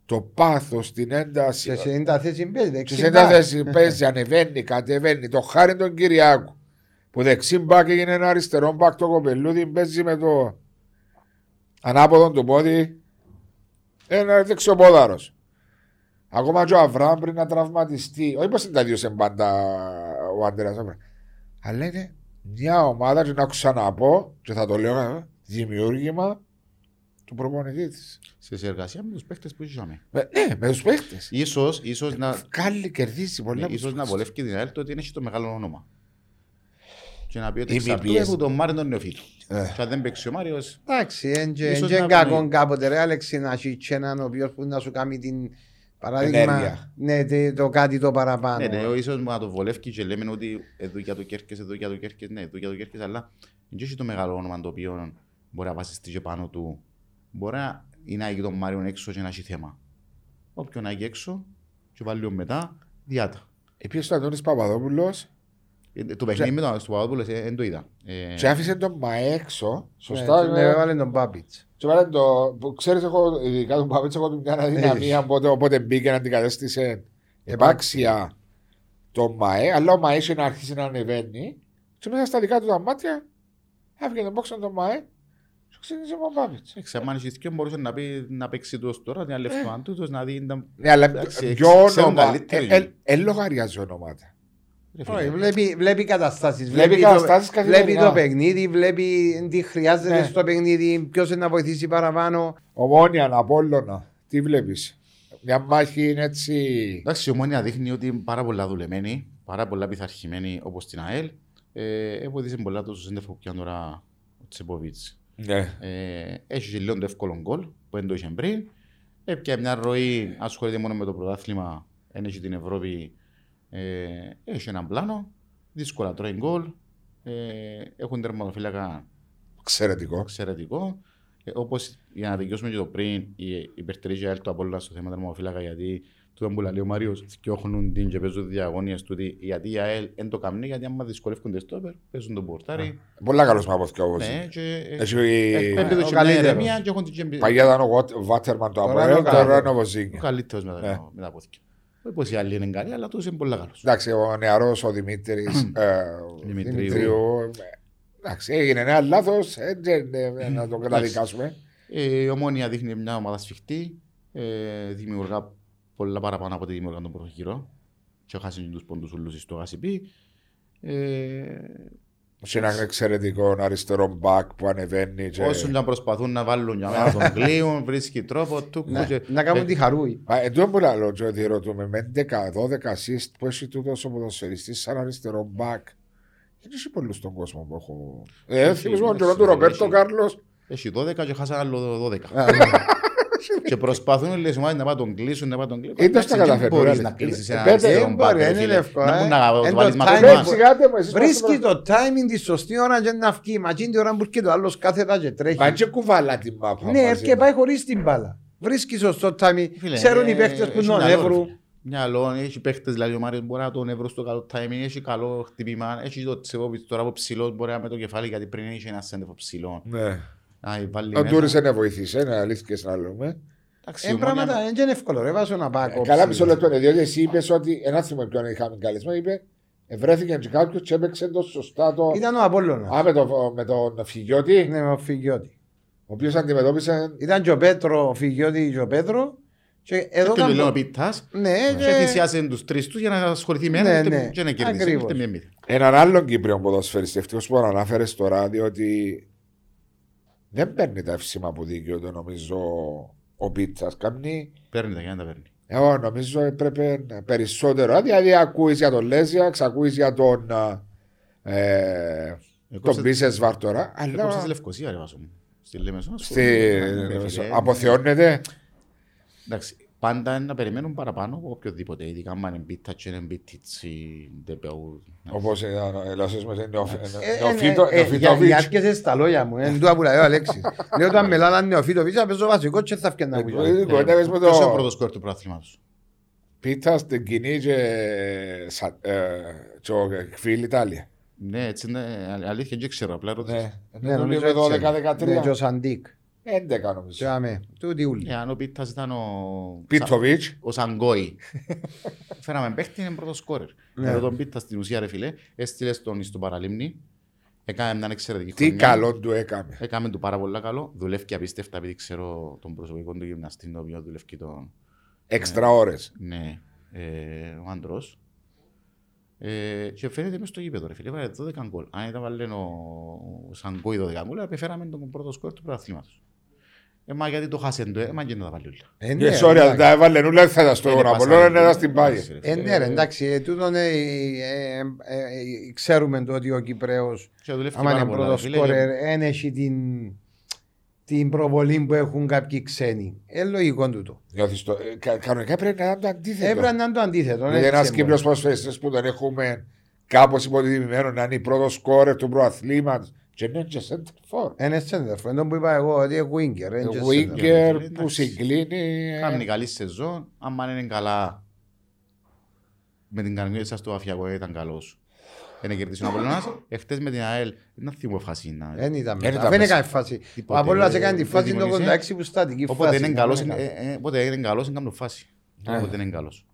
Το πάθος, την ένταση. Σε 90 θέση παίζει. Σε 90 θέση παίζει, ανεβαίνει, κατεβαίνει. Το χάρη τον Κυριάκου. Που δεξί μπακ έγινε ένα αριστερό μπακ το κοπελούδι παίζει με το ανάποδο του πόδι. Ένα δεξιοπόδαρο. Ακόμα και ο Αβραάμ πριν να τραυματιστεί. Όχι πως δεν τα δύο σε μπάντα ο Άντερα. Αλλά είναι μια ομάδα και να ξαναπώ και θα το λέω ε, δημιούργημα του προπονητή της. Σε συνεργασία με τους παίχτε που είχαμε. Ναι, με τους παίχτε. σω ίσως να. Κάλλη κερδίσει πολλά. Ναι, ίσως να βολεύει την ΑΕΛ το ότι είναι το μεγάλο όνομα. Και να πει ότι εξαρτάται από τον Μάριο τον νεοφύτου. Ε. Και αν δεν παίξει ο Μάριος. Εντάξει, δεν κακό κάποτε ρε Άλεξη να έχει έναν ο οποίος που να σου κάνει την Παράδειγμα, ναι, το κάτι το παραπάνω. Ναι, ναι, ίσως να το βολεύει και λέμε ότι εδώ για το Κέρκες, εδώ για το Κέρκες, ναι, εδώ για το Κέρκες, αλλά δεν έχει το μεγάλο όνομα το οποίο μπορεί να βασιστεί και πάνω του. Μπορεί να είναι να τον Μάριον έξω και να έχει θέμα. Όποιον να έχει έξω και βάλει μετά, διάτα. Επίσης ο Αντώνης Παπαδόπουλος; ε, το παιχνίδι με τον Παπαδόπουλο δεν το είδα. Ε, και άφησε τον Μα έξω, σωστά. Ναι, έβαλε τον Μπάμπιτς. Και βάλε το, ξέρεις, εγώ, ειδικά τον Παπίτς, έχω μια αδυναμία, οπότε, οπότε μπήκε να την κατέστησε επάξια το ΜΑΕ, αλλά ο ΜΑΕ είχε να αρχίσει να ανεβαίνει και μέσα στα δικά του τα μάτια έφυγε τον πόξον το ΜΑΕ και ξεκίνησε ο Παπίτς. Εξαμάν είχε και μπορούσε να, πει, να παίξει τους τώρα, να λεφτό του, να δει... Ναι, αλλά ποιο όνομα, εν λογαριάζει ονόματα. Βλέπει, βλέπει καταστάσεις. Βλέπει, βλέπει, βλέπει το παιχνίδι, βλέπει τι χρειάζεται ναι. στο παιχνίδι, ποιος είναι να βοηθήσει παραπάνω. Ομόνια, Απόλλωνα, τι βλέπεις; Μια μάχη είναι έτσι. Εντάξει, η Ομόνια δείχνει ότι είναι πάρα πολλά δουλεμένη, πάρα πολλά πειθαρχημένη όπως την ΑΕΛ. Ε, βοηθήσει πολλά το σύνδεφο που πιάνει τώρα ο Τσεποβίτ. Ναι. Ε, έχει λίγο το εύκολο γκολ που δεν το είχε πριν. Έπια μια ροή, ασχολείται μόνο με το πρωτάθλημα, έχει την Ευρώπη ε, έχει έναν πλάνο, δύσκολα τρώει γκολ, ε, έχουν τερματοφύλακα εξαιρετικό. εξαιρετικό. Ε, Όπως για να δικαιώσουμε και το πριν, η υπερτερή ΑΕΛ του Απόλλωνα στο θέμα τερματοφύλακα, γιατί του που λέει ο Μάριος, φτιάχνουν την και παίζουν διαγωνίες του. Γιατί η ΑΕΛ δεν το κάνει, γιατί άμα δυσκολεύονται στο όπερ, παίζουν τον πορτάρι. Πολλά καλός πράγμα αυτό όμω. Ναι, και. Πέντε το καλύτερος. Παγιά ήταν ο Βάτερμαν το Απόλλωνα, τώρα είναι ο Βοζίνγκ. Ο καλύτερο με τα πόθηκια. Όχι οι άλλοι είναι καλοί, αλλά τόσο είναι πολύ καλό. Εντάξει, ο νεαρός ο Δημήτρης ε, Δημητρίου. Εντάξει, έγινε ένα λάθος, να το καταδικάσουμε. Η ομόνια δείχνει μια ομάδα σφιχτή. Ε, δημιουργά πολλά παραπάνω από τη δημιουργά τον πρώτο γύρο. Και χάσει τους πόντους ούλους στο Γασιπί. Ε, Σε ένα εξαιρετικό αριστερό μπακ που ανεβαίνει. Και... όσο και αν προσπαθούν να βάλουν για μένα τον κλείουν, βρίσκει τρόπο του. Να, και- να κάνουν ε, τη χαρούι. Μα εντό που λέω, και ότι ρωτούμε με 11-12 assist που έχει τούτος ο ποδοσφαιριστής σαν αριστερό μπακ. Δεν έχει πολλούς στον κόσμο που έχω. Ε, Έχει, θυμίζω τον έχει, καιρό του έχει. Ρομπέρτο Κάρλος. Έχει 12 και χάσαν άλλο 12. Α, ναι. και προσπαθούν οι ομάδες να πάνε τον κλείσουν, να πάνε τον κλείσουν. Είτε στα Εντάξει, δεν καταφέρνει, μπορείς ρε. να κλείσεις Ε, ένα πέντε, αριστερό δεν μπακ, μπορεί, ρε είναι φίλε. εύκολο, Να ε. μπορεί να Εν το το βάλεις timing- μακριά. Ρε, ψηγάτε μου, εσείς Βρίσκει πάστε το timing της σωστή ώρα και να βγει. Μα εκείνη την ώρα που έρχεται ο άλλος κάθετα και τρέχει. Μα και κουβάλα την μάπα. Ναι, μαζί έρχεται μου. πάει χωρίς την μπάλα. Βρίσκει σωστό timing. Φίλε, Ξέρουν οι ε, παίχτες που έχει τον μυαλό, ρε εύρου. φίλε. Μυαλό, έχει παίχτες, δηλαδή ο Μάριος μπορεί να τον εύρω στο καλό timing, έχει καλό χτυπήμα, έχει το Τσεβόπιτς τώρα από ψηλός, μπορεί να με το κεφάλι, γιατί πριν είχε ένα σέντεφο ψηλό. Ναι. Να βάλει Ο μέσα. Τούρις δεν βοήθησε, είναι αλήθεια να λέμε. Εντάξει, Ε, η Ομόνια- πράγματα δεν είναι εύκολο. Ρε, βάζω να πάω Ε, κόψει. Καλά μισό λεπτό είναι, διότι εσύ είπες ότι ένα θυμό ποιον είχαμε καλεσμένο, είπε ευρέθηκε και κάποιος και έπαιξε το σωστά το... Ήταν ο Απόλλωνας. Α, με, το, με τον Φιγιώτη, Ναι, με ο Φιγιώτη. ο οποίος αντιμετώπισε... Ήταν και ο Πέτρο, ο Φιγιώτη και ο Πέτρο. Και εδώ Και του λέω ο κάνω... Πίτας, Ναι, και και... θυσιάσε τους τρεις τους για να ασχοληθεί με Ναι, ένα ναι. και να κερδίσει. Ακριβώς. Ήρθε μία μύθη. Έναν άλλον Κύπριο ποδοσφαιριστή, ευτυχώς που ανάφερε τώρα, διότι δεν παίρνει τα εύσημα που δικαιούται νομίζω ο Πίτσας. Κάνει, Παίρνει τα για να τα παίρνει. εγώ νομίζω έπρεπε να- περισσότερο. Δηλαδή ακούεις για τον Λέζια, ξακούεις για τον, ε, τον Έκοψε- Μπίσες Βάρτορα, Έκοψε στη αλλά Λευκοσία ρε βάσο μου. Στη Λέμεσο. στη, Ναι, φίλε. αποθεώνεται. Εντάξει, πάντα είναι να περιμένουν παραπάνω από οποιοδήποτε. Ειδικά αν είναι μπίτα και είναι μπίτιτσι, ντεπεού. Όπως ήταν ο Ελλάσσος μας, είναι ο Ε, Νεοφίτο- ε, ε, για- Νεοφίτοβιτς. Για άρκεσαι στα λόγια μου. Είναι τούτα που λέει ο Αλέξης. Λέω όταν με λάλαν νεοφίτοβιτς, θα παίζω βασικό και θα φτιάχνει να πουλιά. Ε, κοντεύεις με Ποιος είναι ο το πρώτος σκορ του πρωταθλήματος. πίτσα στην κοινή και σα- ε, και ο φίλη Ιταλία. Ναι, έτσι είναι. α- Αλήθεια, δεν ξέρω. Απλά ρώτησα. Ναι, Ναι, νομίζω νομίζω με έτσι είναι. 12-13. Ναι, και ο Σαντίκ. 11 νομίζω. Και άμε. Τούτοι ούλοι. Ε, αν ο Πίτας ήταν ο... Πίτσοβιτς. Ο Σαγκόη. Φέραμε παίχτη, είναι πρώτος σκόρερ. Ναι. Εδώ τον Πίτα στην ουσία, ρε φίλε, έστειλες στον στον παραλίμνη. Έκαμε μια εξαιρετική Τι χρονιά. καλό του έκαμε. Έκαμε του πάρα πολύ καλό. Δουλεύει και απίστευτα, επειδή ξέρω τον προσωπικό του γυμναστή, το οποίο δουλεύει τον. Έξτρα ώρες. Ναι, ε, ο άντρος. Ε, και φαίνεται μες στο γήπεδο, ρε φίλε. Βάλε 12 γκολ. Αν ήταν βάλε ο, ο Σαγκόη 12 γκολ, απεφέραμε τον πρώτο σκόρ του πρωταθλήματος. Ε, μα γιατί το χάσεν το, ε, μα και να τα βάλει όλα. Ε, Και ναι, sorry, αν εντάξει. τα έβαλε νουλά θα ήταν στο Είναι Απολώνα, πασάρι, να ήταν στην πάγια. ρε Ε, φίλε. ναι, ρε, εντάξει, ε, τούτον, ε, ε, ε, ε, ξέρουμε το ότι ο Κυπρέος, Και δουλεύει άμα είναι πάρα πολλά, ρε πρώτος φίλε, σκόρερ, δεν έχει την, την προβολή που έχουν κάποιοι ξένοι. Ε, λογικό τούτο. Νιώθεις το- ε, κα- Κανονικά πρέπει να είναι το αντίθετο. Έπρεπε να είναι το αντίθετο. Δηλαδή έτσι ένας είναι Κύπριος μόνο. προσφέστης που τον έχουμε κάπως υποτιμημένο να είναι η πρώτος σκόρερ του προαθλήματος και είναι και center for. Είναι σέντερφο. Είναι το που είπα εγώ, ότι είναι winger. είναι και Ο center. Winger Εντάξει. που συγκλίνει. ε, Κάνει καλή σεζόν. Αν είναι καλά με την κανονία σας το αφιακό ήταν καλός. Δεν κερδίσει ο Απολλώνας. Εχθές με την ΑΕΛ δεν θυμώ φάση να... Δεν ήταν Δεν μετά. ήταν Δεν μέσα. έκανε φάση. Ο Τίποτε, Απόλλωνας ε, έκανε τη δεν φάση το δημιουργήσε. 86 που στατική Οπότε φάση. είναι καλός, Δεν ε, έκανε. ε, οπότε είναι καλός, είναι κάνω φάση. Ναι. Οπότε είναι καλός.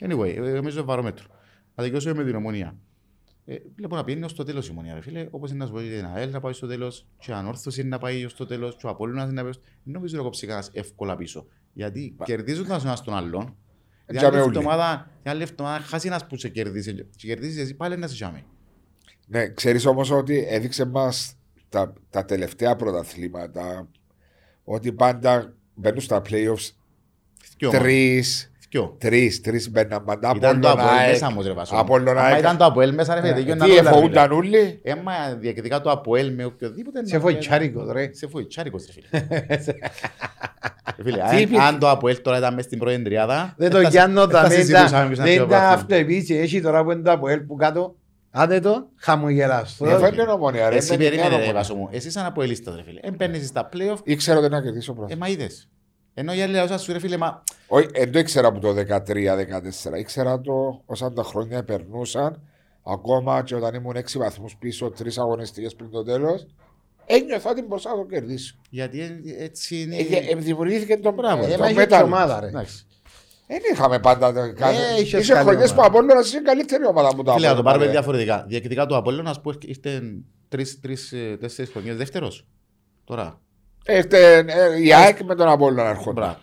Anyway, ε, νομίζω βαρόμετρο. Θα δικαιώσουμε με την ομονία. Ε, βλέπω να πηγαίνει ως το τέλος η ομονία, ρε φίλε. Όπως είναι να σου πω και την ΑΕΛ να πάει στο τέλος, και η Ανόρθωση είναι να πάει ως το τέλος, και ο Απόλλωνας είναι να πάει στο... Δεν νομίζω να κόψει κανένας εύκολα πίσω. Γιατί κερδίζοντας ο ένας τον άλλον, την Τζάμε άλλη όλοι. εβδομάδα, την άλλη εβδομάδα χάσει ένας που σε κερδίζει και κερδίζεις εσύ πάλι να σε τζάμε. Ναι, ξέρεις όμως ότι έδειξε μας τα, τα τελευταία πρωταθλήματα ότι πάντα μπαίνουν στα playoffs Θκυο, τρεις, θκυο. τρεις, τρεις μπαίναν πάντα. Ήταν το Απόλλωνα, Αποέλ ΑΕΚ, μέσα όμως ρε Βάσο. Απόλλωνα, Άμα ΑΕΚ. ήταν το Αποέλ μέσα ρε Ε, φίλε, τελειώνει Τι όλα, ρε, φίλε. εφοούνταν όλοι; Έμα διακριτικά το Αποέλ με οποιοδήποτε. Σε να- φοητσάρικος, ρε. Σε φοητσάρικος ρε φίλε. Ρε φίλε, Τι αν- είπε- αν το Αποέλ τώρα ήταν μες στην πρώτη τριάδα, Δεν το θα- γιάνω θα τα δεν συζητούσαμε ήταν- ποιος να δεν πιω ήταν πρωτάθλημα. αυτό επίσης. Έχει τώρα που είναι το Αποέλ που κάτω. Άντε το, χαμογελαστό. Δεν φέρνει ομονία ρε. Εσύ μπαίνει μια περίμενε ρε ομονία. Βάσο μου, εσύ σαν Αποελίστας ρε φίλε. Εν παίρνεις στα play-off, Ήξερα ότι να κερδίσω ε, πρώτα. μα είδες. Ενώ οι άλλοι λαός σου ρε φίλε, μα Όχι, δεν το ήξερα από το 13-14. Ήξερα το όσαν τα χρόνια περνούσαν. Ακόμα και όταν ήμουν 6 βαθμούς πίσω, 3 αγωνιστικές πριν το τέλος, ένιωθα ότι μπορούσα να το κερδίσω. γιατί ε, έτσι είναι... Ε, ε, δημιουργήθηκε το Μπράβο, το Ε, μα είχε μέταλλο. και ομάδα ρε. Εντάξει. Δεν είχαμε πάντα. το- κάθε- είχες Είχε καλή χρονιές που ομάδα. ο Απόλλωνας είχε καλύτερη ομάδα από τα Φίλε, να το πάρουμε Απόλλωνα. διαφορετικά. Διακριτικά του Απόλλωνας που ήρθε τρεις, τρεις, ε, τέσσερις χρονιές δεύτερος. Τώρα. Ήρθε, ε, η ΑΕΚ με τον Απόλλωνα έρχονταν. Μπράβο.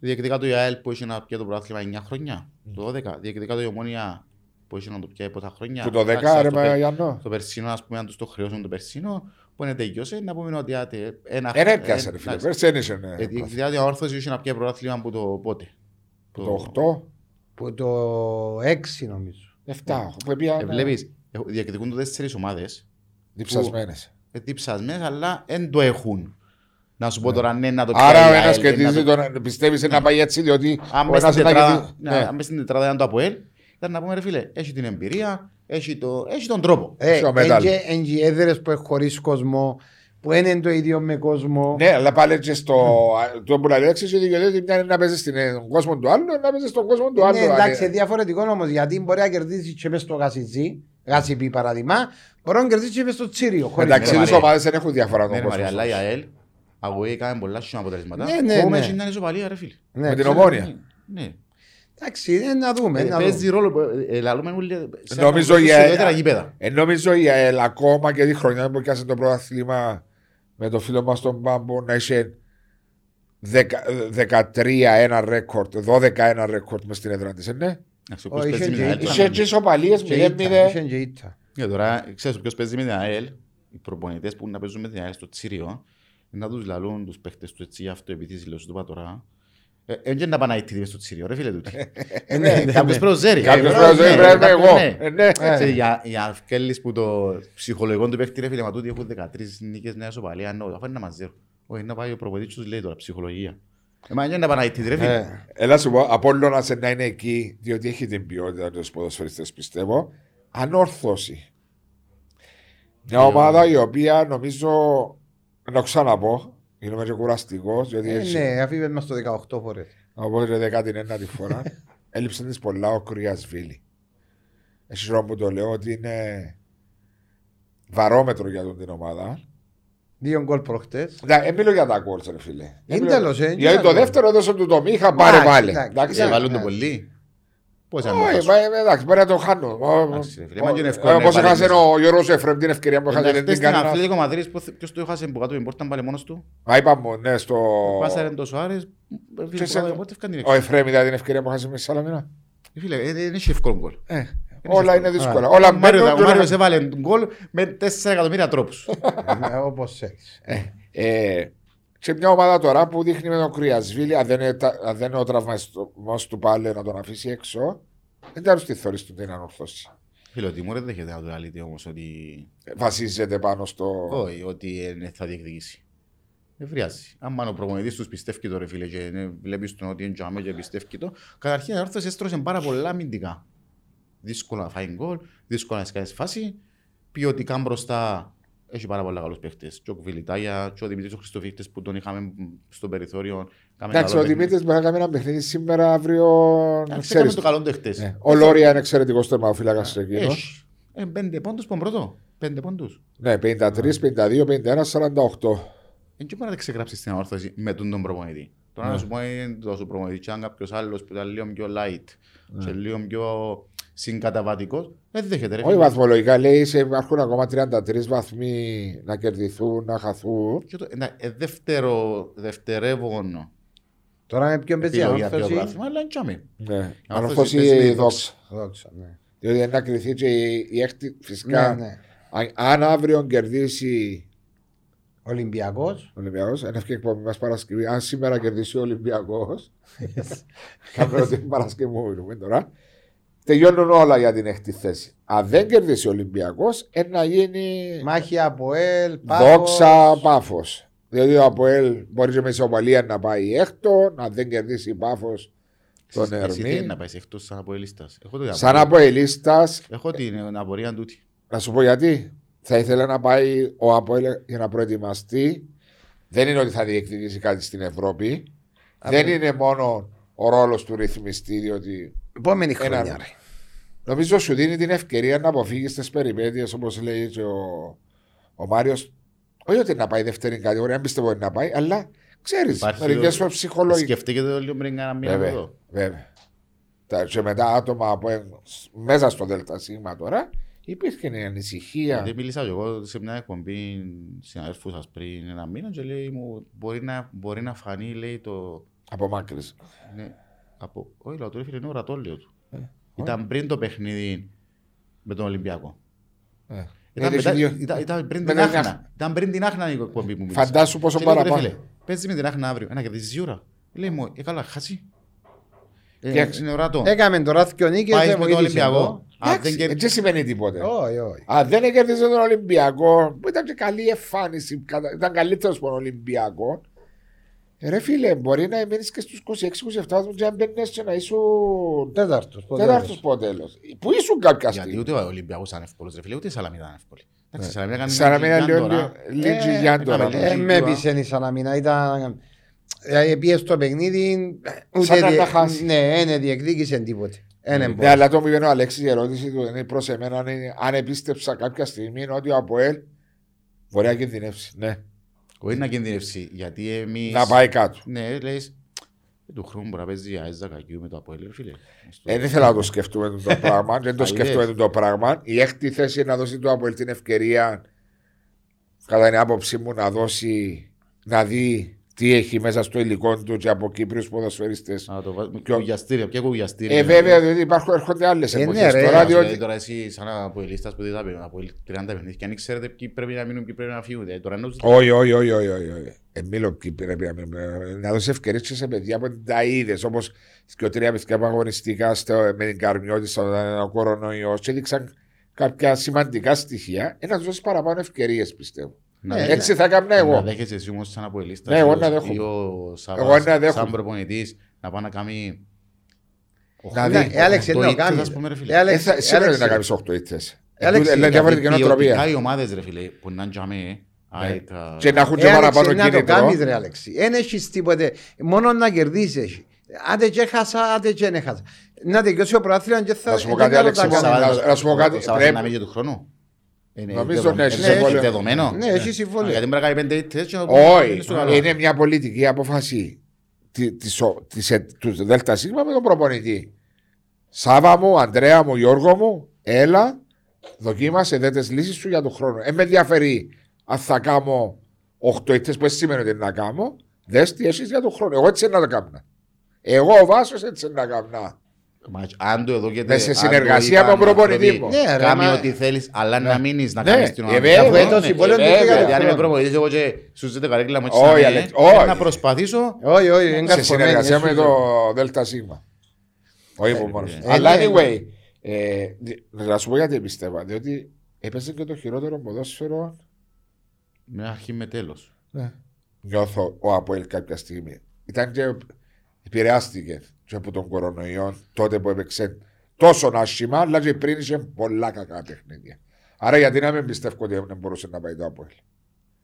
Διεκδικά το ΙΑΕΛ που έχει να πιει το πρωτάθλημα 9 χρόνια. Το 12. Διεκδικά το Ιωμόνια που έχει να το πιει πόσα χρόνια. Που το 10 Εντάξει, ρε το πε- μα Γιάννο. Το περσινό, ας πούμε, αν τους το χρεώσουν το περσινό, που είναι τελειώσε, να πούμε ότι άτε, ένα Ένα έπιασε ε, ρε φίλε. εντάξει. Πέρσι δεν είσαι. ναι. Ε, Διεκδικά το όρθωση είχε να πιει πρωτάθλημα που το πότε; Το 8, Που το 6 νομίζω. 7. Που έπια. Ε, Βλέπεις, ε, διεκδικούν το τέσσερις ομάδες, Διψασμένε. ε, διψασμένες, αλλά δεν το έχουν. Να σου πω τώρα ναι, να το πιάει Άρα ο η ένας ΑΕΛ, ε, κερδίζει να το- τον. Πιστεύεις να πάει έτσι, διότι Αν ο μες ένας στην να τετράδα- κερδίζει. ναι, Ναι. αν μες στην τετράδα ήταν το ΑΠΟΕΛ, ήταν να πούμε ρε φίλε, έχει την εμπειρία, έχει, το, έχει τον τρόπο. Ε, Πιο μετάλλ. Εν και έδρες που έχουν χωρίς κόσμο, που δεν είναι το ίδιο με κόσμο. Ναι, αλλά πάλι και στο. Το που λέει έξι, ότι γιατί μια είναι να παίζει στον κόσμο του άλλου, να παίζει στον κόσμο του άλλου. Ναι, εντάξει, Αν- διαφορετικό όμως γιατί μπορεί να κερδίσεις και μες στο γασιτζί, γασιπί παράδειγμα, μπορεί να κερδίσεις και μες στο τσίριο. χωρίς Εντάξει, Ναι, τι ρε, ομάδες δεν έχουν διαφορά Ναι, τον ρε, Μαρία, αλλά η κόσμο. ΑΕΛ αγωγή έκανε πολλά σιωμά αποτελέσματα. Ναι, ναι, Όμως ναι. ήταν ισοπαλία ρε φίλε. Ναι, Με την ξέρω. ομόνια. Ναι. Εντάξει, ε, να δούμε. Ε, να Παίζει δούμε. ρόλο, ε, ε, λαλούμε όλοι, σε Νομίζω ένα- η σε ΑΕΛ- ιδιαίτερα γήπεδα. Ε, νομίζω η ΑΕΛ ακόμα και τη χρονιά που πιάσε το πρωτάθλημα με το φίλο μας τον Μπάμπο να είχε 13-1 ρέκορτ, 12-1 ρέκορτ μες στην έδρα της, ναι. Εντάξει, ο Όχι, ποιος παίζει με είχε την ΑΕΛ και- τώρα. Είχε και ισοπαλίες Και ήττα, 0-0. είχε και ήττα. Και τώρα, ξέρεις ποιος παίζει με την ΑΕΛ, οι προπονητές που να παίζουν με την ΑΕΛ στο Τσίριο, να τους λαλούν τους παίχτες του έτσι, αυτό επειδή δηλώσου το είπα τώρα. Ε, ε, και να πάνε να ηττείτε στο Τσίριο, ρε φίλε τούτη. Ε, ναι, ναι, Κάποιος ναι. προζέρει. Κάποιος Ε, προζέρει, ναι, πρέπει να κάποιος εγώ. ναι. Ε, ναι. Ξέρεις, για- Για να βγάλεις που το ψυχολογικό του παίχτη, ρε φίλε, μα τούτοι έχουν 13 νίκες μια ισοπαλία, νο, αφού είναι να μαζέρουν. Όχι, να πάει ο προπονητής τους λέει τώρα, ψυχολογία. Ε, μα είναι να πάνε να ηττείτε, ρε φίλε. Ε, Έλα σου πω, Απόλλωνας να είναι εκεί, διότι έχει την ποιότητα τους ποδοσφαιριστές πιστεύω, ανόρθωση. Μια ομάδα η οποία νομίζω, να το ξαναπώ, γίνομαι και κουραστικός, διότι ε, έτσι, Ναι, αφού είπες μας το 18 φορές. οπότε δεκάτη ένατη φορά, έλειψε της πολλά ο Κρυασβίλη. Εσύ τώρα που το λέω ότι είναι βαρόμετρο για τον την ομάδα. Δύο γκολ προχτές. Δεν μιλώ για τα γκολ, ρε φίλε. Είναι Δεν μιλώ- τέλος, ε, Γιατί είναι το τέλος. δεύτερο έδωσε του το Μίχα, πάρε Εντάξει, πάλι. εντάξει, Εντάξει, Σε εντάξει. βάλουν το ναι. πολύ. Πώς αν Όχι, το μα, ε, εντάξει, μπορεί να το χάνω. Εντάξει, ρε φίλε, μα και είναι εύκολο να Όπως έχασε επανέλθεις. ο Γιώργος Εφρέμ την ευκαιρία που έχασε Εντάξει, δεν την στην κανένα. Αθλητικό Μαδρίτης, ποιος- ποιος το έχασε που κάτω την πόρτα πάλι μόνος του. Μα είπαμε, ναι, στο. Πάσαρε το Σουάρες, φίλε, Ποιος που κάτω είναι; την πόρτα ευκάνε την Ο Εφρέμ είδα την ευκαιρία που έχασε με στη Σαλαμίνα. Ε, Φίλε, ε, δεν έχει εύκολο γκολ. Ε, Όλα είναι δύσκολα. Α. Όλα Ο Μάριος- μπαίνουν. Ο και Μάριος όλα- έβαλε γκολ με 4 εκατομμύρια τρόπους. Ε, Όπως θέλεις. Ε, Σε μια ομάδα τώρα που δείχνει με τον Κρυασβίλη, αν δεν είναι, τα- αν δεν είναι ο τραυματισμό του πάλι να τον αφήσει έξω, δεν τέλο τι θεωρείς του την ανορθώσεις. Φίλε, ο Τιμούρ δεν δέχεται να του αλήθεια όμως ότι... Ε, Βασίζεται πάνω στο. Όχι, ότι ε, θα διεκδικήσει. Δεν χρειάζεται. Αν ο προπονητής τους πιστεύει το ρε φίλε και ε, βλέπεις τον ότι είναι τζάμε και πιστεύει το, καταρχήν η όρθος έστρωσε πάρα πολλά αμυντικά. Δύσκολο να φάει γκολ, δύσκολο να σκάσεις φάση. Ποιοτικά μπροστά έχει πάρα πολλά καλούς παίχτες. Και ο Κβιλιτάγια, και ο Δημήτρης ο Χριστοφίχτες που τον είχαμε στο περιθώριο. Κάμε Εντάξει, καλό ο παιχνίδι. Δημήτρης μπορεί να κάνει ένα παιχνίδι σήμερα, αύριο. Εντάξει, ξέρεις έκαμε το καλό του χτες. Ναι. Ο Λόρια είναι εξαιρετικός τερμαφύλακα εκείνο. Έχει. Ε, πέντε πόντους που πρώτο. Πέντε πόντους. Ναι, 53, 52, 51, 48. Δεν και μπορεί να ξεγράψεις στην όρθωση με τον τον προπονητή. Τώρα να σου πω είναι τόσο προπονητή και αν κάποιος άλλος που ήταν λίγο πιο light και λίγο πιο συγκαταβατικός, δεν δέχεται ρε. Όχι φίλε. βαθμολογικά λέει σε υπάρχουν ακόμα 33 βαθμοί να κερδιθούν, να χαθούν. Και το- ναι, ε, δεύτερο, δευτερεύον Τώρα με ποιον παίζει η επιλογή από το ανόρθωση. πράθυμα, αλλά είναι τσάμι. Ναι. Ανόρθωση Ανόρθωση παίζει με η η δόξα. Δόξα, ναι. Διότι είναι να κρυθεί και η, η έκτη φυσικά. Ναι, ναι. Αν, αν αύριο κερδίσει Ολυμπιακός. ο Ολυμπιακός, αν έφυγε εκπομπή μας Παρασκευή, αν σήμερα κερδίσει ο Ολυμπιακός. Κάμε ότι είναι Παρασκευή μου μιλούμε τώρα. Τελειώνουν όλα για την έκτη θέση. Αν δεν κερδίσει ο Ολυμπιακός, να γίνει Μάχη από ελ, δόξα πάφος. Διότι ο Αποέλ μπορεί και με ισοπαλία να πάει έκτο, να δεν κερδίσει πάφος τον Εσύ τι Ερμή. να πάεις εκτός σαν αποελίστας; Έχω το Σαν Αποελίστας, Έχω την απορία τούτη. να σου πω γιατί. Θα ήθελε να πάει ο Αποέλ για να προετοιμαστεί. Δεν είναι ότι θα διεκδικήσει κάτι στην Ευρώπη. Δεν είναι μόνο ο ρόλος του ρυθμιστή, διότι Επόμενη Ένα- χρονιά. ρε. νομίζω σου δίνει την ευκαιρία να αποφύγεις τις περιπέτειες όπως λέει και ο, ο Μάριος. Όχι ότι να πάει δεύτερη κατηγορία, δεν πιστεύω ότι να πάει, αλλά ξέρεις, Υπάρχει μερικές το- φορές ψυχολογικά. Σκεφτείτε το λίγο πριν κάνα μήνα από Βέβαια. εδώ. βέβαια. Τα, και μετά άτομα από, μέσα στο ΔΣ τώρα υπήρχε η ανησυχία. Γιατί μίλησα και εγώ σε μια εκπομπή συναδέλφου σας πριν ένα μήνα και λέει μου μπορεί να, μπορεί να φανεί λέει το, Απομάκρυση. Ναι. Από... Όχι, λέω, το φίλε είναι ορατό, λέω του. Ε, Ήταν πριν το παιχνίδι με τον Ολυμπιακό. Ε. Ήταν, Ε, μετά, δύο- ήταν, ήταν πριν μετά την την Άχνα. Ήταν πριν την Άχνα η εκπομπή που μίλησα. Φαντάσου πόσο Και λέω, ρε παραπάνω. φίλε, Παίζεις με την Άχνα αύριο. Ένα κερδίζει η ώρα. Λέει μου, ε, καλά, χάσει. Ε, Εντάξει. είναι ορατό. Έκαμε τώρα δύο νίκες, Πάεις δεν με τον βοήθησε Ολυμπιακό. εδώ. Αν δεν Εντάξει, κερδίζει. Δεν σημαίνει τίποτε. Όχι, όχι. Αν δεν κέρδισε τον Ολυμπιακό, που ήταν και καλή εμφάνιση, κατα- ήταν καλύτερος από τον Ολυμπιακό. Ε, Ρε φίλε, μπορεί να μείνεις και στους 26-27 βαθμού και να μπαίνεις και να ήσουν Τέταρτος. ποτέ τέταρτος δεν. από τέλο. Πού ήσουν κάποια Γιατί στιγμή. ούτε ο Ολυμπιακός ήταν εύκολος, ρε φίλε, ούτε η Σαλαμίνα ήταν εύκολη. Εντάξει, η Σαλαμίνα κάνει Σαν να μην μια είναι λίγο τώρα. λίγη Ε, γιάν τώρα. έκαμε Ε, λίγο. με έπεισε η Σαλαμίνα. Ήταν... Δηλαδή πήγες στο παιχνίδι, ούτε Σαν να διε- τα χάσεις. Ναι, δεν διεκδίκησε τίποτε. Ένα Ναι, Ναι, εμπόδιο. αλλά το μου είπε ο Αλέξης η ερώτηση του είναι προς εμένα αν, είναι- αν επίστεψα κάποια στιγμή ότι ο Αποέλ μπορεί να κινδυνεύσει. Ναι, Όχι να κινδυνεύσει, γιατί εμείς... να πάει κάτω. Ναι, λες, ε, του χρόνου μπορεί να παίζει η ΑΕΣ Δακακίου με το Αποέλ, ρε φίλε. Στο- Ε, δεν θέλω να το σκεφτούμε το πράγμα. δεν το Αλλιώς. σκεφτούμε το πράγμα. Η έκτη θέση είναι να δώσει το Αποέλ την ευκαιρία, κατά την άποψή μου, να δώσει, να δει τι έχει μέσα στο υλικό του και από Κύπριους ποδοσφαιριστές. Να το βάζουμε Ποιο- κουγιαστήρια, ποια κουγιαστήρια. Ε, βέβαια, διότι υπάρχουν, έρχονται άλλες Ε, ναι, εποχέ ρε. τώρα. Δηλαδή Διότι, τώρα εσύ σαν αποελίστας που δείτε από 30 παιχνίδια και αν ξέρετε ποιοι πρέπει να μείνουν, ποιοι πρέπει να φύγουν. Ε, Τώρα εννοώ όχι, όχι, όχι, όχι, όχι, όχι. Ε, μίλω ποιοι πρέπει να μείνουν. Ε, να δώσεις ευκαιρίες σε παιδιά που δεν τα είδες. Όπως και ο τρία παιδιά που αγωνιστικά στο, με την Καρμιώτη στον ο κορονοϊός και έδειξαν κάποια σημαντικά στοιχεία. Ε, να τους δώσεις παραπάνω ευκαιρίες, πιστεύω. Να Ναι, δέχεσαι- Έτσι θα έκανα Να εγώ. δέχεσαι εσύ όμως σαν αποελίστας Ναι, εγώ ή να ο- δέχομαι. ή ο Εγώ Σαββάς να δέχομαι. σαν προπονητής να πάει να κάνει Να Ναι, δει. ε, Άλεξ, οχτώ είναι ο ήττες, Κάμις. ας πούμε, ρε φίλε. Ε, Άλεξ, Ε, θα- Σήμερα Άλεξ, είναι να κάνεις 8 ήττες. Άλεξ, Είναι διαφορετική Γιατί νοοτροπία. ποιοτικά οι ομάδες ρε φίλε που να τζαμέ ΑΕΚ, α, Και να έχουν και Ε, Άλεξ, παραπάνω είναι να το κίνητρο. κάνεις ρε Άλεξη. Εν έχεις τίποτε. Μόνο να κερδίσεις. Άντε και χάσα, άντε και δεν έχασα. Να τελειώσει ο προάθλημα και θα... Να σου πω δεν κάτι, κάνω Άλεξ, τα εγώ- κάνω. Σαββάς- να σου πω κάτι, ο Σαββάς πρέπει- να μην και του χρόνου. Είναι Νομίζω δεδο- ναι, έχει είναι συμβόλαιο. δεδομένο. Ναι, έχει συμβόλαιο. Γιατί μπορεί να κάνει πέντε ήττες και να το Όχι, είναι στο καλό. είναι μια πολιτική απόφαση τη- της ο- της ε- του ΔΣ με τον προπονητή. Σάβα μου, Αντρέα μου, Γιώργο μου, έλα, δοκίμασε δε τις λύσεις σου για τον χρόνο. Ε, με ενδιαφέρει αν θα κάνω 8 ήττες που δεν σημαίνει ότι είναι να κάνω, δες τι έχεις για τον χρόνο. Εγώ έτσι είναι να το κάνω. Εγώ ο Βάσος έτσι είναι να κάνω. Μα Αν το εδώ και Μες σε συνεργασία με τον προπονητή μου. Ναι, ρε, Κάμε μα- ό,τι θέλεις, αλλά να μείνεις να Ναι, κάνεις την ε, ομάδα. βέβαια, Αφού ε, έτω ε, συμβόλαιο βέβαια. του για- Γιατί Γιατί αν είμαι αν προπονητής εγώ και σου ζητείτε καρέκλα μου έτσι Όχι, να Αλέξη, είναι, όχι. ε, να προσπαθήσω σε Όχι, όχι, είναι καρφωμένη, συνεργασία έτσι. με το ΔΣ. Όχι από μόνο. ε, Αλλά ναι. anyway, ε, δι- να σου πω γιατί πιστεύω. Διότι έπαιζε και το χειρότερο ποδόσφαιρο. με αρχή με τέλος. Νιώθω ο Αποέλ κάποια στιγμή. Ήταν και επηρεάστηκε και από τον κορονοϊό τότε που έπαιξε τόσο άσχημα, αλλά και πριν είχε πολλά κακά παιχνίδια. Άρα γιατί να μην πιστεύω ότι δεν μπορούσε να πάει το Αποέλ;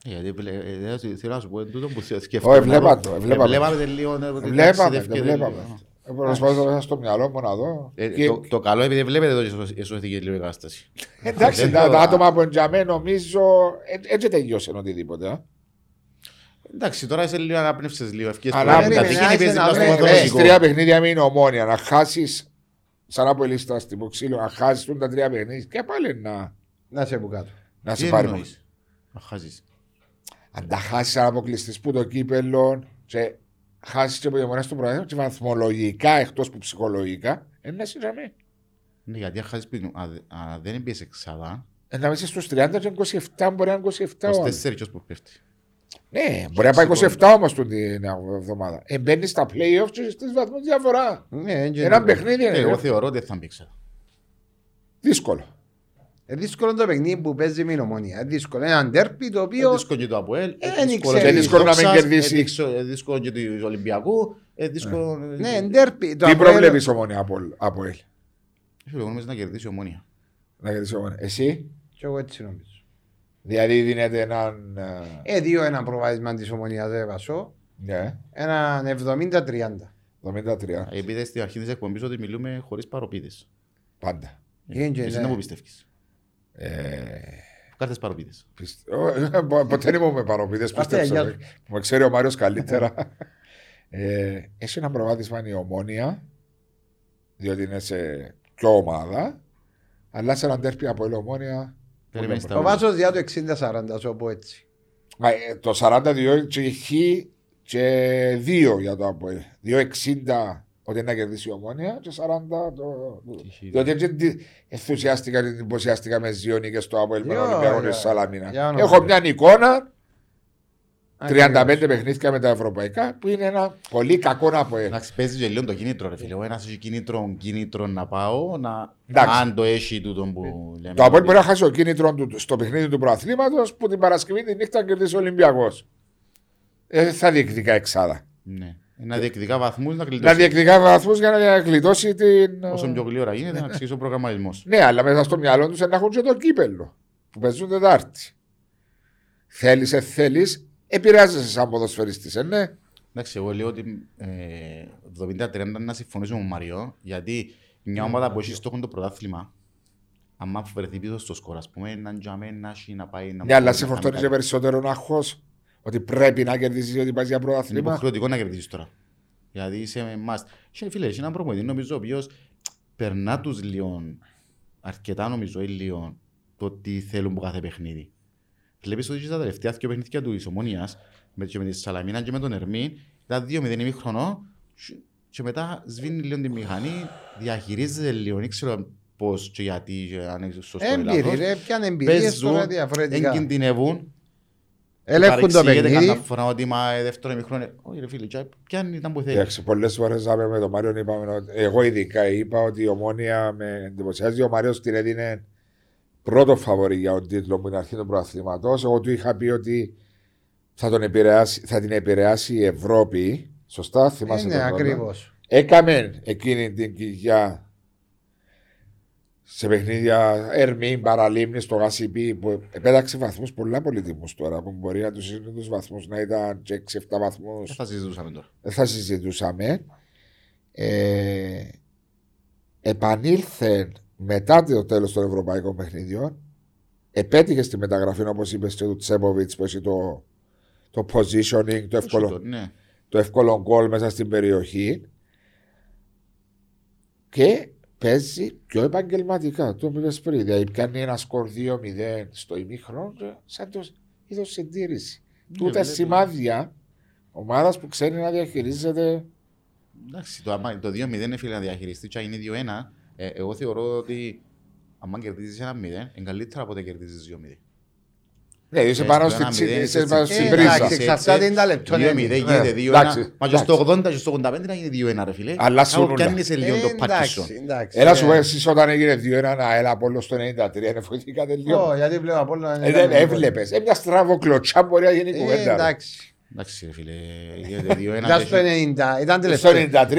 Ε, Γιατί βλέ- ε, δεν θέλω να σου πω εν τούτο που σκέφτομαι. Όχι, βλέπα το, βλέπα το. Βλέπαμε το λίγο. ε, ότι Βλέπαμε, ταξιδεύκεται το βλέπαμε. λίγο. Ε, Προσπαθώ να στο μυαλό μου να δω. Ε, Και- το- Το καλό επειδή βλέπετε εδώ η εσωθική λίγο η κατάσταση. Εντάξει, Δεν τα, το- τα άτομα που εντιαμέ νομίζω ε, έτσι τελειώσε οτιδήποτε. Α. Εντάξει, τώρα είσαι λίγο ανάπνευσες λίγο ευκαιρίες. Αλλά που- περίμενε, τα τύχη άσε παίζεις να πλάς στο βρε, βαθμό ρε, Έχεις φυσικό. τρία παιχνίδια με είναι ομόνια. Να χάσεις σαν από λίστα στην Ποξίλο, να χάσεις τα τρία παιχνίδια και πάλι να, Να σε που κάτω. να Τι σε πάρει. εννοείς; Να χάσεις. Αν τα χάσεις σαν αποκλειστή που το κύπελο και χάσεις και από διαμονέ του προέδρου και βαθμολογικά εκτός που ψυχολογικά, είναι να συγγραμμεί. Ναι, γιατί αν χάσεις πριν, αν δε- αν δεν μπεις εξάδα, Ε, Να είσαι στους 30 και 27, μπορεί να είναι 27. ο άλλος. 24 ποιος που πέφτει. Ναι, μπορεί να πάει 27 όμως την εβδομάδα. Ε, μπαίνει στα playoffs και στις βαθμούς διαφορά. Ναι, έτσι Ένα είναι. παιχνίδι Ε, είναι Εγώ ρε. θεωρώ ότι δεν θα μπει εξάδα. δύσκολο. Ε, δύσκολο το παιχνίδι που παίζει με η ομονία. Ε, δύσκολο. Ένα ντέρπι το Ε, οποίο. Δύσκολο και το Αποέλ, ε, δεν δύσκολο ξέρεις. και Ε, δύσκολο να μην Δόξας, κερδίσει. ε, δύσκολο- ε, Δύσκολο και του Ολυμπιακού, ε, δύσκολο... Ναι, ντέρπι. Το Τι Αποέλ- προβλέπεις ομόνια από, από ελ. Φίλε, Εγώ νομίζω να κερδίσει η ομόνια. Να κερδίσει ομόνια. Εσύ, Κι εγώ έτσι νομίζω. Δηλαδή δίνεται έναν. ε, Ε, δύο ένα προβάδισμα της ομονίας δεν βασώ. Ναι, Έναν 70-30. 73. Ε, Επειδή στην αρχή της εκπομπής ότι μιλούμε χωρίς παροπίδες. Πάντα. Είναι και Εσύ ναι. δεν μου πιστεύεις. Ε, Κάρτες παροπίδες. πιστε- Ω, πο- Ποτέ δεν ήμουν με παροπίδες. Αυτά, Πίστεψα. γεια με. σου. Με ξέρει ο Μάριος καλύτερα. Ε, Έχει ένα προβάδισμα η ομόνια, διότι είναι σε πιο ομάδα, αλλά σε έναν τέρπι από ελ ομόνια. Περιμένεις τα Το ούλα. βάζω διά το 60-40, σου πω έτσι. Μα, ε, το 42 και η χ και 2 για το ΑΠΟΕΛ. 2,60 ότι να κερδίσει η ομόνια και 40 το. Διότι έτσι ενθουσιάστηκα και εντυπωσιάστηκα με δύο νίκε στο ΑΠΟΕΛ με τον Yo, Ολυμπιακό για- τη Σαλαμίνα. για όνομα Έχω του μια εικόνα 35 Ακριβώς. παιχνίδια με τα ευρωπαϊκά που είναι ένα πολύ κακό ΑΠΟΕΛ. Εντάξει, παίζει και λίγο το κίνητρο, ρε φίλε. Ο ένας έχει κίνητρο, κίνητρο να πάω, να... Εντάξει. αν το έχει τούτο που λέμε. Το ΑΠΟΕΛ μπορεί να χάσει το κίνητρο του στο παιχνίδι του προαθλήματος που την Παρασκευή τη νύχτα κερδίσει ο Ολυμπιακός. Ε, θα διεκδικά εξάδα. Ναι. Να διεκδικά βαθμούς να Να κλειτώσει. διεκδικά βαθμούς για να γλιτώσει την. Όσο πιο γλύωρα γίνεται, να αξίζει ο προγραμματισμός. Ναι, αλλά μέσα στο μυαλό τους να έχουν και το κύπελο που παίζουν Τετάρτη. Θέλεις, θέλεις, επηρεάζεσαι σαν ποδοσφαιριστής, ε, ναι. Εντάξει, εγώ λέω ότι ε, 70-30 να συμφωνήσουμε με τον Μαριό, γιατί μια ομάδα που έχει στόχο το πρωτάθλημα, άμα βρεθεί πίσω στο σκορ, ας πούμε, να τζαμέ, να έχει, να πάει... Να Ναι, αλλά να σε κάνει φορτώνεις κάτι. περισσότερο άγχος ότι πρέπει να κερδίσεις ότι πάει για Είναι πρωτάθλημα. υποχρεωτικό να κερδίσεις τώρα. Γιατί είσαι must. Και φίλε, έχει έναν προπονητή, νομίζω, ο οποίος περνά τους λίγο, αρκετά νομίζω, ή λίγο, το τι θέλουν από κάθε παιχνίδι. Βλέπεις ότι στα τελευταία δύο παιχνίδια του της Ομόνιας, με, και με τη Σαλαμίνα και με τον Ερμή, ήταν 2-0 ημίχρονο και- και μετά σβήνει λίγο τη μηχανή, διαχειρίζεται λίγο, δεν ξέρω πώς και γιατί, και αν είναι σωστό ή Έμπειροι, λάθος. ρε, πιάνε εμπειρίες Παίζουν, τώρα διαφορετικά. εγκινδυνεύουν, Ελέγχουν το παρεξηγείται παιχνίδι. κάθε φορά ότι μα ε, δεύτερο ημίχρονο, όχι ρε φίλε, και ποιαν ήταν που θέλει. Εντάξει, πολλές φορές με τον Μάριο είπαμε, ότι- εγώ ειδικά είπα ότι η ομόνια με εντυπωσιάζει. Ο Μάριος την έδινε πρώτο φαβορή για τον τίτλο που είναι αρχή του προαθλήματος. Εγώ του είχα πει ότι θα, τον επηρεάσει, θα την επηρεάσει η Ευρώπη. Σωστά, θυμάσαι Ναι, τον χρόνο. ακριβώς. Έκαμε εκείνη την κοιλιά σε παιχνίδια Ερμή, Παραλίμνη, στο Γασιπί που επέταξε βαθμούς πολλά πολύτιμους τώρα που μπορεί να τους είναι τους βαθμούς να ήταν και 6-7 βαθμούς Δεν θα συζητούσαμε τώρα. δεν θα συζητούσαμε. Ε, επανήλθε μετά το τέλος των ευρωπαϊκών παιχνιδιών. Επέτυχε στη μεταγραφή, όπως είπες και του Τσέποβιτ, που έχει το, το positioning, το εύκολο, Σούτο, Ναι. το εύκολο γκολ μέσα στην περιοχή. Και παίζει πιο επαγγελματικά. Το είπε πριν. Δηλαδή πιάνει ένα σκορ 2-0 στο ημίχρονο, και σαν το είδος συντήρηση. Τούτα βλέπει. σημάδια ομάδας που ξέρει να διαχειρίζεται. Εντάξει, το, άμα- το 2-0 φίλε να διαχειριστεί και αν είναι 2-1, ε, εγώ θεωρώ ότι αν κερδίζεις ένα 0, είναι καλύτερα από ότι κερδίζεις 2-0. Ναι, είσαι Ε, πάνω στο στη ένα μηδέν, τσι- είσαι έτσι. πάνω Ε, στην εντάξει, πρίζα. εξαρτάται είναι τα λεπτό, 2-0 ναι. γίνεται Ναι, 2-1, εντάξει, μα και στο εντάξει. 80 και στο 85 να γίνει 2-1 ρε φίλε. Αλλάσουν Κάπου όλα. πιάνεις σε λίγο το Ε, πάτι σου. εντάξει, εντάξει. Έλα σου Ε, πω εσείς όταν έγινε 2-1 ένα έλα από όλο στο 93 είναι φοηθήκατε λίγο. ω, γιατί βλέπω από όλα. Ε, δεν έβλεπες. Ε, μια στραβό κλωτσά μπορεί να γίνει Ε, κουβέντα. εντάξει. Εντάξει ρε φίλε, γίνεται 2-1. Ήταν και στο έχει- 90, ήταν Στο τελευταίο.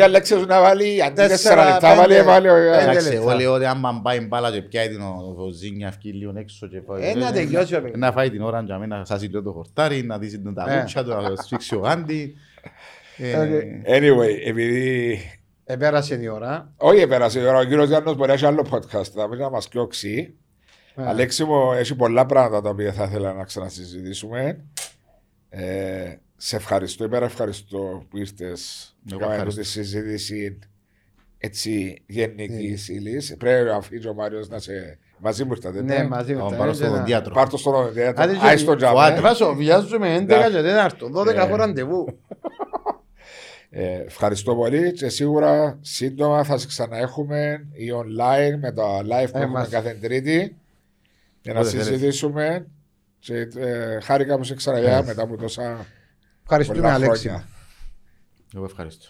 93 λέξες να βάλει αντί Τέσσερα, 4 λεπτά πέντε, βάλει έβαλε ο- πέντε. Εντάξει, λεπτά. εγώ λέω ότι άμα πάει μπάλα και πιάει την ο- ο Ζήνια αυκεί λίγο έξω και πάει. Ε, να τελειώσει ο παιχνίδι. Να φάει την ώρα για μένα, σας το χορτάρι, να δεις την ταλούτσια του, να σφίξει ο Γάντι. Ε, Οκ. Anyway, επειδή Επέρασε η ώρα. όχι επέρασε η ώρα, ο κύριος Γιάννος μπορεί να έχει άλλο podcast, θα πρέπει να μας διώξει. Ε, Αλέξη μου, έχει πολλά πράγματα τα οποία θα ήθελα να ξανασυζητήσουμε. Ε, σε ευχαριστώ, υπέρα ευχαριστώ που ήρθες Εγώ για ευχαριστώ. τη συζήτηση έτσι γενική ύλη. Πρέπει να αφήσει ο Μάριος να σε. Μαζί μου ήρθατε. Ναι, μαζί να με πάω στο οδοντίατρο. Πάρ' το στον οδοντίατρο. Άντε, Άι στον τζαμέ. Φουάτε. Βάσο, βιάζουμε 11 και 4, 12 Ναι. έχω ραντεβού. Ε, ευχαριστώ πολύ και σίγουρα σύντομα θα σε ξαναέχουμε ή online με τα live που Ε, έχουμε μας. κάθε Τρίτη για να Όποτε θέλετε. συζητήσουμε. Και, ε, χάρηκα που σε ξαναδιά μετά από τόσα Ευχαριστούμε, πολλά Αλέξη. χρόνια. Εγώ ευχαριστώ.